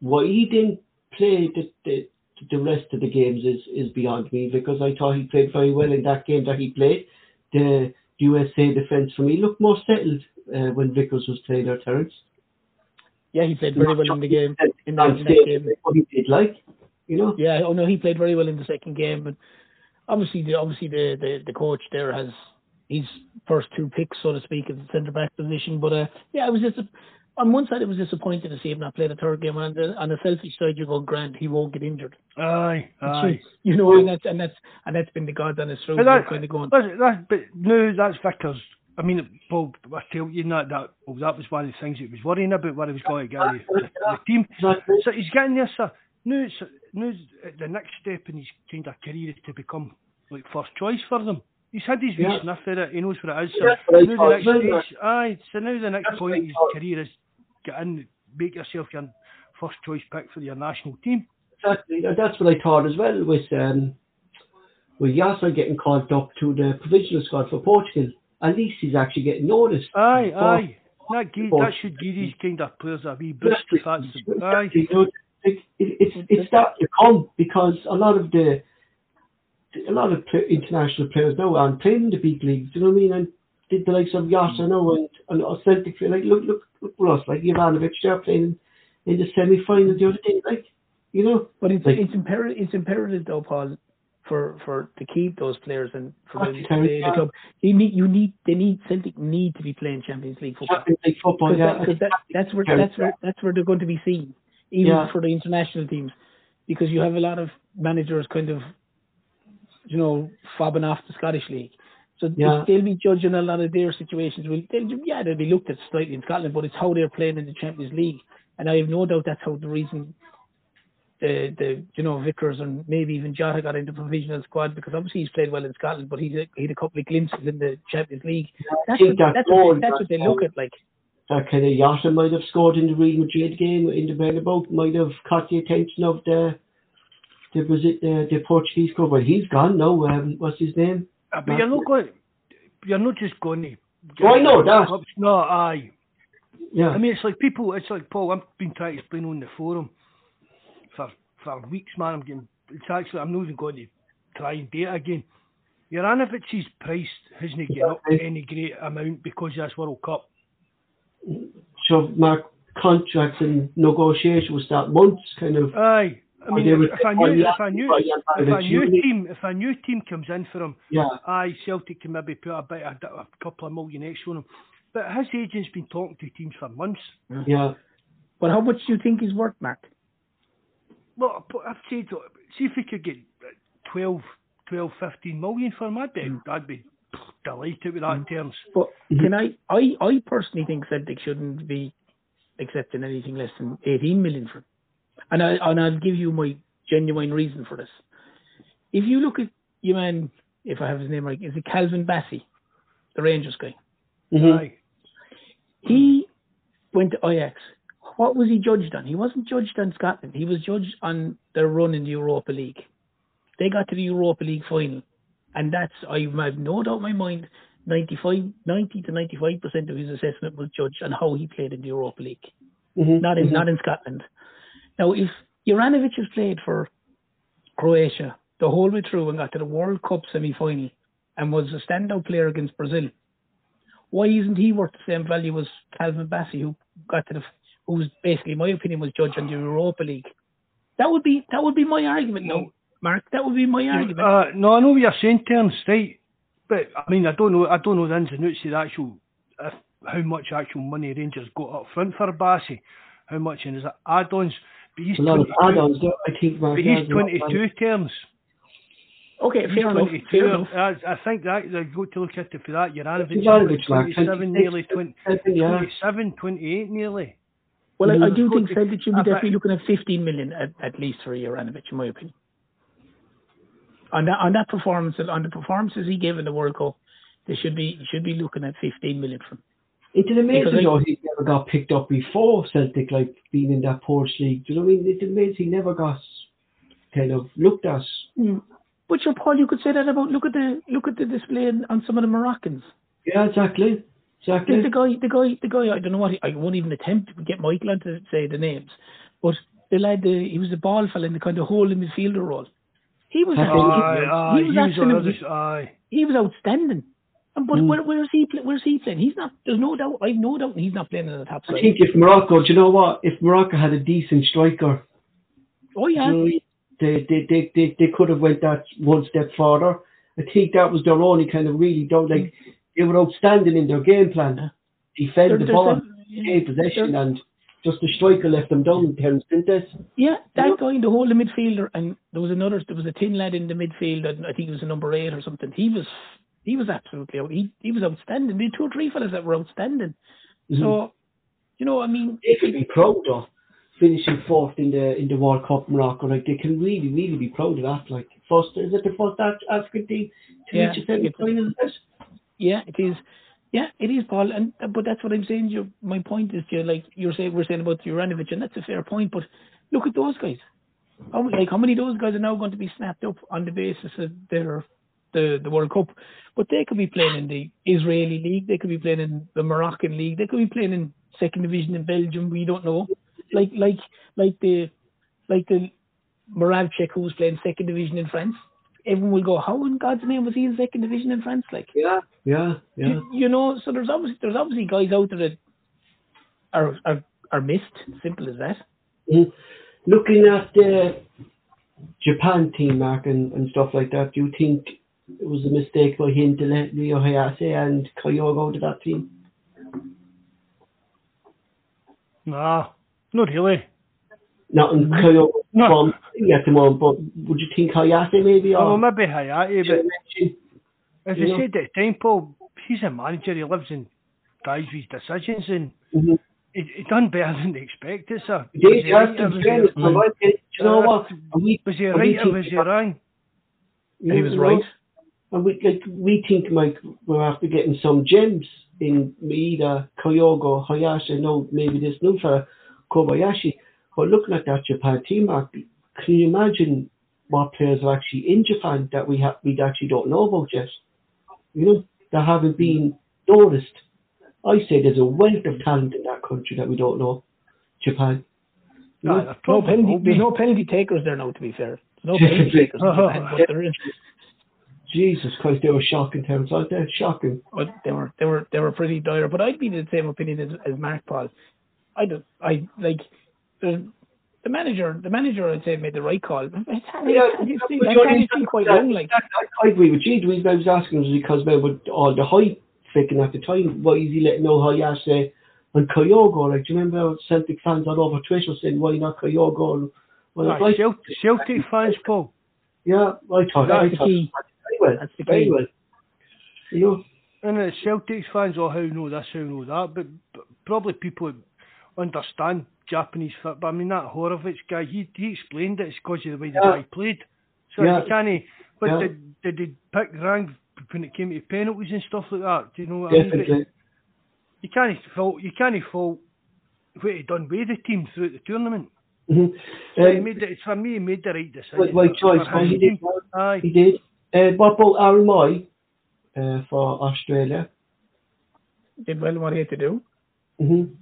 S4: why he didn't play the, the the rest of the games is, is beyond me because I thought he played very well in that game that he played. The USA defence for me looked more settled uh, when Vickers was playing there, Terence.
S6: yeah, he played very well in the game. In, the, in that game.
S4: what he did like, you know.
S6: Yeah, oh no, he played very well in the second game, but obviously the obviously the the, the coach there has his first two picks, so to speak, at the centre back position. But uh, yeah, it was just on one side it was disappointing to see him not play the third game, and on the, on the selfish side you're going, Grant, he won't get injured.
S1: Aye, aye.
S6: You know, and that's and that's and that's been the God honest truth.
S1: But that,
S6: kind of going.
S1: listen, that, but no, that's Vickers. I mean, Paul, I tell you that that well, that was one of the things he was worrying about where he was going to get the, the, the team. So he's getting there, sir. Now, it's, now it's the next step in his kind of career is to become like first choice for them. He's had his wee
S4: Yeah.
S1: sniff at it. He knows what it is. So
S4: what
S1: now the next stage, aye. So now the next
S4: That's
S1: point in his
S4: thought.
S1: career is get in, make yourself your first choice pick for your national team.
S4: Exactly. That's what I thought as well with um, with Yasser getting called up to the provisional squad for Portugal. At least he's actually getting noticed.
S1: Aye, aye. That, that should give these kind of players a wee boost if that's aye.
S4: It, it, it's it's that to come because a lot of the a lot of international players now aren't playing in the big leagues. You know what I mean? And did the likes of Yasser now and and Celtic like look look look us like Juranovic they're playing in the semi final the other day like you know
S6: But it's
S4: like-
S6: it's imperative it's imperative though, Paul, for for to keep those players and for them to
S4: Absolutely,
S6: stay the
S4: yeah.
S6: club. You need you need they need Celtic need to be playing Champions League football.
S4: Champions League football. Yeah,
S6: that, that, that's where that's where that's where they're going to be seen, even
S4: Yeah.
S6: for the international teams, because you have a lot of managers kind of, you know, fobbing off the Scottish league. So
S4: Yeah.
S6: they'll be judging a lot of their situations. Well, they'll, yeah, they'll be looked at slightly in Scotland, but it's how they're playing in the Champions League, and I have no doubt that's how the reason. The, the you know Vickers and maybe even Jota got into provisional squad because obviously he's played well in Scotland, but he's a, he had a couple of glimpses in the Champions League. That's what,
S4: that
S6: that's, what, that's what they look at like.
S4: That kind of Yasser might have scored in the Real Madrid game in the Bernabeu, might have caught the attention of the the was it the, the Portuguese club. Well, he's gone now. Um, what's his name?
S1: Uh, But you're not going. You're not just going to.
S4: Oh, I know that.
S1: No, aye.
S4: Yeah,
S1: I mean, it's like people. It's like Paul. I've been trying to explain on the forum for for weeks, man. I'm getting. It's actually. I'm not even going to try and date again. Juranovic's price hasn't up any great amount because of this World Cup.
S4: So Mark contracts and negotiation will start months, kind of.
S1: Aye. I mean, if, if I knew, if I knew, if a new team, if a new team comes in for him,
S4: Yeah,
S1: aye, Celtic can maybe put a bit, a, a couple of million extra on him. But his agent's been talking to teams for months.
S4: yeah.
S6: But how much do you think he's worth, Mark?
S1: Well, I've said, see if we could get 12, 12 15 million for him, I'd be, mm. I'd be delighted with that in terms.
S6: But can I, I, I personally think Celtic shouldn't be accepting anything less than 18 million for him. And, I, and I'll give you my genuine reason for this. If you look at your man, if I have his name right, is it Calvin Bassey, the Rangers guy?
S4: Mhm.
S6: He went to Ajax. What was he judged on? He wasn't judged on Scotland. He was judged on their run in the Europa League. They got to the Europa League final, and that's I have no doubt in my mind. 95, 90 to 95 percent of his assessment was judged on how he played in the Europa League,
S4: Mhm.
S6: not in
S4: Mhm.
S6: not in Scotland. Now, if Juranovic has played for Croatia the whole way through and got to the World Cup semi final and was a standout player against Brazil, why isn't he worth the same value as Calvin Bassey, who got to the, who was basically, in my opinion, was judged on the Europa League? That would be that would be my argument. No, Mark, that would be my argument.
S1: Uh, no, I know what you're saying, Terence, right? But I mean, I don't know. I don't know the ins and outs of the actual if how much actual money Rangers got up front for Bassey, how much and is it add-ons? But he's
S4: A lot of
S1: 22
S4: add-ons. there, I think.
S1: but he's 22 terms.
S6: Okay,
S1: He's
S6: fair enough.
S1: 22.
S6: Fair enough.
S1: I, I think that you've got to look at it for that. Juranovic
S4: Juranovic,
S1: is
S4: Mark,
S1: 27,
S4: 26,
S1: nearly 20,
S4: Yeah.
S1: 27, 28 nearly.
S6: Well, I, I do think Celtic should be
S1: I bet-
S6: definitely looking at 15 million at, at least for Juranovic, in my opinion. On that on that performance, on the performances he gave in the World Cup, they should be should be looking at 15 million from.
S4: It's did amaze
S6: Because
S4: though he never got picked up before Celtic, like being in that Porsche league. Do you know what I mean? It did amaze he never got kind of looked at. Hmm.
S6: But your Paul, you could say that about look at the look at the display on, on some of the Moroccans.
S4: Yeah, exactly. Exactly.
S6: the guy, the guy, the guy. I don't know what. He, I won't even attempt to get Michael on to say the names, but the lad, the, he was the ball fella in the kind of hole holding midfielder role. He was,
S4: Aye,
S1: Aye, aye,
S6: he was
S1: he was on
S6: absolutely,
S1: others, aye.
S6: he was outstanding. And but
S4: Mm.
S6: where, where is he? Where's he playing? He's not. There's no doubt. I've no doubt he's not playing in the top side.
S4: I think if Morocco, do you know what? If Morocco had a decent striker,
S6: oh yeah.
S4: you know, they, they, they, they, they could have went that one step further. I think that was their only kind of really don't like they were outstanding in their game plan. Defend
S6: They're-
S4: the ball,
S6: seven- yeah,
S4: gain possession
S6: they're-
S4: and just the striker left them down terms, didn't they?
S6: Yeah, that guy in the whole the midfielder, and there was another. There was a thin lad in the midfield, and I think he was a number eight or something. He was, he was absolutely. He he was outstanding. There were two or three fellas that were outstanding. Mm-hmm. So, you know, I mean,
S4: They could be proud of finishing fourth in the in the World Cup Morocco. Like they can really, really be proud of that. Like first is it the first Af- African team to
S6: Yeah,
S4: reach a semi final?
S6: yeah, it is. Yeah, it is, Paul. And but that's what I'm saying. You, my point is, you like you're saying we're saying about Juranovic, and that's a fair point. But look at those guys. How, like how many of those guys are now going to be snapped up on the basis of their the the World Cup? But they could be playing in the Israeli league. They could be playing in the Moroccan league. They could be playing in second division in Belgium. We don't know. Like like like the like the Moravcik who's playing second division in France. Everyone will go, how in God's name was he in second division in France? Like,
S4: Yeah, yeah, yeah.
S6: you, you know, so there's obviously there's obviously guys out there that are are, are missed. Simple as that.
S4: Mhm. Looking at the Japan team, Mark, and, and stuff like that, do you think it was a mistake by him to let Reo Hatate and Kyogo to that team?
S1: Nah, not really.
S4: Not in
S6: Mm-hmm.
S1: No.
S4: from at the moment, but would you think Hatate maybe?
S1: Oh, maybe Hatate, but as I
S4: know.
S1: said at the time, Paul, he's a manager. He lives and dies with his decisions, and
S4: Mhm.
S1: he, he done better than they expected, sir.
S4: He
S1: Was he
S4: yeah,
S1: right
S4: to
S1: or was
S4: fairness,
S1: he-
S4: but I think, you know what? We,
S1: Was he right or was he wrong?
S4: you
S6: He was
S4: know,
S6: right.
S4: And we like we think like we're after getting some gems in Maeda, Kyogo, Hatate, no maybe this new for Kobayashi. But looking at that Japan team, Mark, can you imagine what players are actually in Japan that we have we actually don't know about yet? You know, that haven't been noticed. I say there's a wealth of talent in that country that we don't know. Japan. You
S1: Nah,
S6: No penalty. There's no penalty takers there now. To be fair, there's no penalty takers. Japan, there is.
S4: Jesus Christ, they were shocking terms, aren't they? Shocking.
S6: But they were they were they were pretty dire. But I'd be in the same opinion as, as Mark Paul. I don't I like the the manager the manager I'd say made the right call. It's, it's, it's, is still quite young, like
S4: I agree with you. The reason I was asking was because maybe with all the hype faking at the time, why is he letting know Hatate and Kyogo? Like, do you remember Celtic fans all over Twitter saying, why not Kyogo? And, well,
S1: Aye,
S4: like,
S1: Celtic, Celtic fans, Paul.
S4: yeah, I thought,
S6: That's
S4: I
S6: the
S4: thought
S6: key.
S4: very well,
S6: That's the
S4: very
S6: key.
S4: well. You know,
S1: And the Celtics fans, oh, how know this, how know that, but, but probably people understand Japanese football. I mean, that Horowitz guy, he, he explained it, it's because of the way the
S4: Yeah.
S1: guy played. So
S4: Yeah.
S1: you can't, but
S4: Yeah.
S1: did, did they pick wrong when it came to penalties and stuff like that? Do you know what I mean? But. You can't fault, you can't fault what he done with the team throughout the tournament.
S4: Mm-hmm.
S1: So he
S4: Um,
S1: made it, for me, he made the right decision.
S4: right, right choice.
S1: for
S4: he did.
S1: team. Aye.
S4: He did. Uh, what about Aaron Mooy uh, for Australia?
S6: did well what he had to do.
S4: Mm-hmm.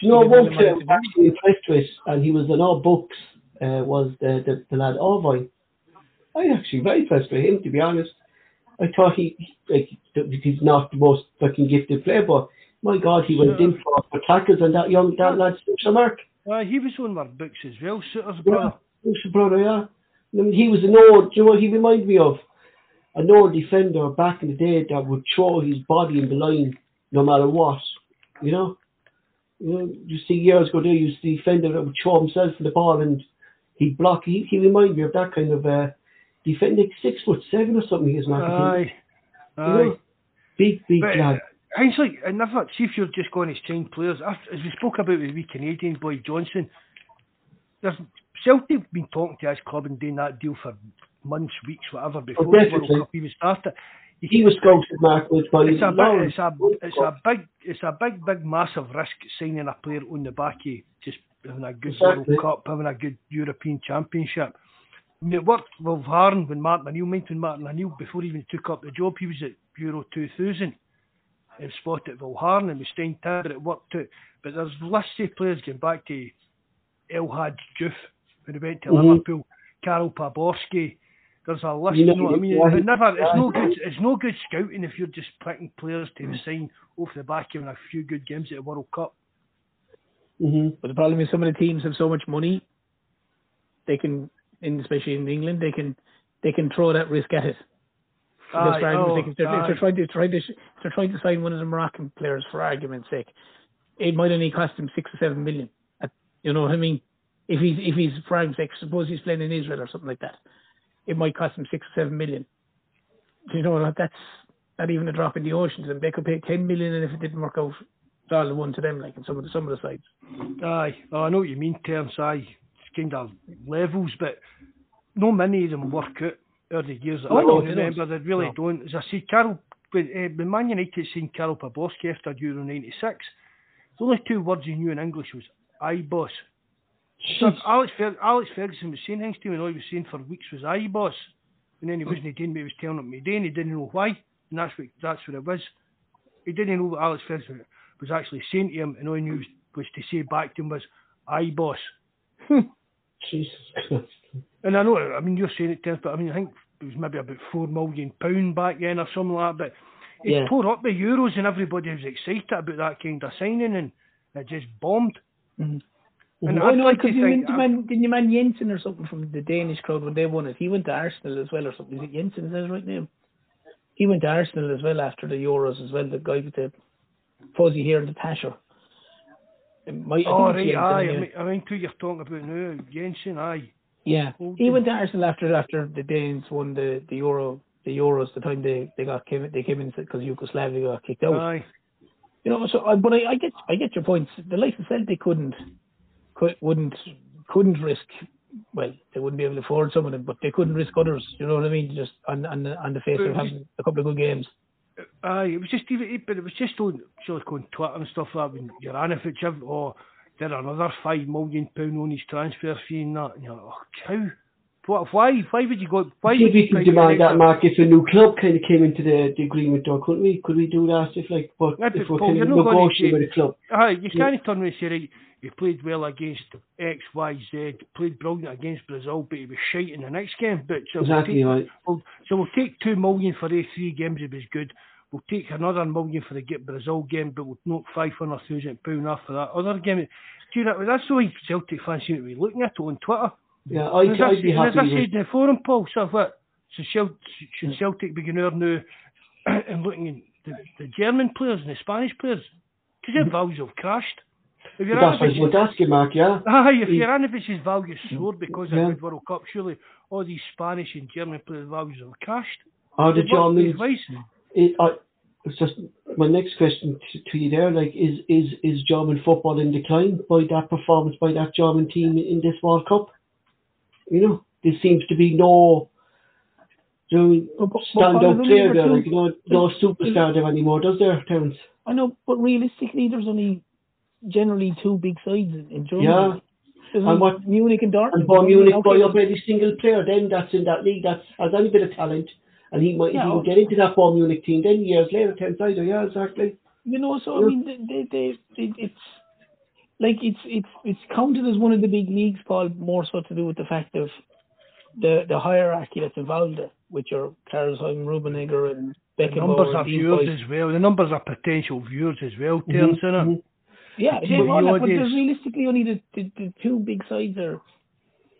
S4: Do you know one
S6: well
S4: player
S6: in
S4: I'm actually impressed with, and he was in our books, uh, was the, the, the lad Orvoy. I'm actually very impressed with him, to be honest. I thought he, like, he's not the most fucking gifted player, but my God, he went in for, for tackles and that young, that lad, Souttar Mark.
S1: Aye, he was on our books as well, Souttar's
S4: Yeah,
S1: brother.
S4: Souttar brother, yeah. I mean, he was an old, do you know what he reminded me of? An old defender back in the day that would throw his body in the line no matter what. You know, you know, you see years ago there, you used the defender that would show himself in the ball and he'd block. He he reminded me of that kind of uh, defender, six foot seven or something. He is Mark.
S1: Aye,
S4: You
S1: aye.
S4: know, big big
S1: But,
S4: lad.
S1: It's like, I never, see if you're just going to sign players, as we spoke about with the wee Canadian boy Johnston, there's Celtic been talking to his club and doing that deal for months, weeks, whatever, before the World. Cup even started.
S4: He was scouted Mark with by
S1: it's a, big, it's, a, it's a big, it's a big, big, massive risk signing a player on the back of just having a good
S4: Exactly.
S1: World Cup, having a good European Championship. I mean, it worked with Harn when Martin O'Neill, mind when Martin O'Neill, before he even took up the job, he was at Euro 2000 and spotted Vilharn and was staying but it worked out. But there's lists of players going back to El Hadj Diouf when he went to
S4: Mhm.
S1: Liverpool, Karel Poborsky. There's a list,
S4: You
S1: you
S4: know,
S1: what I mean? It never, it's no good. It's no good scouting if you're just picking players to sign off the back of a few good games at the World Cup.
S4: hmm
S6: But the problem is some of the teams have so much money, they can, in, especially in England, they can they can throw that risk at it.
S1: Aye, oh,
S6: sake, if they're, if they're trying to try to if they're trying to sign one of the Moroccan players for argument's sake, it might only cost him six or seven million. You know what I mean? If he's if he's for argument's sake, suppose he's playing in Israel or something like that, it might cost them six or seven million. Do you know what? That's not even a drop in the ocean. to them. They could pay ten million, and if it didn't work out, it's all the one to them. Like in some of the some of the sides.
S1: Aye, oh, I know what you mean, terms. Aye, it's kind of levels, but no many of them work out the years. that
S6: Oh,
S1: I
S6: no,
S1: remember, they really
S6: No.
S1: don't. As I say, Karel, when, uh, when Man United seen Karel Poborsky after Euro '96, the only two words he knew in English was "I boss." So Alex, Fer- Alex Ferguson was saying things to me, and all he was saying for weeks was "I boss," and then he hmm. wasn't doing what he was telling him do, and he didn't know why, and that's what that's what it was. He didn't know what Alex Ferguson was actually saying to him, and all he knew was, was to say back to him was "I boss."
S4: Jesus Christ.
S1: And I know, I mean, you're saying it, Terence, but I mean, I think it was maybe about four million pound back then or something like that. But it
S4: Yeah.
S1: tore up the euros, and everybody was excited about that kind of signing, and it just bombed. Hmm. And
S6: I know
S1: like
S6: because you
S1: think,
S6: meant, man, didn't you man Jensen or something from the Danish crowd when they won it? He went to Arsenal as well or something. Is it Jensen? Is that his right name? He went to Arsenal as well after the Euros as well. The guy with the fuzzy hair and the tasher. Might-
S1: oh right,
S6: Jensen
S1: aye. I
S6: anyway.
S1: mean, I mean, who you're talking about now, Jensen, aye.
S6: Yeah,
S1: Oh,
S6: he went to Arsenal after after the Danes won the the Euro the Euros. The time they they got came they came in because Yugoslavia got kicked out.
S1: Aye.
S6: You know, so I, but I, I get I get your points. The likes of Celtic couldn't could, wouldn't couldn't risk. Well, they wouldn't be able to afford some of them, but they couldn't risk others. You know what I mean? Just on on the, on the face of having a couple of good games.
S1: Aye, it was just even, but it was just on, of on Twitter and stuff like that. When you're on if it's ever, oh, did another five million pound on his transfer fee and that. And you're like, oh, how? Why? Why would you go? Why would
S4: we could demand that, Mark, if a new club kind of came into the, the agreement, though, couldn't we? Could we do that if, like, but
S1: Yeah,
S4: if we're
S1: Paul,
S4: kind of negotiating with a club?
S1: Aye, you can't turn around and say, right, he played well against X, Y, Z, played brilliant against Brazil, but he was shite in the next game. But so
S4: Exactly
S1: we'll
S4: right.
S1: we'll, so we'll take two million for these three games. It was good. We'll take another million for the get Brazil game, but we'll knock five hundred thousand pound off for that other game. Do you know, that's the way Celtic fans seem to be looking at it on Twitter.
S4: Yeah,
S1: I
S4: I'd be
S1: said- as I said the forum, Paul, so what? So Cel- should Celtic be going there now and looking at the, the German players and the Spanish players? Because their values have crashed. If you're
S4: That's what I
S1: Anavich's-
S4: was asking, Mark, yeah?
S1: Aye, if
S4: Mm.
S1: Juranovic's values soared because
S4: Yeah.
S1: of the World Cup, surely all these Spanish and German players' values have crashed. They've
S4: Germans, it, I, it's just my next question to, to you there, like, is, is, is German football in decline by that performance by that German team in this World Cup? You know, there seems to be no, you know,
S6: But- but- but
S4: standout player there, like, you know, no superstar there anymore, does there, Terence?
S6: I know, but realistically, there's only generally two big sides in, Germany.
S4: Yeah.
S6: There's
S4: And what-
S6: Munich and Dortmund.
S4: And Bayern Munich buy
S6: Okay.
S4: up every single player then that's in that league that has any bit of talent. And he might
S6: Yeah,
S4: even
S6: oh.
S4: get into that Bayern Munich team then years later, Terence either, yeah, exactly.
S6: You know, so I mean, they, they, they, it's like it's it's it's counted as one of the big leagues, Paul. More so to do with the fact of the the hierarchy that's involved, there, with your Karl Heinz Rummenigge, and
S1: The numbers of viewers as well. The numbers of potential viewers as well, Terence, innit?
S4: mhm.
S6: Yeah,
S1: But
S6: they all that, but there's realistically only the, the, the two big sides are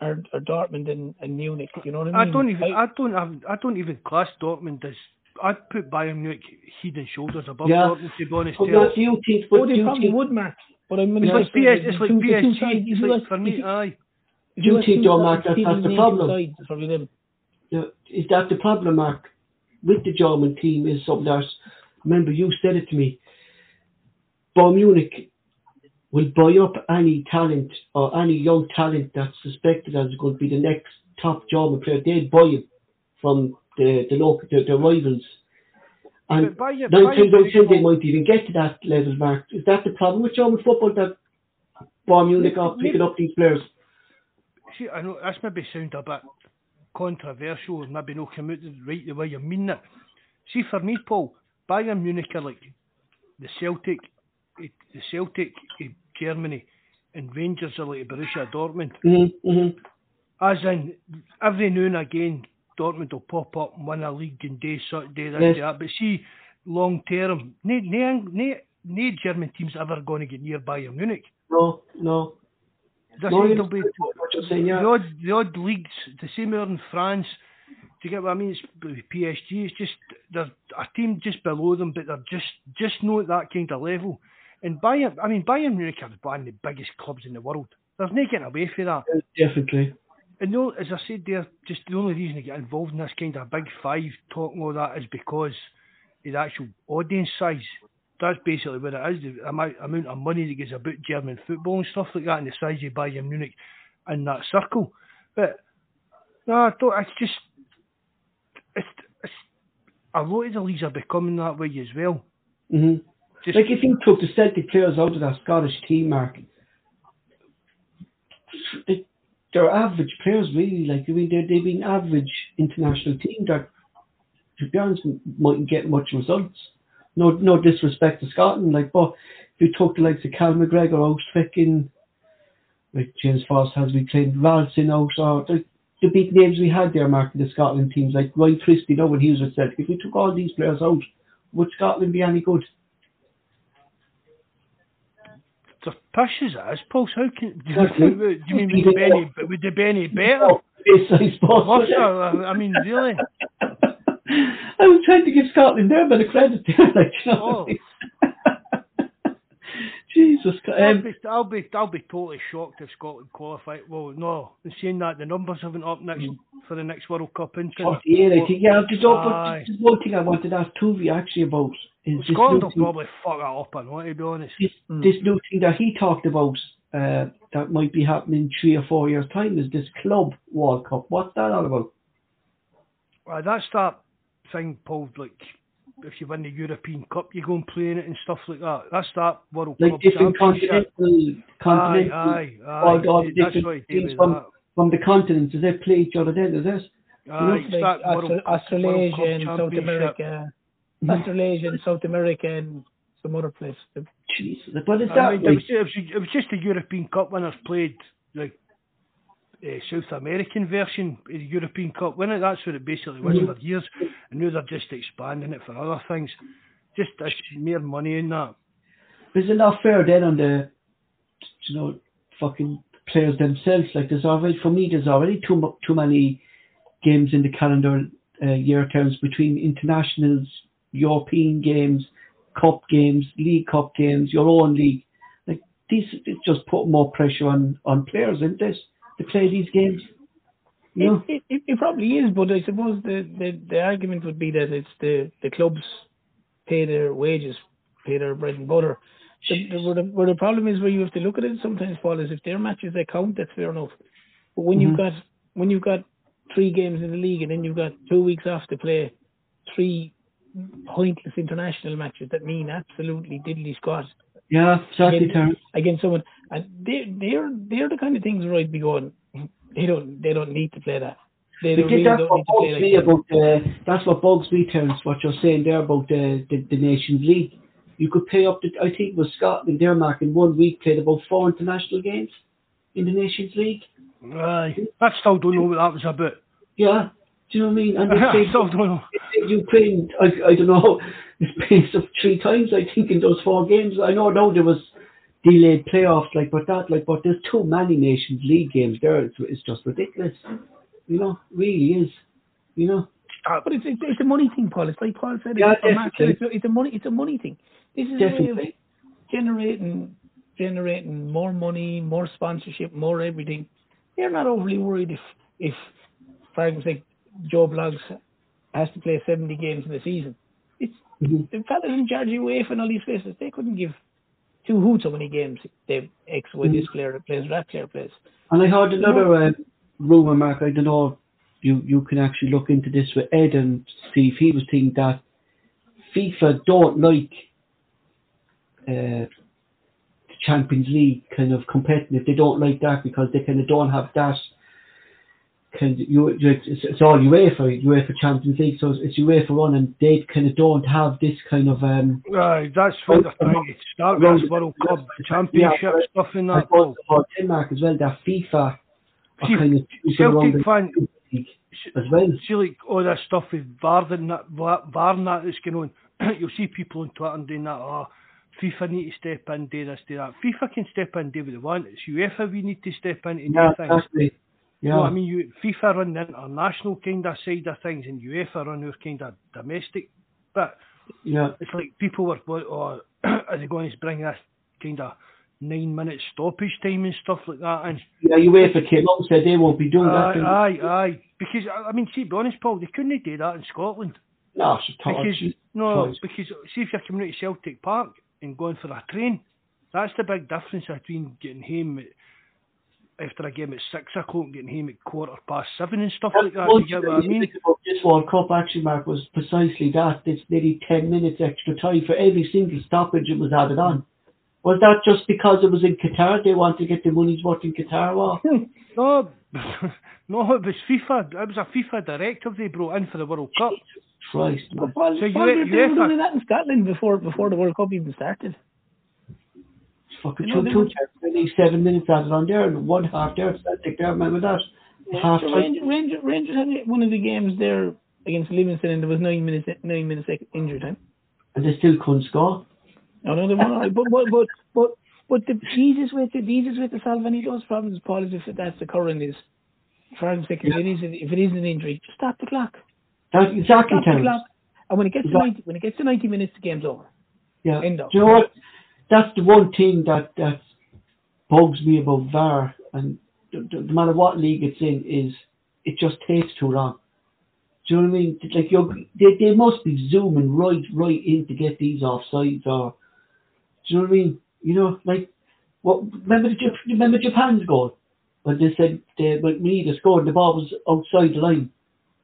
S6: are, are Dortmund and, and Munich. You know what I mean?
S1: I don't even, I don't have, I don't even class Dortmund as I'd put Bayern Munich head and shoulders above
S4: Yeah.
S1: Dortmund, to be honest.
S4: But do you think?
S6: Oh,
S4: What
S6: they probably would, Mark. But I'm
S1: It's like
S6: interested
S1: PS, it's like
S6: two-
S1: PSG. It's like for me,
S6: you-
S1: aye.
S6: if
S4: You
S6: got
S4: think,
S6: two
S4: Mark, that- that's the problem?
S6: sides, it's probably them.
S4: Yeah, is that the problem, Mark? With the German team is something that, remember you said it to me, Bayern Munich will buy up any talent or any young talent that's suspected as going to be the next top German player. They'd buy him from the, the local, the, the rivals. And
S1: But Bayern-
S4: nine
S1: Bayern
S4: times out of ten, they might even get to that level, Mark. Is that the problem with German football that Bayern Munich are picking up these players?
S1: See, I know this maybe sound a bit controversial maybe not come out right the way you mean it. See, for me, Paul, Bayern Munich are like the Celtic, the Celtic eh, Germany, and Rangers are like Borussia Dortmund.
S4: Mm-hmm, mm-hmm.
S1: As in, every now and again, Dortmund will pop up and win a league and day, this,
S4: Yes.
S1: do that. Ah, but see, long term, no, no, no, no German team's ever going to get near Bayern Munich.
S4: No, no.
S1: This
S4: No,
S1: will be
S4: saying, yeah.
S1: the odd the odd leagues, the same here in France. Do you get what I mean? It's PSG. It's just they're a team just below them, but they're just just not at that kind of level. And Bayern, I mean, Bayern Munich are one of the biggest clubs in the world. There's no getting away from that.
S4: Definitely.
S1: And no, as I said there, just the only reason to get involved in this kind of big five talk and all that is because the actual audience size. That's basically what it is. The amount, amount of money that goes about German football and stuff like that, and the size you buy Bayern Munich in that circle. But no, I don't. It's just it's, it's a lot of the leagues are becoming that way as well.
S4: hmm
S1: Just
S4: Like if you took the Celtic players out of that Scottish team, Mark, it, they're average players really. Like I mean, they're they've been average international team that, to be honest, mightn't get much results. No, no disrespect to Scotland, like, but if you talk to likes of Cal McGregor out, like James Forrest has been playing Ralston out, or the, the big names we had there, marking the Scotland teams, like Ryan Christie, you know, when he was Celtic. If we took all these players out, would Scotland be any good?
S1: The pish as it is, Paul. So how can do you, do you mean would they be any, would they be any better?
S4: Yes, I suppose.
S1: What's that? I mean, really?
S4: I was trying to give Scotland there a bit of credit there, like, you know.
S1: Oh.
S4: what I mean? Jesus,
S1: I'll
S4: um,
S1: be, I'll be, I'll be totally shocked if Scotland qualify. Well, no, saying that the numbers haven't up next for the next World Cup. Isn't it?
S4: 48, I think. Yeah, there's, no, but
S1: Aye.
S4: there's one thing I wanted to ask Tuvi actually about
S1: Scotland
S4: new,
S1: will
S4: thing,
S1: probably fuck that up. I know, to be honest.
S4: this, this new thing that he talked about uh, that might be happening in three or four years' time is this Club World Cup. What's that all about?
S1: Uh, that's that thing, Paul. Like, if you win the European Cup, you go and play in it and stuff like that. That's that World
S4: Like
S1: Club
S4: different
S1: Championship.
S4: continental,
S1: Aye,
S4: continental
S1: aye, aye.
S4: all, all
S1: That's
S4: different
S1: what I do
S4: teams from,
S1: that.
S4: from the continents. Does they play each other then? Is it?
S1: Aye, it's
S6: like
S1: that World,
S6: Austra-
S1: World
S6: Australasia
S1: Cup
S6: and South America, Australasia and South America and some other place.
S4: Jesus, but is that
S1: I mean, it,
S4: like,
S1: was, it, was, it was just the European Cup winners played like uh, South American version of the European Cup winner. That's what it basically was for years. And now they're just expanding it for other things. Just it's mere money in that.
S4: is it not fair then on the, you know, fucking players themselves? Like there's already, for me, there's already too too many games in the calendar uh, year terms between internationals, European games, cup games, league cup games, your own league. Like these, it's just put more pressure on on players, isn't this, to play these games? You know?
S6: It, it, it probably is, but I suppose the, the, the argument would be that it's the, the clubs pay their wages, pay their bread and butter. The, the, where, the, where the problem is where you have to look at it sometimes, Paul, is if their matches they count, that's fair enough. But when you've mm-hmm. got when you've got three games in the league and then you've got two weeks off to play three pointless international matches that mean absolutely diddly squat
S4: Yeah, exactly.
S6: against, against someone, and they they're they're the kind of things where I'd be going. They don't they don't need to play that. They don't really
S4: that's
S6: don't
S4: what
S6: need to play
S4: bugs
S6: like
S4: me
S6: that.
S4: about the, that's what bugs me, Terence, what you're saying there about the, the, the Nations League. You could pay up to, I think it was Scotland, their mark in one week played about four international games in the Nations League.
S1: Aye. I still don't know what that was about.
S4: Yeah, do you know what I mean? And uh-huh. they
S1: I
S4: played,
S1: still don't know.
S4: they played Ukraine, I, I don't know, it's played up three times, I think, in those four games. I know now there was delayed playoffs, like, but that, like, but there's too many Nations League games there. It's, it's just ridiculous. You know, really is. You know.
S6: start. But it's, it's, it's a money thing, Paul. It's like Paul said.
S4: Yeah,
S6: it's,
S4: definitely.
S6: it's, a, it's a money. It's a money thing. This is a way of generating generating more money, more sponsorship, more everything. They're not overly worried if if, for sake, Joe Bloggs has to play seventy games in the season. It's
S4: Mhm.
S6: the fellas in charge of UEFA and all these places. They couldn't give two hoots how many games they X with this player plays, that player plays.
S4: And I heard another uh, rumor, Mark. I don't know. You you can actually look into this with Ed and see if he was thinking that FIFA don't like uh, the Champions League kind of competitive. They don't like that because they kind of don't have that. Kind of, you, it's, it's all UEFA, UEFA Champions League, so it's UEFA one, and they kind of don't have this kind of um.
S1: Aye, that's what they're trying to start with this World Cup Championship stuff
S4: in
S1: that.
S4: About Denmark as well. That FIFA
S1: See,
S4: kind of
S1: Celtic
S4: the
S1: fan,
S4: as well.
S1: see like all that stuff with VAR and that, VAR VAR and that that's going on. You'll see people on Twitter doing that. Oh, FIFA need to step in, do this, do that. FIFA can step in, do what they want. It's UEFA we need to step in and
S4: Yeah,
S1: do things.
S4: exactly. Yeah.
S1: You know what I mean? You, FIFA run the international kind of side of things, and UEFA run their kind of domestic. But
S4: Yeah.
S1: it's like people were, or are they going to bring this kind of nine minute stoppage time and stuff like that? And
S4: Yeah, UEFA came up and said they won't be doing that.
S1: aye, aye, aye. Because I mean, see, be honest, Paul, they couldn't do that in Scotland.
S4: No, it's a
S1: Because no,
S4: choice.
S1: because see if you're coming out to Celtic Park and going for a train, that's the big difference between getting home after a game at six o'clock and getting home at quarter past seven and stuff like that.
S4: One
S1: You get what I mean?
S4: think about this World Cup actually, Mark, was precisely that. It's nearly 10 minutes extra time for every single stoppage it was added on. Was that just because it was in Qatar? They want to get the money's worth in Qatar? Or?
S1: No, no, it was FIFA. It was a FIFA directive they brought in for the World Cup.
S4: Christ, man.
S6: Paul,
S1: So
S6: Paul,
S1: you-
S6: they were doing that in Scotland before before the World Cup even started.
S4: Fucking two, two,
S6: were-
S4: ten, seven minutes added on there, and one half there. Celtic there, remember that? Half
S6: So
S4: time.
S6: Rangers, Rangers, had one of the games there against Livingston, and there was nine minutes nine minutes injury time.
S4: And they still couldn't score.
S6: No, no, they were alright. But but but but but the easiest way to the easiest way to solve any of those problems, Paul, is if that's occurring is, for argument's sake, if it is an, if it is an injury, just stop the clock.
S4: That's exactly
S6: Stop the clock. And when it gets to ninety when it gets to ninety minutes, the game's over.
S4: Yeah.
S6: End of.
S4: Do you know what? That's the one thing that that bugs me about VAR, and no matter what league it's in, is it just takes too long. Do you know what I mean? Like you're, they they must be zooming right right in to get these offsides, or do you know what I mean? You know, like what? Remember the remember Japan's goal when they said they, when we either scored the ball was outside the line.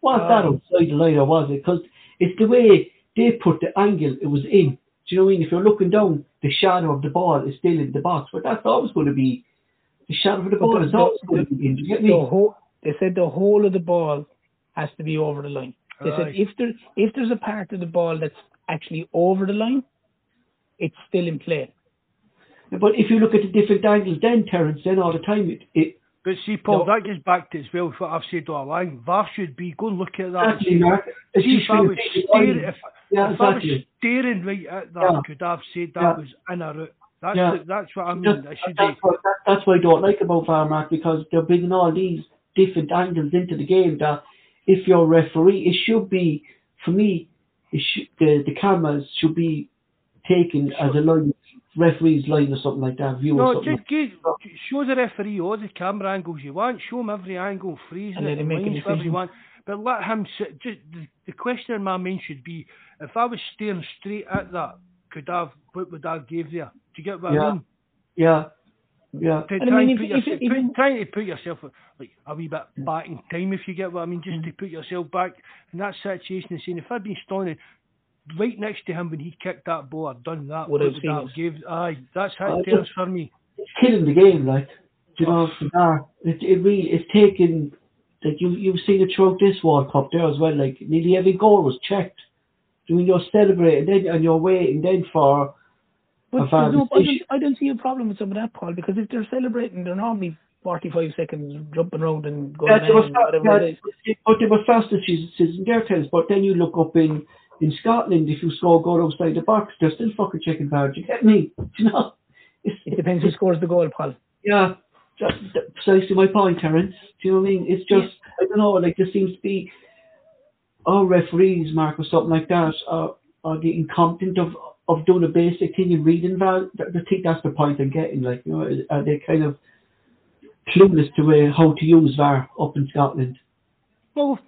S4: Was that
S1: Aye.
S4: outside the line or was it? Because it's the way they put the angle it was in. Do you know what I mean? If you're looking down, the shadow of the ball is still in the box, but that's always going to be the shadow of the ball is always
S6: the-
S4: going to be in. You get
S6: The whole, they said the whole of the ball has to be over the line. They said if there if there's a part of the ball that's actually over the line, it's still in play.
S4: But if you look at the different angles, then Terence, then all the time it, it
S1: But see, Paul,
S6: No.
S1: that goes back to as well what I've said all along. VAR should be go and look at that. and
S4: actually
S1: see- if I was staring, if,
S4: Yeah,
S1: if I was staring right at that,
S4: Yeah.
S1: I could have said that
S4: Yeah.
S1: was in a route. That's
S4: Yeah.
S1: the, that's what I mean.
S4: That's,
S1: It should be.
S4: what, that, that's what I don't like about VAR, Mark, because they're bringing all these different angles into the game that if you're a referee, it should be, for me, it should, the, the cameras should be taken as a line, referee's line or something like that, view or
S1: No,
S4: something.
S1: just give, show the referee all the camera angles you want. Show him every angle, freeze
S6: And
S1: it,
S6: let
S1: and
S6: him make a
S1: lines
S6: decision.
S1: want. But let him sit. Just the, the question in my mind should be: if I was staring straight at that, could I have what would I give there? Do you get what
S4: Yeah.
S1: I mean?
S4: Yeah, yeah.
S1: To
S6: And I mean,
S1: and
S6: if-
S1: put
S6: if
S1: yourself,
S6: it
S1: put, trying to put yourself like a wee bit back in time, if you get what I mean, just mm. to put yourself back in that situation and saying, if I'd been standing right next to him when he kicked that ball or done that,
S6: Would
S1: what
S6: have
S1: would that
S6: it.
S1: give? Aye, that's how it tells
S4: just-
S1: for me.
S4: It's killing the game, right? do you know, oh. for VAR. It, it really, it's taken, like, you, you've seen it throughout this World Cup there as well, like, nearly every goal was checked. I mean, you're celebrating then, and you're waiting then for
S6: But
S4: a VAR
S6: there's no, I, don't, I don't see a problem with some of that, Paul, because if they're celebrating, they're normally 45 seconds jumping around and going
S4: Yeah, they were fast,
S6: whatever it is.
S4: yeah, but they were fast as season their tennis. But then you look up in in Scotland, if you score a goal outside the box, they're still fucking checking VAR. Do you get me? Do you know? It's,
S6: It depends who scores the goal, Paul.
S4: yeah, just precisely my point, Terence. Do you know what I mean? It's just I don't know. Like there seems to be. our referees, Mark, or something like that, are, are the incompetent of of doing a basic thing in reading VAR. I think that's the point I'm getting. Like, you know, are they kind of clueless to uh, how to use VAR up in Scotland?
S1: Well,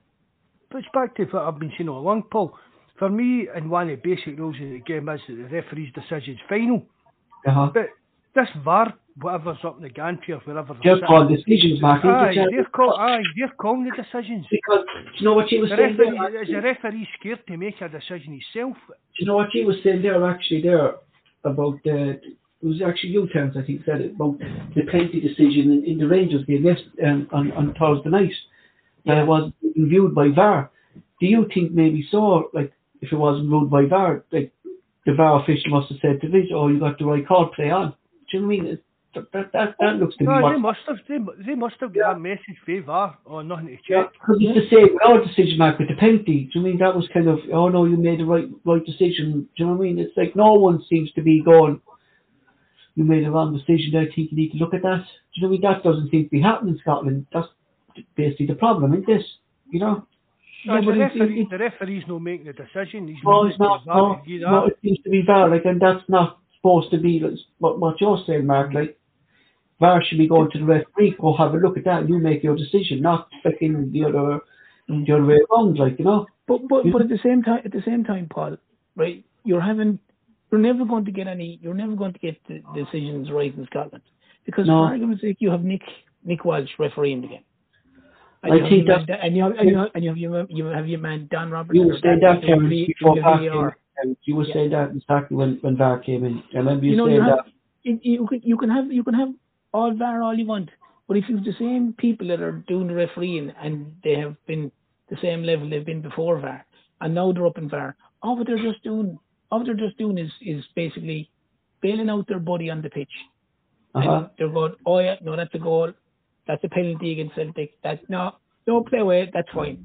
S1: perspective what I've been saying all along, Paul. For me, and one of the basic rules of the game is that the referee's decision is final.
S4: Uh-huh.
S1: But this VAR, whatever's up in the gantry or wherever.
S4: Just call decisions, Mark.
S1: Aye, they're, call, aye, they're calling the decisions.
S4: Because, do you know what she was
S1: the
S4: saying
S1: referee,
S4: there?
S1: Is the referee scared to make a decision himself?
S4: Do you know what she was saying there, actually, there, about the... It was actually you, Terence, I think, said it, about the penalty decision in, in the Rangers game yes, um, on, on Thursday night.
S6: Yeah.
S4: Uh, was reviewed by VAR. Do you think maybe so, like, if it wasn't ruled by VAR, like, the VAR official must have said to this, oh, you got the right call, play on. Do you know what I mean? It- That, that, that, that looks to me
S1: No,
S4: what
S1: they must have. They, they must have got that message for VAR or nothing to check.
S4: because it's the same with our decision, Mark, with the penalty. Do you mean that was kind of, oh no, you made the right right decision. Do you know what I mean? It's like no one seems to be going, you made a wrong decision I think you need to look at that. Do you know what I mean? That doesn't seem to be happening in Scotland. That's basically the problem, isn't this? You know?
S1: No,
S6: Yeah,
S1: the,
S6: but it's-
S1: referee, the referee's not making the decision. He's
S4: No,
S1: leaving
S4: it's
S1: it to
S4: not. No,
S1: to do
S4: it seems to be VAR, like, and that's not supposed to be what, what you're saying, Mark. Like, VAR should be going to the referee, go have a look at that, and you make your decision, not fucking the other, the other way around, like, you know?
S6: But but
S4: You-
S6: but at the same time, at the same time, Paul, right? You're having, you're never going to get any, you're never going to get the decisions right in Scotland because,
S4: No.
S6: for argument's sake, you have Nick Nick Walsh refereeing the game. And
S4: I think that's-
S6: and you have and you have and you have your, you have your man Dan Roberts.
S4: You were saying that,
S6: the-
S4: before VAR came in. You were
S6: Yeah.
S4: saying that exactly when, when VAR came in. I remember you,
S6: You know,
S4: saying
S6: you have
S4: that.
S6: you, can you can have you can have all VAR all you want, but if you've the same people that are doing the refereeing and they have been the same level they've been before VAR, and now they're up in VAR, all what they're just doing, all they're just doing is is basically bailing out their buddy on the pitch.
S4: Uh-huh.
S6: And they're going, oh yeah, no, that's a goal, that's a penalty against Celtic. That's no, don't play away, that's fine.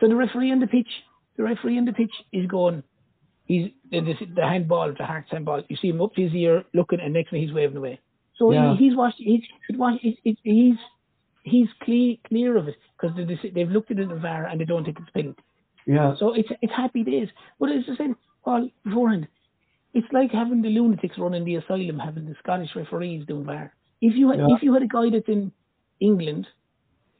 S6: So the referee on the pitch, the referee on the pitch is going, he's the, the, the handball, the handball. You see him up to his ear looking, and next minute he's waving away. So
S4: Yeah.
S6: he, he's watched, he's watched, he's he's he's, he's clear clear of it because they, they've looked at it in the VAR and they don't think it's a penalty.
S4: Yeah.
S6: So it's it's happy days. But as I said, Paul beforehand, it's like having the lunatics running the asylum, having the Scottish referees doing VAR. If you had,
S4: Yeah.
S6: if you had a guy that's in England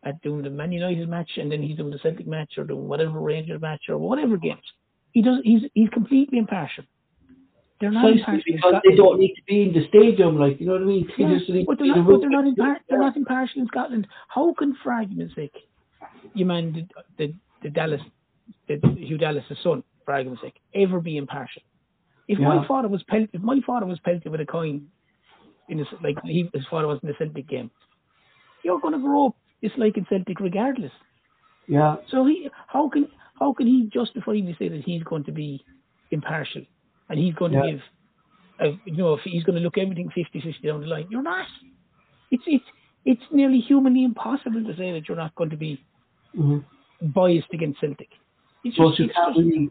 S6: at doing the Man United match and then he's doing the Celtic match or doing whatever Rangers match or whatever games, he does he's he's completely impartial. They're not impartial.
S4: because they don't need to be in the stadium, like, you know what I mean?
S6: Yeah.
S4: Just,
S6: but they're not, but they're not, impar- they're not impartial in Scotland. How can, for argument's sake, you man the, the, the Dallas, the, Hugh Dallas' son, for argument's sake, ever be impartial? If
S4: Yeah.
S6: my father was pelted, if my father was pelted with a coin, in a, like he, his father was in the Celtic game, you're going to grow up disliking Celtic regardless.
S4: Yeah.
S6: So he, how can how can he justify say that he's going to be impartial and he's going to give, uh, you know, if he's going to look everything 50-50 down the line? You're not. It's it's it's nearly humanly impossible to say that you're not going to be
S4: Mm-hmm.
S6: biased against Celtic. It's
S4: So
S6: just,
S4: you
S6: it's
S4: can't really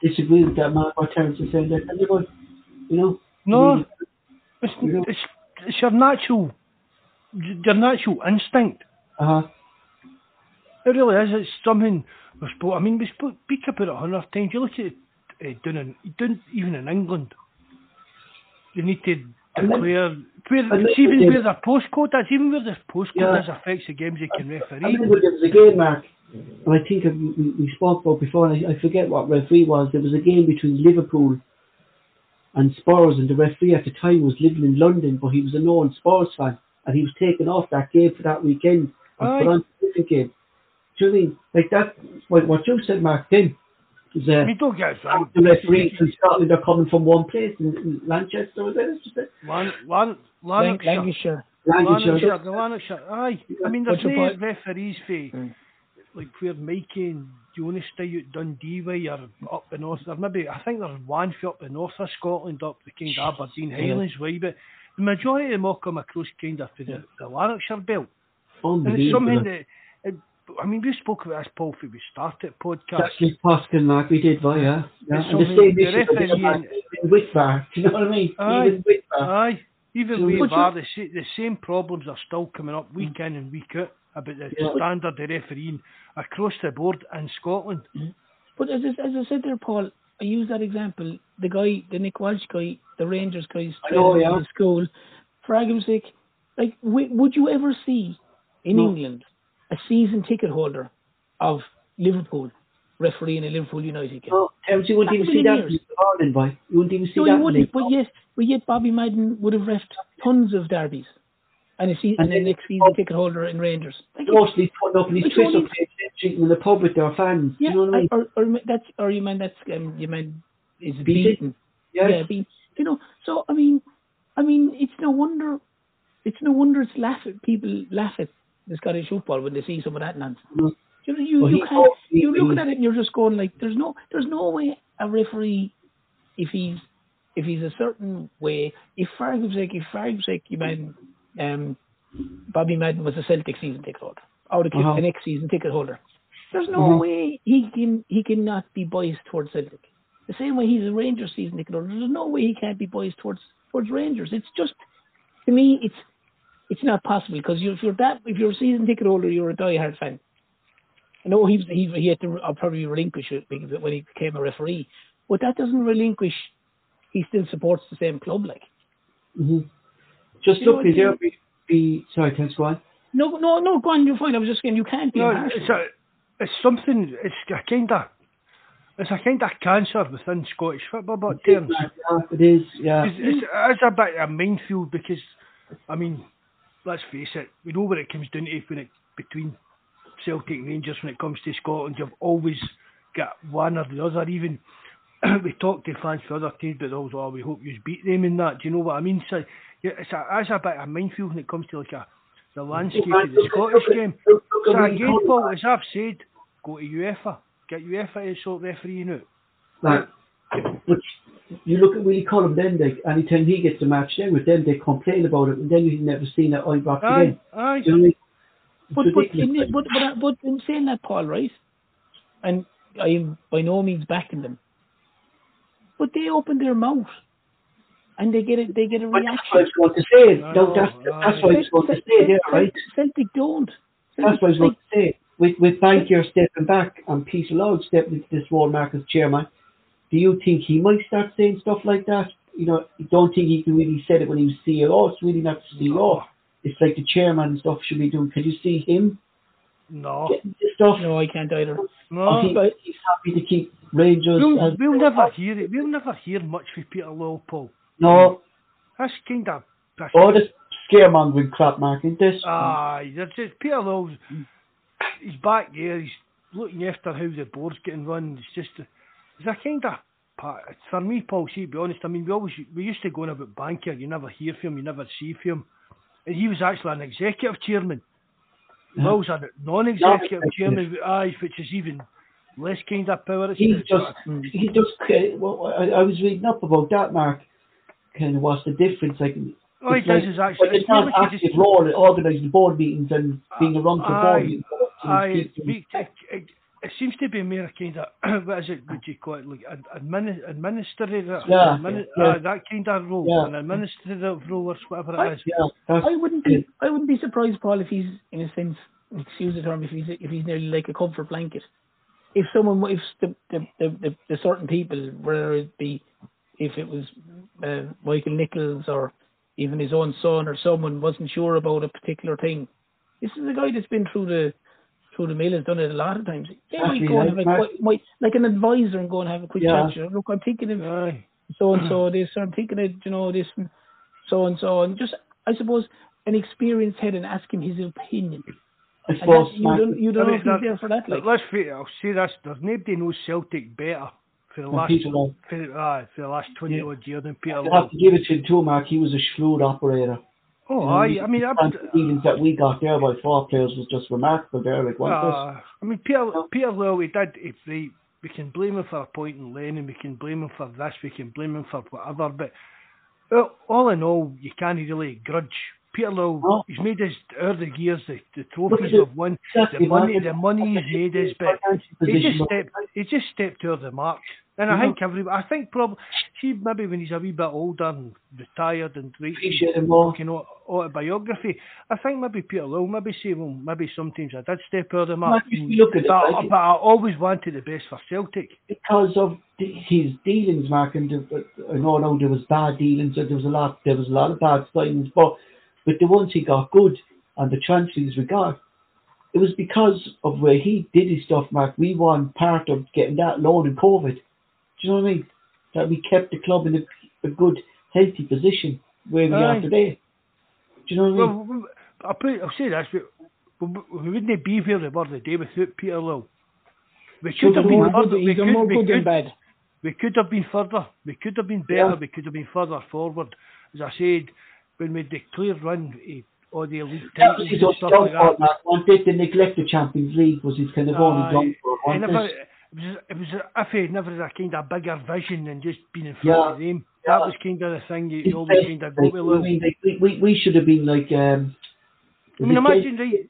S4: disagree with that, Mark, what Terence is saying there. Can you, go, you know?
S1: No, it's, it's, it's your natural, your natural instinct.
S4: Uh-huh.
S1: It really is. It's something we spoke. I mean, we spoke, speak about it a hundred times. You look at it uh, down in, down, even in England. You need to declare where, it's even where their postcode is. Even where their postcode
S4: Yeah.
S1: is affects the games they can referee.
S4: I remember there was a game, Mark, and I think we spoke about before, and I, I forget what referee was. There was a game between Liverpool and Spurs, and the referee at the time was living in London, but he was a known Spurs fan, and he was taken off that game for that weekend and
S1: Aye.
S4: put on a different game. Do you know I mean? Like that, what, what you said, Mark, then, is uh,
S1: I mean, don't get us
S4: the referees from Scotland are coming from one place, in, in Manchester, was it? Just it?
S1: Lan, Lan,
S6: Lan- Lancashire.
S4: Lancashire.
S1: The Lanarkshire, aye. I mean, there's
S6: What's your
S1: no
S6: point?
S1: referees for,
S6: Mm.
S1: like, where Mikey and Jonas stay out Dundee way or up the north. Or maybe, I think there's one for up the north of Scotland, up the kind of Aberdeen Highlands way, but the majority of them all come across kind of to the, the Lanarkshire belt. And it's something that, it, I mean, we spoke about this, Paul, before we started the podcast.
S4: That's Nick Pascal, Mark. We did, well, yeah. yeah. And the same
S1: the
S4: issue with
S1: referee
S4: the
S1: and-
S4: with VAR. Do you know what I mean?
S1: Aye.
S4: Even with VAR.
S1: Aye. Even
S4: So-
S1: VAR, the, sa- the same problems are still coming up week mm. in and week out about the
S4: Yeah.
S1: standard of refereeing across the board in Scotland. Mm.
S6: But as I, as I said there, Paul, I use that example. The guy, the Nick Walsh guy, the Rangers guy,
S4: know,
S6: straight
S4: yeah.
S6: out of school. For argument's sake, like, w- would you ever see in
S4: No.
S6: England a season ticket holder of Liverpool refereeing a Liverpool United game?
S4: No, you wouldn't even see that in Ireland, boy. You wouldn't even see
S6: No,
S4: that.
S6: he
S4: you
S6: wouldn't. But yet, but yet, Bobby Madden would have refed tons of derbies, and a se-
S4: And
S6: and, the
S4: then-
S6: next season ticket holder in Rangers.
S4: Mostly putting up in his
S6: But
S4: twist
S6: you
S4: up in the pub with their fans.
S6: yeah,
S4: you know what I mean?
S6: or, or that's or you mean that's um, you mean is
S4: Beaten.
S6: beaten.
S4: Yes.
S6: Yeah, be, you know. So I mean, I mean, it's no wonder, it's no wonder it's laugh at people laugh at the Scottish football when they see some of that nonsense.
S4: Mhm.
S6: You know, you,
S4: Well,
S6: you can't, you're looking at it and you're just going like, there's no, there's no way a referee, if he's, if he's a certain way, if for argument's sake, if for argument's sake, you mean, um, Bobby Madden was a Celtic season ticket holder, or the,
S4: Uh-huh.
S6: the next season ticket holder. There's no
S4: Mhm.
S6: way he can he cannot be biased towards Celtic. The same way he's a Rangers season ticket holder. There's no way he can't be biased towards towards Rangers. It's just to me, it's it's not possible because you, if you're that if you're a season ticket holder, you're a diehard fan. I know he he he had to uh, probably relinquish it because when he became a referee, but that doesn't relinquish. He still supports the same club, like.
S4: hmm Just
S6: You
S4: look,
S6: what I
S4: there be, be sorry, Terence, go on.
S6: No, no, no. Go on, you're fine. I was just saying you can't be
S1: No,
S6: impartial.
S1: it's a, it's something. It's a kind of, it's a kind of cancer within Scottish football. But terms,
S4: Yeah, it is, yeah.
S1: it's, it's, it's a bit of a minefield because, I mean, let's face it, we know what it comes down to when it between Celtic Rangers when it comes to Scotland. You've always got one or the other. Even we talk to fans for other teams, but also, oh, we hope you beat them in that. Do you know what I mean? So yeah, it's a, it's a bit of a minefield when it comes to like a the landscape of the Scottish game. So
S4: look,
S1: again, Paul, as I've said, go to UEFA, get UEFA to sort refereeing out.
S4: Right. But you look at Willie Collum then, like, anytime he gets a match then with them, they complain about it, and then you've never seen it Ibrox
S1: Aye,
S4: again.
S1: aye.
S4: Do you know what I mean?
S6: But but in, but but but in saying that, Paul, right? And I am by no means backing them, but they open their mouth and they get it. They get a
S4: But that's what I was going to say.
S1: I
S4: No,
S1: know,
S4: that's,
S1: aye.
S4: that's what I was going to say there, right?
S6: Celtic don't.
S4: That's what I was going to say. With, with Bankier stepping back and Peter Lawwell stepping into this role, Marcus chairman, do you think he might start saying stuff like that? You know, you don't think he can really said it when he was CEO. It's really not the CEO. It's like the chairman and stuff should be doing. Can you see him
S1: No,
S4: getting this stuff?
S6: No, I can't either.
S1: No.
S4: he, he's happy to keep Rangers.
S1: We'll,
S4: as,
S1: we'll never hear it. We'll never hear much from Peter Lawwell, Paul.
S4: no,
S1: That's kind of. That's,
S4: all oh, this scaremongering crap, Mark, isn't this?
S1: Aye, that's it. Peter Lawwell's. He's back there. He's looking after how the board's getting run. It's just. It's a kind of. For me, Paul, see, to be honest, I mean, we always we used to go on about Bankier. You never hear from him. You never see from him. And he was actually an executive chairman. Will's a non-executive chairman, aye, which is even less kind of power.
S4: He's
S1: It's-
S4: just, he just, uh, well, I, I was reading up about that, Mark. Kind of what's the difference? Like,
S1: All he
S4: it's
S1: does
S4: like-
S1: is actually.
S4: but it's not
S1: not like
S4: active role in organising board meetings and being around for board meetings.
S1: Aye, it, it, it, it seems to be more kind of what is it? Would you call it like ad- admini- administrative?
S4: Yeah,
S1: admini-
S4: yeah.
S1: uh, that kind of role,
S4: Yeah.
S1: an administrative role or whatever
S6: I-
S1: it is.
S4: Yeah,
S6: I wouldn't be. I wouldn't be surprised, Paul, if he's in a sense, excuse the term, if he's if he's nearly like a comfort blanket. If someone, if the the the, the, the certain people, whether it be if it was uh, Michael Nichols or even his own son or someone wasn't sure about a particular thing, this is a guy that's been through the through the mill, has done it a lot of times. They might
S4: Actually,
S6: go and have a quick, might, like an advisor and go and have a quick
S4: Yeah.
S6: chat. you know, Look, I'm thinking of
S1: Aye.
S6: so and so this, or I'm thinking of you know this, so and so, and just I suppose an experienced head and ask him his opinion.
S4: I
S6: And
S4: suppose,
S6: you don't you don't know if
S1: mean,
S6: he's there for that. Like,
S1: Let's face I'll say this: there's nobody knows Celtic better for the last for, the- aye, for the last twenty
S4: Yeah.
S1: odd years than Peter
S4: I have to give it to him too, Mark. He was a shrewd operator.
S1: Oh,
S4: You know,
S1: aye. I mean, I,
S4: dealings that we got there by four players was just remarkable there. Like, was
S1: Uh, I mean, Peter, Peter Lawwell, he did. If they, we can blame him for appointing Lennon, we can blame him for this, we can blame him for whatever. But uh, all in all, you can't really grudge Peter Lawwell,
S4: No.
S1: he's made his early years, the, the trophies
S4: the-
S1: we've won, the money, the money he's made is, but he just stepped, he just stepped out of the mark. And I think every, I think probably, see, maybe when he's a wee bit older and retired and
S4: him more.
S1: fucking autobiography, I think maybe Peter will maybe say, well, maybe sometimes I did step over the mark.
S4: You look at it,
S1: but,
S4: like-
S1: but I always wanted the best for Celtic.
S4: because of his dealings, Mark, and the, I know there was bad dealings, and there was a lot, there was a lot of bad signings, but but the ones he got good and the transfers we got, it was because of where he did his stuff, Mark. We won part of getting that loan in COVID. Do you know what I mean? That we kept the club in a, a good, healthy position where we
S1: Aye.
S4: are today. Do you know what I mean?
S1: Well, I'll, put, I'll say this, we, we, wouldn't be where we were today without Peter Lawwell. We have been further.
S6: good,
S1: We
S6: he's done
S1: could,
S6: more
S1: we,
S6: good
S1: could,
S6: bad.
S1: we could have been further. We could have been better.
S4: Yeah.
S1: We could have been further forward. As I said, when we declared run eh, all the elite
S4: That
S1: titles
S4: was his
S1: and stuff like that.
S4: Day to neglect the Champions League was his kind of only downfall.
S1: He
S4: wasn't it?
S1: it was, it was if he never had a kind of bigger vision than just being in front
S4: Yeah.
S1: of them.
S4: Yeah.
S1: That was kind of the thing you, always kind of go
S4: like,
S1: with.
S4: I mean, like, we, we, we should have been like. Um,
S1: I mean, imagine right,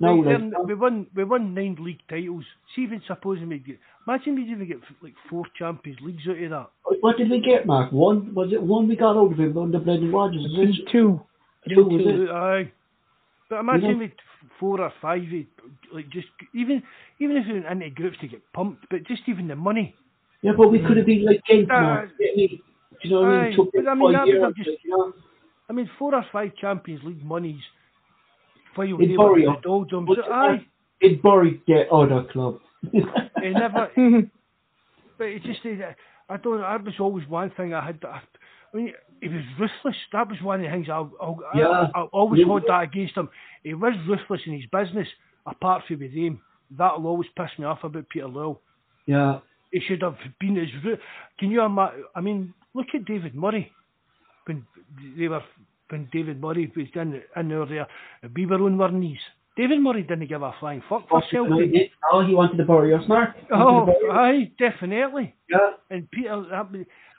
S4: No, like,
S1: then we won we won nine league titles. See, even supposing we get, imagine we even get like four Champions Leagues out of that.
S4: What did we get, Mark? One was it one we got out of him under Brendan Rodgers? Was
S6: two.
S4: two? Was it?
S1: Aye. But imagine
S4: know-
S1: we four or five, like just even even if we went into groups to get pumped, but just even the money.
S4: Yeah, but we could have been like Gent,
S1: Uh,
S4: Mark. I mean, do you know what I mean?
S1: But I mean, that would have just-
S4: like, you know?
S1: I mean, four or five Champions League monies. While
S4: In
S1: they were
S4: Bury
S1: in the
S4: up. But,
S1: aye.
S4: It buried the other club.
S1: He never. but it just, I don't. That was always one thing I had. I, I mean, he was ruthless. That was one of the things I, I,
S4: Yeah.
S1: I, I always
S4: Yeah.
S1: hold that against him. He was ruthless in his business, apart from with him. That'll always piss me off about Peter Lawwell.
S4: yeah.
S1: He should have been as. Can you imagine? I mean, look at David Murray. When they were, when David Murray was in, in there, there, we were on our knees. David Murray didn't give a flying fuck for Celtic.
S4: Oh, he wanted to borrow your Mark.
S1: Oh,
S4: wanted to bury us.
S1: aye, definitely.
S4: Yeah.
S1: And Peter, that,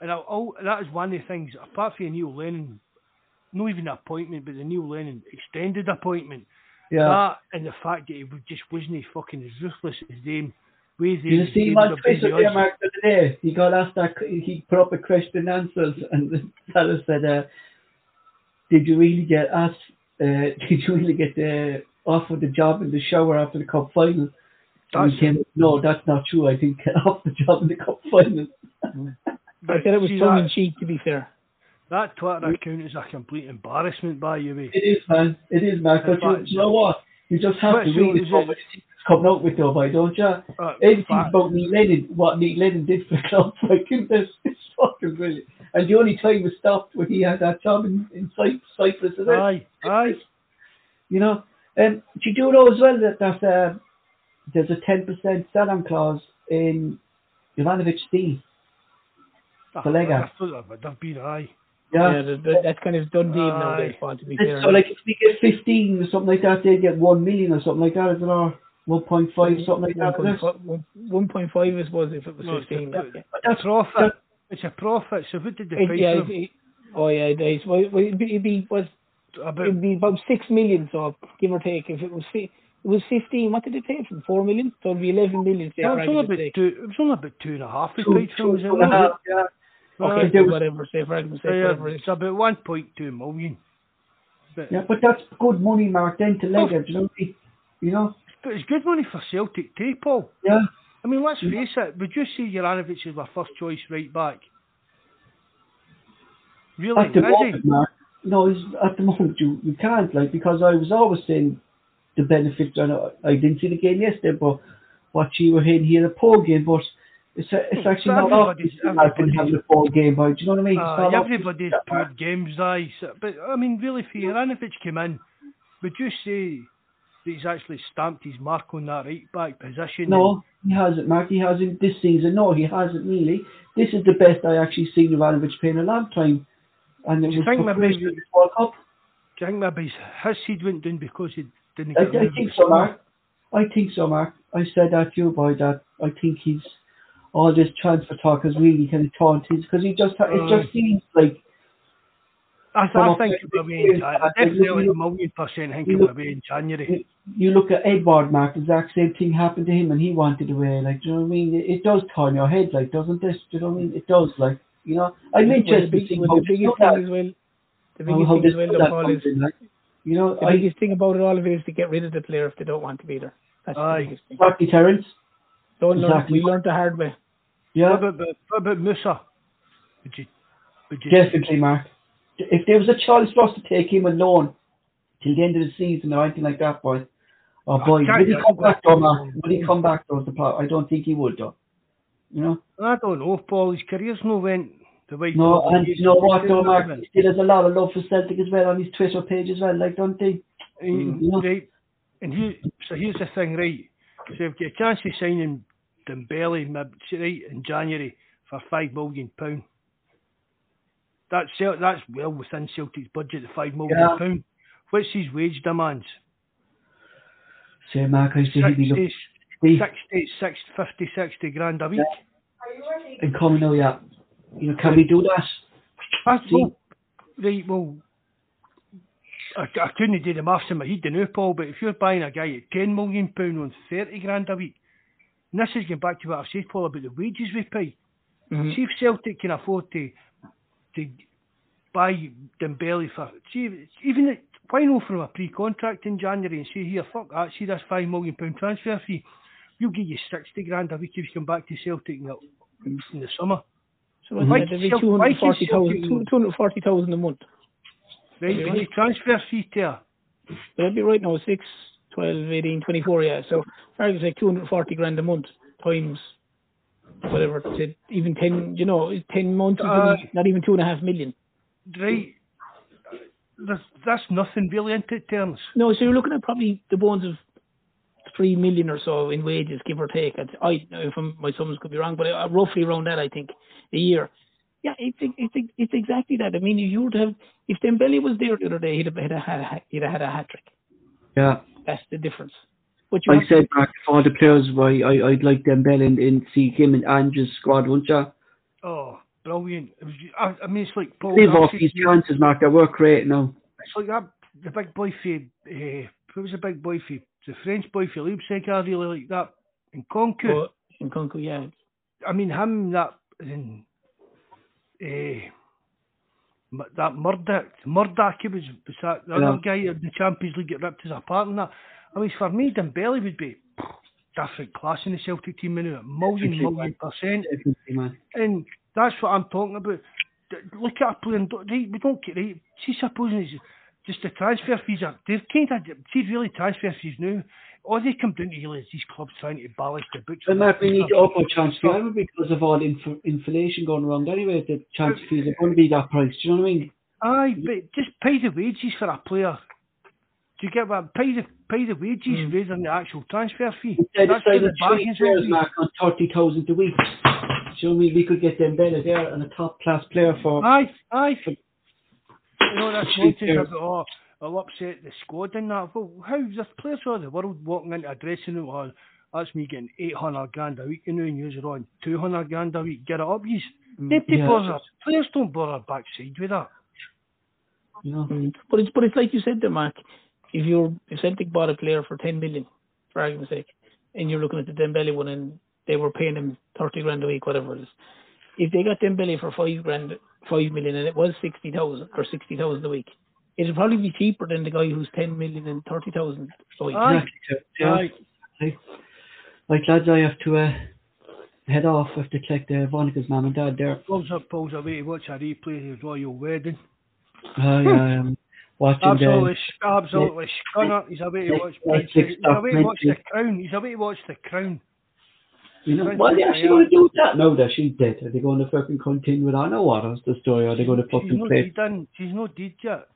S1: and I, oh, that is one of the things, apart from the Neil Lennon, not even appointment, but the Neil Lennon extended appointment,
S4: Yeah.
S1: that and the fact that he just wasn't fucking as ruthless as them.
S4: You see
S1: they
S4: him
S1: would
S4: on
S1: have been
S4: Twitter
S1: to
S4: there,
S1: us.
S4: Mark, the other day? He got asked that, he put up a question and answers, and the fella said, uh, did you really get asked, uh, did you really get uh, offered the job in the shower after the cup final? And he
S1: That's-
S4: came, no, that's not true. I think get off the job in the cup final.
S6: I said it was
S1: see
S6: tongue
S1: that-
S6: in cheek, to be fair.
S1: That Twitter account is a complete embarrassment by you, mate.
S4: It is, man. It is, man. But you, you know what? You just have
S1: But
S4: to read
S1: is
S4: it. What
S1: it-
S4: it's coming out with, though, boy, don't you?
S1: Uh,
S4: Everything about Neil Lennon, what Neil Lennon did for the club, like, it's, it's fucking brilliant. And the only time it stopped when he had that job in, in Cyprus, is it?
S1: Aye, aye.
S4: You know? Um, do you do know as well that, that uh, there's a 10% sell-on clause in Juranovic deal? Collega.
S1: I thought that would have been aye.
S6: Yeah,
S4: Yeah.
S6: that, that- that's kind of done deal now, they thought, to be
S4: It's- so, like, if we get 15 or something like that, they get 1 million or something like that, is it? Or 1.5, something like that. is it?
S6: 1.5, 1.5 I suppose if it was
S1: No, it's
S6: 15.
S1: a-
S6: yeah.
S4: But that's
S1: Profit.
S4: that-
S1: It's a profit. So what did they
S6: It- yeah, it- it- oh yeah, it is. Well, well, it'd be, it'd be, was,
S1: About
S6: it'd be about 6 million, so give or take. If it was it was 15, what did they pay from 4 million? So it'd be 11 million, say,
S1: Yeah,
S6: for
S1: it was only about two. It was only about two and a half. We
S4: two-
S1: paid for was it?
S4: two and a half, yeah.
S6: Okay,
S1: Aye.
S4: there
S6: whatever, say, for argument's sake,
S1: Yeah,
S6: whatever it is.
S1: it's about one point two million. But,
S4: Yeah, but that's good money, Mark, then to leg it, you know? You know?
S1: But it's good money for Celtic too, Paul.
S4: Yeah.
S1: I mean, let's face it. Would you say Juranovic is my first choice right back? Really?
S4: At the moment? Mark, no, it's, at the moment you, you can't, like, because I was always saying the benefits, and I, I didn't see the game yesterday, but what you were hearing here, a poor game, but it's, a, it's
S1: Hmm,
S4: actually
S1: so
S4: not often
S1: everybody's-
S4: I've the having poor game, but do you know what I mean?
S1: Uh, everybody's poor games. So, but I mean, really, for Juranovic came in, would you say he's actually stamped his mark on that right back position?
S4: No, he hasn't, Mark. He hasn't this season. No, he hasn't really. This is the best I actually seen Juranovic play in a long time. And it
S1: Do you
S4: was
S1: think maybe-
S4: Christmas World Cup.
S1: Do you think maybe his, seed went down because he didn't
S4: I,
S1: get
S4: I
S1: moved
S4: think so. Mark. I think so, Mark. I said that to you, boy. That I think he's all this transfer talk has really kind of his because he just it just seems like
S1: I, I think it will be in
S4: years,
S1: January. Definitely a million percent think it will be in January.
S4: You look at Edouard, Mark, the exact same thing happened to him and he wanted away. Like, do you know what I mean? It, it does turn your head, like, doesn't it? Do you know what I mean? It does, like, you know. I'm
S6: Well,
S4: interested
S6: the,
S4: to
S6: well, the biggest thing as well, the biggest thing as well,
S4: that
S6: though, Paul, is
S4: like, you know,
S6: the
S4: I,
S6: biggest thing about it all of it is to get rid of the player if they don't want to be there. That's
S1: Aye.
S6: the biggest thing.
S4: exactly, Terence.
S6: Don't learn,
S4: Exactly.
S6: we learned the hard way.
S4: Yeah,
S1: What about, but, what about Moussa? Would you, would you
S4: definitely, Mark. If there was a choice for us to take him alone till the end of the season or anything like that, boy, oh boy, would he come back though,
S1: so.
S4: Would he come back though? The part? I don't think he would though. You know.
S1: I don't know, Paul. His career's no went the way.
S4: No, and you know what though, Mark? He still has a lot of love for Celtic as well on his Twitter page as well, like don't he?
S1: And,
S4: Mm.
S1: Right. And here, so here's the thing, right? So if you get a chance of signing Dembele right in January for five million pound, that's that's well within Celtic's budget, the five million
S4: Yeah.
S1: pound. What's his wage demands?
S4: Say, Mark, I say
S1: 60, 60, 60, 50, 60 grand a week.
S4: and coming now, yeah. You know, can we do that?
S1: That's well, right, well, I, I couldn't do the maths in my head, the new Paul, but if you're buying a guy at £10 million pound on 30 grand a week, and this is going back to what I've said, Paul, about the wages we pay.
S6: Mhm.
S1: See if Celtic can afford to to buy Dembele for, see, even why not from a pre-contract in January and say, here, fuck that, see this £5 million pound transfer fee, we'll give you 60 grand a week if you come back to Celtic in the, in the summer.
S6: So be
S1: why
S6: 240,000
S1: Celtic-
S6: 240,000 a month.
S1: Right, but the transfer fee there,
S6: That'd be right now, 6, 12, 18, 24, yeah. So, argument's sake, 240 grand a month times whatever, to even 10, you know, 10 months
S1: Uh,
S6: only not even two and a half million.
S1: right, that's, that's nothing really into terms.
S6: No, so you're looking at probably the bones of three million or so in wages, give or take. I'd- I, if I'm, my sums could be wrong, but uh, roughly around that, I think, a year. Yeah, it's it's it's exactly that. I mean, if you would have, if Dembele was there the other day, he'd have had a he'd have had a hat trick.
S4: Yeah.
S6: That's the difference. But you
S4: I said, Mark, if all the players, why I, I'd like Dembele and, and see him in Andrew's squad, wouldn't you?
S1: Oh, brilliant. It was, I, I mean, it's like Paul.
S4: Live
S1: I
S4: off these chances, Mark. They work great now.
S1: It's like that, the big boy for, uh, who was the big boy for, the French boy for Leipzig, I really like that. And Nkunku,
S6: oh, in Nkunku, yeah.
S1: I mean, him, that, and, uh, that Murdoch, Murdoch, he was, was that the
S4: Yeah.
S1: other guy in the Champions League get ripped us apart and that. I mean, for me, Dembele would be different class in the Celtic team, now, a million, percent. And that's what I'm talking about. Look at a player, right, we don't get right. See, supposing it's just the transfer fees are, they're kind of, see, really transfer fees now, all they come down to really is these clubs trying to balance the books.
S4: And Mark, we
S1: that
S4: need to
S1: stuff.
S4: up our transfer fee because of all inf- inflation going around anyway. The transfer fees are going to be that price. Do you know what I mean?
S1: Aye, but just pay the wages for a player. Do you get what? Pay the pay the wages rather than the actual transfer fee.
S4: Of
S1: That's the
S4: players. Mark, on 30,000 a week. Do you know what I mean? We could get them better there and a top class player for.
S1: Aye, aye. You know, that's nonsense oh, I'll upset the squad and that. Well, how, there's players all the world walking into a dressing room, oh, that's me getting 800 grand a week, you know, and you're on 200 grand a week, get it up, yous. Nobody
S4: yeah.
S1: bother, players don't bother backside with that.
S4: You know?
S6: Mm. But it's but it's like you said there, Mark. If you're if Celtic bought a player for ten million, for argument's sake, and you're looking at the Dembele one and they were paying him thirty grand a week, whatever it is. If they got Dembele for five grand, five million, and it was sixty thousand or sixty thousand a week, it'd probably be cheaper than the guy who's ten million and thirty thousand a week.
S1: Aye.
S4: Exactly. Yeah.
S1: Aye.
S4: Right. Right, lads, I have to uh, head off. I have to collect the Veronica's mum and dad there.
S1: Pulls up, pulls away to watch a replay of his royal wedding.
S4: I um, watching
S1: Absolutely,
S4: the.
S1: sh- absolutely scunner. He's away to watch. He's away to watch the crown. He's away to watch the crown.
S4: You know,
S1: Princess
S4: what are they actually going to do that now that she's dead? Are they going to fucking continue with? No, what is the story? Are they going to
S1: She's
S4: fucking
S1: not
S4: play?
S1: dead. She's not dead yet.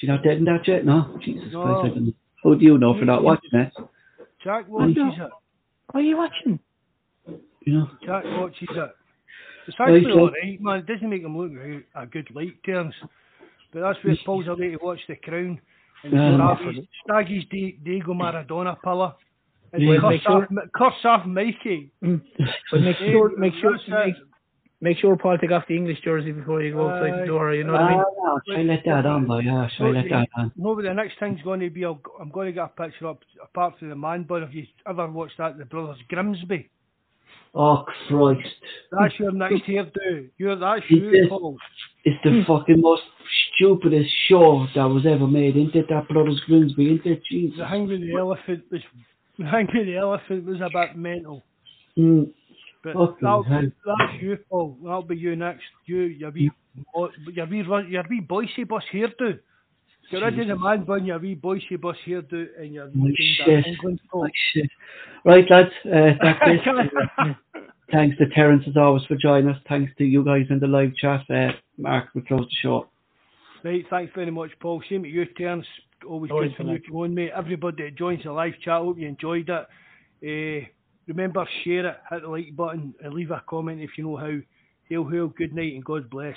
S4: She's not dead in that yet? No? Jesus
S1: No.
S4: Christ, I don't know. How do you know for not watching it?
S1: Jack watches it.
S6: What are you watching?
S4: You know?
S1: Jack watches it. It's actually alright, man. It doesn't make him look a good light terms. But that's where Paul's away to watch the crown. And
S4: Yeah.
S1: Staggy's, Staggy's Di- Diego Maradona pillar. And
S4: Yeah.
S1: curse,
S6: Make sure-
S1: off, curse off Mikey.
S6: Mm. But make sure make sure
S1: That's it.
S6: make, make sure Paul take off the English jersey before you go outside
S1: Aye.
S6: the door. You know what I mean?
S4: Ah, on, try let that on, boy. Yeah, try and let that on.
S1: No, but the next thing's going to be, I'll, I'm going to get a picture up, apart from the man bun, have you ever watched that, The Brothers Grimsby?
S4: Oh, Christ.
S1: That's your next hairdo. You're, you,
S4: it?
S1: Paul.
S4: It's the fucking most stupidest show that was ever made, isn't it? That Brothers Grimsby, isn't it? Jesus.
S1: The with the elephant was, the with the elephant was a bit mental.
S4: Mm.
S1: But
S4: Fucking
S1: that'll,
S4: hell.
S1: that's you, Paul. That'll be you next. You, your wee, your wee, your wee boise bus hairdo. Get rid of the man bun, your wee boise bus hairdo, and your
S4: Like
S1: looking
S4: shit.
S1: England top.
S4: Like shit. Right, lads, uh, that's it. Thanks to Terence as always for joining us. Thanks to you guys in the live chat. Uh, Mark, we close the show.
S1: Right, thanks very much, Paul. Same to you, Terence. Always
S6: No
S1: good
S6: worries,
S1: for
S6: man.
S1: you to come on, mate. Everybody that joins the live chat, hope you enjoyed it. Uh, remember, share it, hit the like button, and leave a comment if you know how. Hail, hail, good night, and God bless.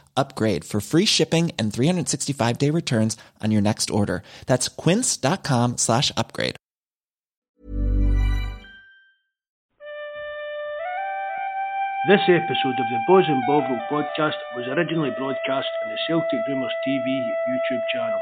S7: upgrade for free shipping and 365 day returns on your next order. That's quince.com slash upgrade.
S1: This episode of the Bawz and Bovril podcast was originally broadcast on the Celtic Rumours TV YouTube channel.